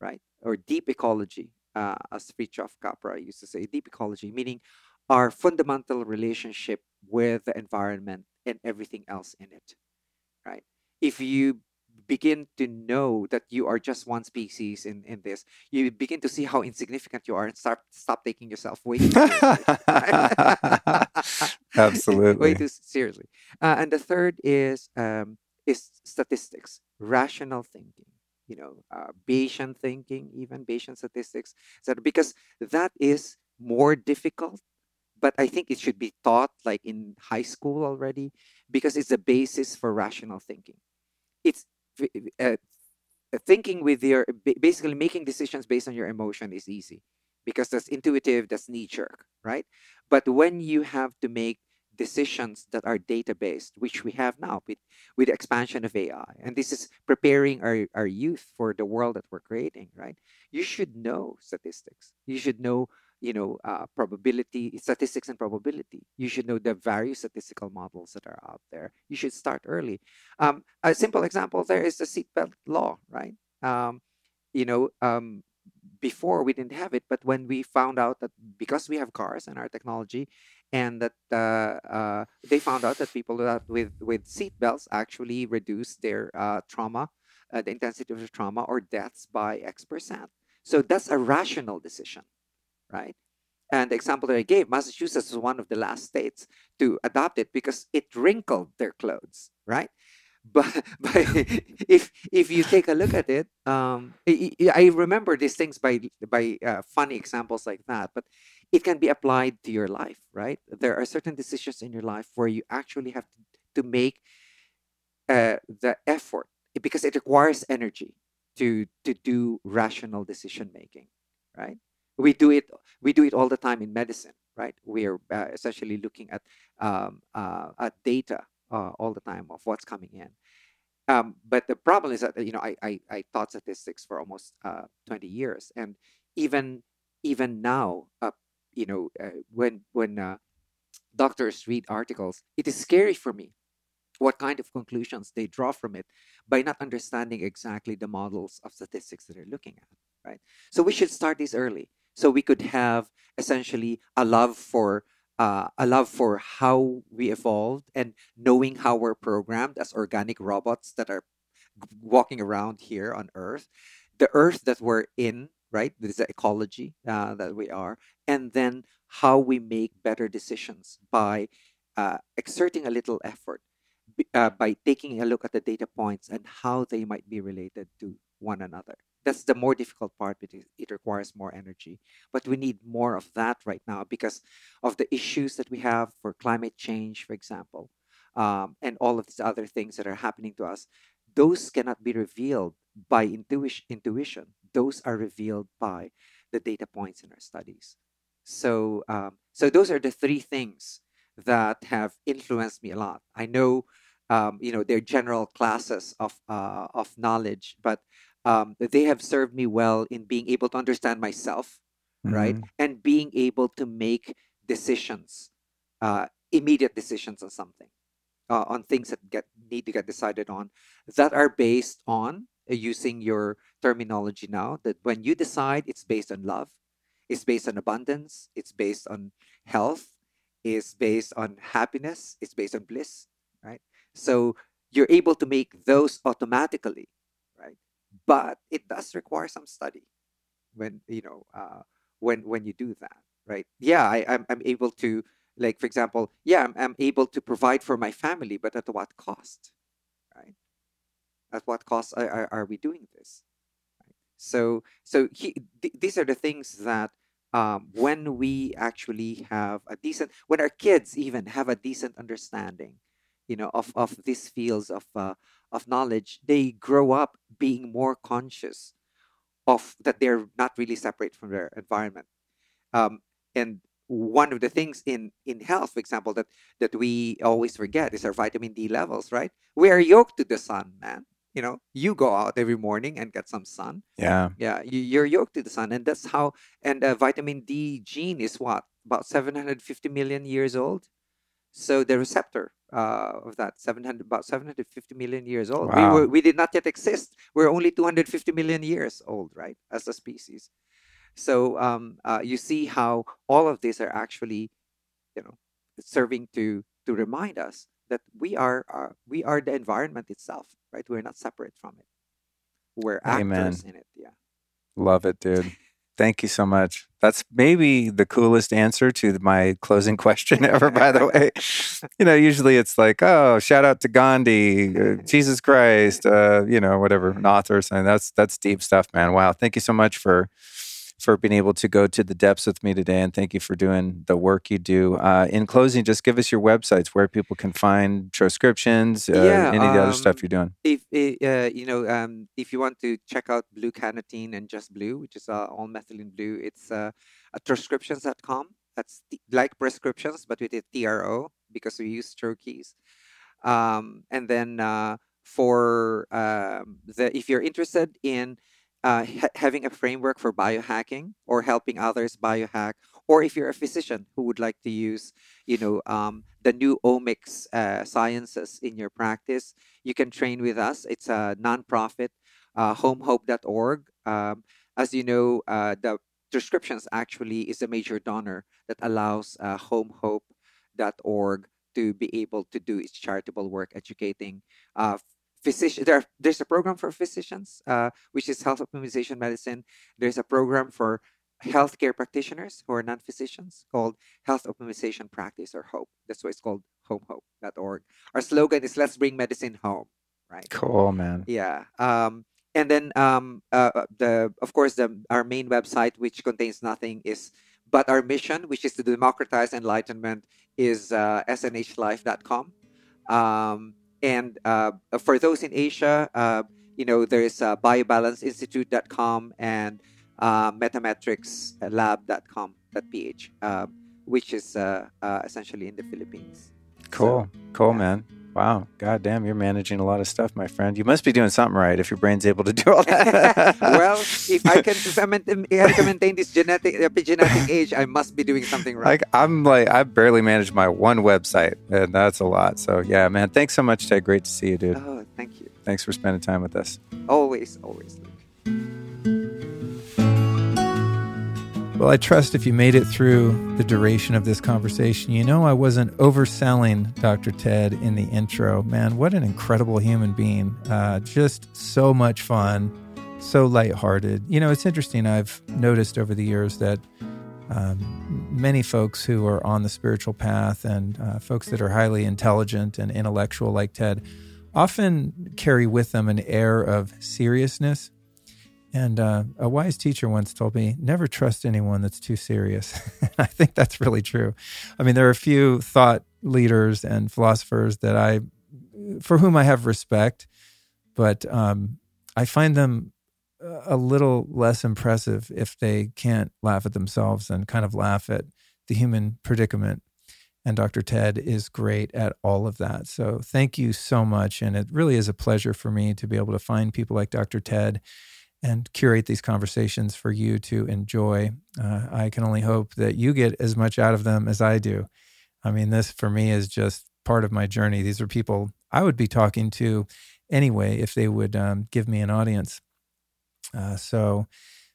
right? Or deep ecology, uh, as Fritjof Capra used to say, deep ecology, meaning our fundamental relationship with the environment and everything else in it, right? If you begin to know that you are just one species in, in this, you begin to see how insignificant you are and start stop taking yourself way too seriously. Absolutely. way too seriously. Uh, and the third is um, is statistics, rational thinking. You know, uh, Bayesian thinking, even Bayesian statistics, so because that is more difficult but I think it should be taught like in high school already because it's the basis for rational thinking. It's uh, thinking with your basically making decisions based on your emotion is easy because that's intuitive, that's knee jerk, right? But when you have to make decisions that are data based, which we have now with, with the expansion of AI, and this is preparing our, our youth for the world that we're creating, right? You should know statistics. You should know you know uh, probability statistics and probability. You should know the various statistical models that are out there. You should start early. Um, a simple example there is the seatbelt law right? Um, you know um, before we didn't have it but when we found out that because we have cars and our technology and that uh, uh, they found out that people that with with seatbelts actually reduce their uh, trauma uh, the intensity of the trauma or deaths by x percent. So that's a rational decision right? And the example that I gave, Massachusetts was one of the last states to adopt it because it wrinkled their clothes, right? But, but if if you take a look at it, um, I remember these things by by uh, funny examples like that. But it can be applied to your life, right? There are certain decisions in your life where you actually have to, to make uh, the effort because it requires energy to to do rational decision making, right? We do it we do it all the time in medicine right? We are uh, essentially looking at um, uh, at data uh, all the time of what's coming in. Um, but the problem is that you know I, I, I taught statistics for almost uh, 20 years and even even now uh, you know uh, when when doctors read articles it is scary for me what kind of conclusions they draw from it by not understanding exactly the models of statistics that they're looking at right? So we should start this early so we could have essentially a love for uh, a love for how we evolved and knowing how we're programmed as organic robots that are walking around here on earth. The earth that we're in right this is the ecology uh, that we are and then how we make better decisions by uh, exerting a little effort uh, by taking a look at the data points and how they might be related to one another that's the more difficult part because it requires more energy. But we need more of that right now because of the issues that we have for climate change for example um, and all of these other things that are happening to us. Those cannot be revealed by intuition intuition. Those are revealed by the data points in our studies. So um, so those are the three things that have influenced me a lot. I know um, you know they're general classes of uh, of knowledge but um, they have served me well in being able to understand myself, right, Mhm. and being able to make decisions, uh, immediate decisions on something, uh, on things that get need to get decided on, that are based on uh, using your terminology now. That when you decide, it's based on love, it's based on abundance, it's based on health, it's based on happiness, it's based on bliss, right? So you're able to make those automatically right? But it does require some study when you know uh, when when you do that, right? Yeah, I, I'm I'm able to like for example, yeah, I'm, I'm able to provide for my family, but at what cost, right? At what cost are, are, are we doing this? Right? So so he, th- these are the things that um, when we actually have a decent, when our kids even have a decent understanding, you know, of of these fields of uh, of knowledge, they grow up being more conscious of that they're not really separate from their environment. Um, and one of the things in in health, for example, that that we always forget is our vitamin D levels. Right? We are yoked to the sun, man. You know, you go out every morning and get some sun. Yeah. Yeah, you, you're yoked to the sun, and that's how. And uh, vitamin D gene is what about 750 million years old. So the receptor uh, of that 700 about 750 million years old. We Wow. were we did not yet exist. We're only 250 million years old, right, as a species. So um, uh, you see how all of these are actually, you know, serving to to remind us that we are uh, we are the environment itself, right? We're not separate from it. We're Amen. actors in it. Yeah. Love it, dude. Thank you so much. That's maybe the coolest answer to my closing question ever, by the way. You know, usually it's like, oh, shout out to Gandhi, uh, Jesus Christ, uh, you know, whatever, an author or something. That's that's deep stuff, man. Wow. Thank you so much for for being able to go to the depths with me today, and thank you for doing the work you do. Uh, in closing, just give us your websites where people can find troscriptions, uh, Yeah, any of the other stuff um, you're doing. if uh, you know um, if you want to check out blue cannatine and just blue which is uh, all methylene blue it's uh, at troscriptions.com that's t- like prescriptions but with a tro because we use troches um, and then uh, for um, the if you're interested in uh, ha- having a framework for biohacking or helping others biohack or if you're a physician who would like to use you know um, the new omics uh, sciences in your practice you can train with us. It's a nonprofit uh, homehope.org um, as you know uh, the Troscriptions actually is a major donor that allows uh, homehope.org to be able to do its charitable work educating uh, physician there, there's a program for physicians uh, which is health optimization medicine. There's a program for healthcare practitioners who are non-physicians called health optimization practice or hope. That's why it's called homehope.org our slogan is let's bring medicine home right? Cool, man. yeah um, and then um, uh, uh, the of course the our main website which contains nothing is but our mission which is to democratize enlightenment is uh, snhlife.com um, and uh, for those in asia uh, you know there's uh, biobalanceinstitute.com and uh, metametricslab.com ph uh, which is uh, uh, essentially in the philippines Cool. Cool, yeah. man. Wow. God damn, you're managing a lot of stuff, my friend. You must be doing something right if your brain's able to do all that. well, if I can, if I, maintain, if I can maintain this genetic uh, epigenetic age, I must be doing something right. like I'm like I barely manage my one website, and that's a lot. So yeah, man. Thanks so much, Ted. Great to see you, dude. oh, thank you. Thanks for spending time with us. Always, always. Luke. Well, I trust if you made it through the duration of this conversation, you know I wasn't overselling Dr. Ted in the intro. Man, what an incredible human being. Uh, just so much fun, so lighthearted. You know, it's interesting. I've noticed over the years that um, many folks who are on the spiritual path and uh, folks that are highly intelligent and intellectual like Ted often carry with them an air of seriousness. And uh, a wise teacher once told me, never trust anyone that's too serious. I think that's really true. I mean, there are a few thought leaders and philosophers that I, for whom I have respect, but um, I find them a little less impressive if they can't laugh at themselves and kind of laugh at the human predicament. And Dr. Ted is great at all of that. So thank you so much. And it really is a pleasure for me to be able to find people like Dr. Ted and curate these conversations for you to enjoy. Uh, I can only hope that you get as much out of them as I do. I mean, this for me is just part of my journey. These are people I would be talking to anyway if they would um, give me an audience. Uh, so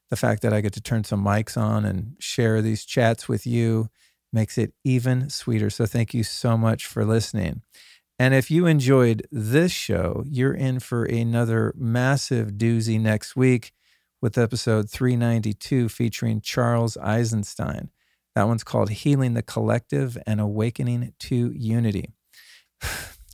the fact that I get to turn some mics on and share these chats with you makes it even sweeter. So thank you so much for listening. And if you enjoyed this show, you're in for another massive doozy next week with episode 392 featuring Charles Eisenstein. That one's called Healing the Collective and Awakening to Unity.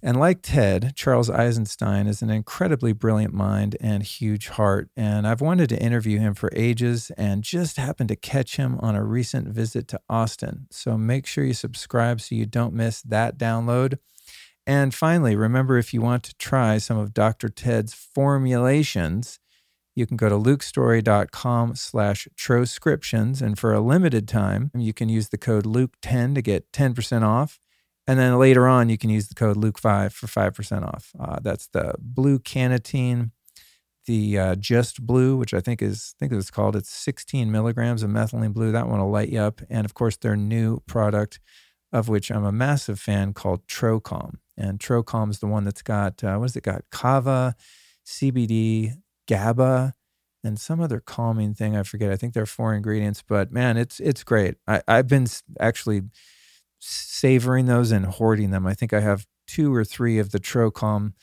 And like Ted, Charles Eisenstein is an incredibly brilliant mind and huge heart. And I've wanted to interview him for ages and just happened to catch him on a recent visit to Austin. So make sure you subscribe so you don't miss that download. And finally, remember if you want to try some of Dr. Ted's formulations, you can go to lukestory.com slash troscriptions. And for a limited time, you can use the code Luke10 to get 10% off. And then later on, you can use the code Luke5 for 5% off. Uh, that's the blue cannatine, the uh, just blue, which I think is, I think it's called, it's 16 milligrams of methylene blue. That one will light you up. And of course, their new product, of which I'm a massive fan, called Trocalm. And Trocalm is the one that's got, uh, what has it got? Kava, CBD, GABA, and some other calming thing. I forget. I think there are four ingredients, but man, it's it's great. I, I've been actually savoring those and hoarding them. I think I have two or three of the Trocalm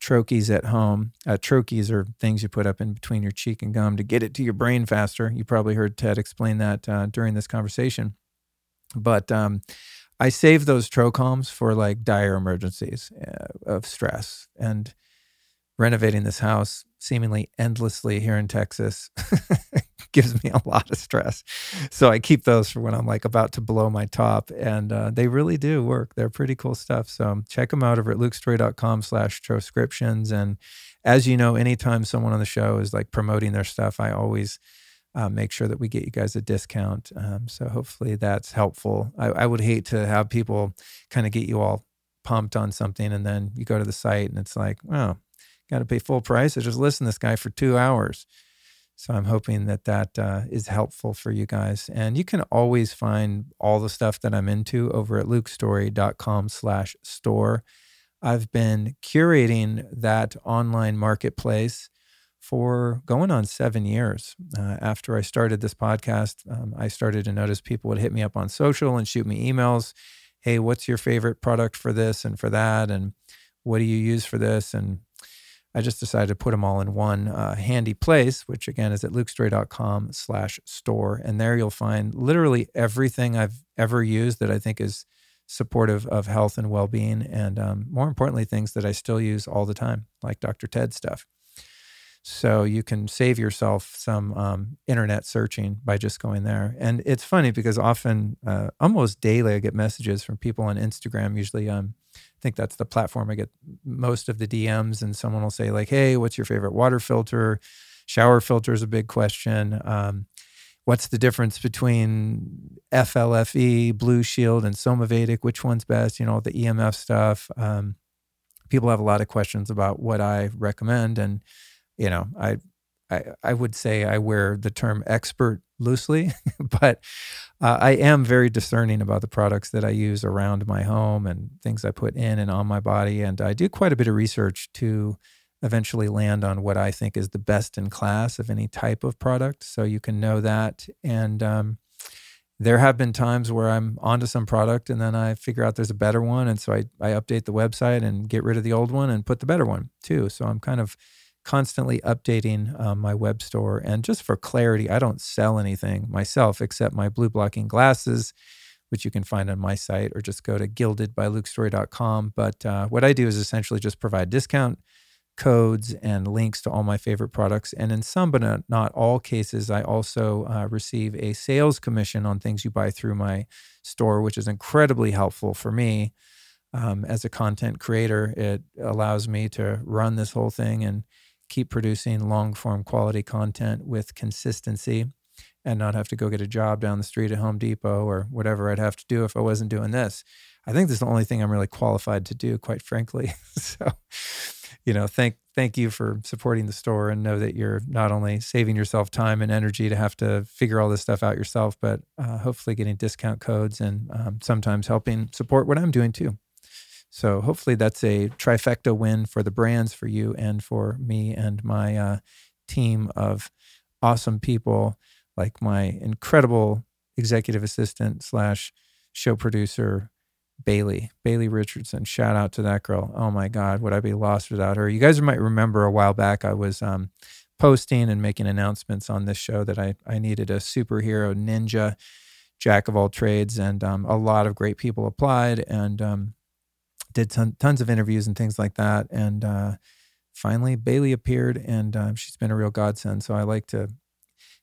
troches at home. Uh, troches are things you put up in between your cheek and gum to get it to your brain faster. You probably heard Ted explain that uh, during this conversation. But um, I save those Trocalms for like dire emergencies uh, of stress and renovating this house seemingly endlessly here in Texas gives me a lot of stress. So I keep those for when I'm like about to blow my top. And uh, they really do work. They're pretty cool stuff. So check them out over at lukestory.com slash troscriptions. And as you know, anytime someone on the show is like promoting their stuff, I always uh, make sure that we get you guys a discount. Um, so hopefully that's helpful. I, I would hate to have people kind of get you all pumped on something and then you go to the site and it's like, oh, got to pay full price. I just listened to this guy for two hours. So I'm hoping that that uh, is helpful for you guys. And you can always find all the stuff that I'm into over at lukestory.com slash store. I've been curating that online marketplace for going on seven years. Uh, after I started this podcast, um, I started to notice people would hit me up on social and shoot me emails. Hey, what's your favorite product for this and for that? And what do you use for this? And I just decided to put them all in one uh, handy place, which again is at lukestory.com slash store. And there you'll find literally everything I've ever used that I think is supportive of health and well-being. And um, more importantly, things that I still use all the time, like Dr. Ted stuff. So you can save yourself some um, internet searching by just going there. And it's funny because often, uh, almost daily, I get messages from people on Instagram, usually um, I think that's the platform I get most of the DMs, and someone will say like, "Hey, what's your favorite water filter?" Shower filter is a big question. Um, what's the difference between FLFE, Blue Shield, and Somavedic? Which one's best? You know, the EMF stuff. Um, people have a lot of questions about what I recommend, and you know, I I, I would say I wear the term expert loosely, but uh, I am very discerning about the products that I use around my home and things I put in and on my body. And I do quite a bit of research to eventually land on what I think is the best in class of any type of product. So you can know that. And um, there have been times where I'm onto some product and then I figure out there's a better one. And so I, I update the website and get rid of the old one and put the better one too. So I'm kind of constantly updating um, my web store. And just for clarity, I don't sell anything myself except my blue blocking glasses, which you can find on my site or just go to gildedbylukestory.com. But uh, what I do is essentially just provide discount codes and links to all my favorite products. And in some, but not all cases, I also uh, receive a sales commission on things you buy through my store, which is incredibly helpful for me. Um, as a content creator, it allows me to run this whole thing and keep producing long form quality content with consistency and not have to go get a job down the street at Home Depot or whatever I'd have to do if I wasn't doing this. I think this is the only thing I'm really qualified to do, quite frankly. so, you know, thank thank you for supporting the store and know that you're not only saving yourself time and energy to have to figure all this stuff out yourself, but uh, hopefully getting discount codes and um, sometimes helping support what I'm doing too. So hopefully that's a trifecta win for the brands, for you, and for me and my uh, team of awesome people, like my incredible executive assistant slash show producer Bailey, Bailey Richardson. Shout out to that girl. Oh my God, would I be lost without her? You guys might remember a while back I was um, posting and making announcements on this show that I, I needed a superhero ninja, jack of all trades, and um, a lot of great people applied. And um, did ton, tons of interviews and things like that. And uh, finally, Bailey appeared, and um, she's been a real godsend. So I like to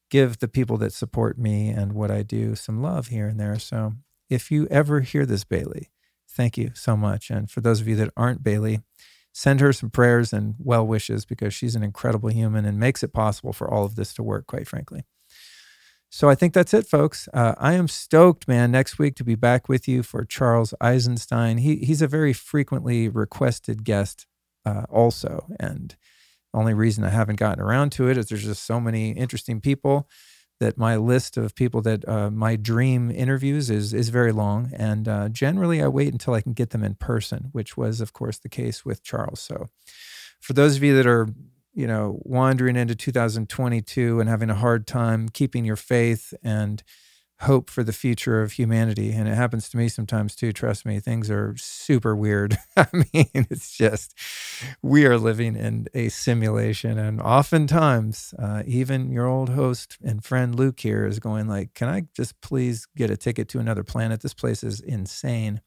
give the people that support me and what I do some love here and there. So if you ever hear this, Bailey, thank you so much. And for those of you that aren't Bailey, send her some prayers and well wishes because she's an incredible human and makes it possible for all of this to work, quite frankly. So I think that's it, folks. Uh, I am stoked, man, next week to be back with you for Charles Eisenstein. He, he's a very frequently requested guest, uh, also. And the only reason I haven't gotten around to it is there's just so many interesting people that my list of people that uh, my dream interviews is is very long, and uh, generally I wait until I can get them in person, which was, of course, the case with Charles. So, for those of you that are you know wandering into 2022 and having a hard time keeping your faith and hope for the future of humanity. And it happens to me sometimes too. Trust me, things are super weird. I mean, it's just, we are living in a simulation. And oftentimes, uh, even your old host and friend Luke here is going like, can I just please get a ticket to another planet? This place is insane.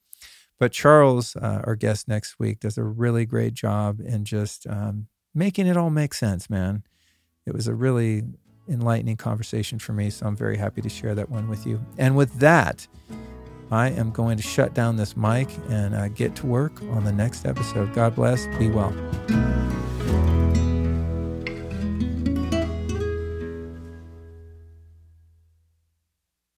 But Charles, uh, our guest next week, does a really great job in just um, making it all make sense, man. It was a really enlightening conversation for me. So I'm very happy to share that one with you. And with that, I am going to shut down this mic and uh, get to work on the next episode. God bless. Be well.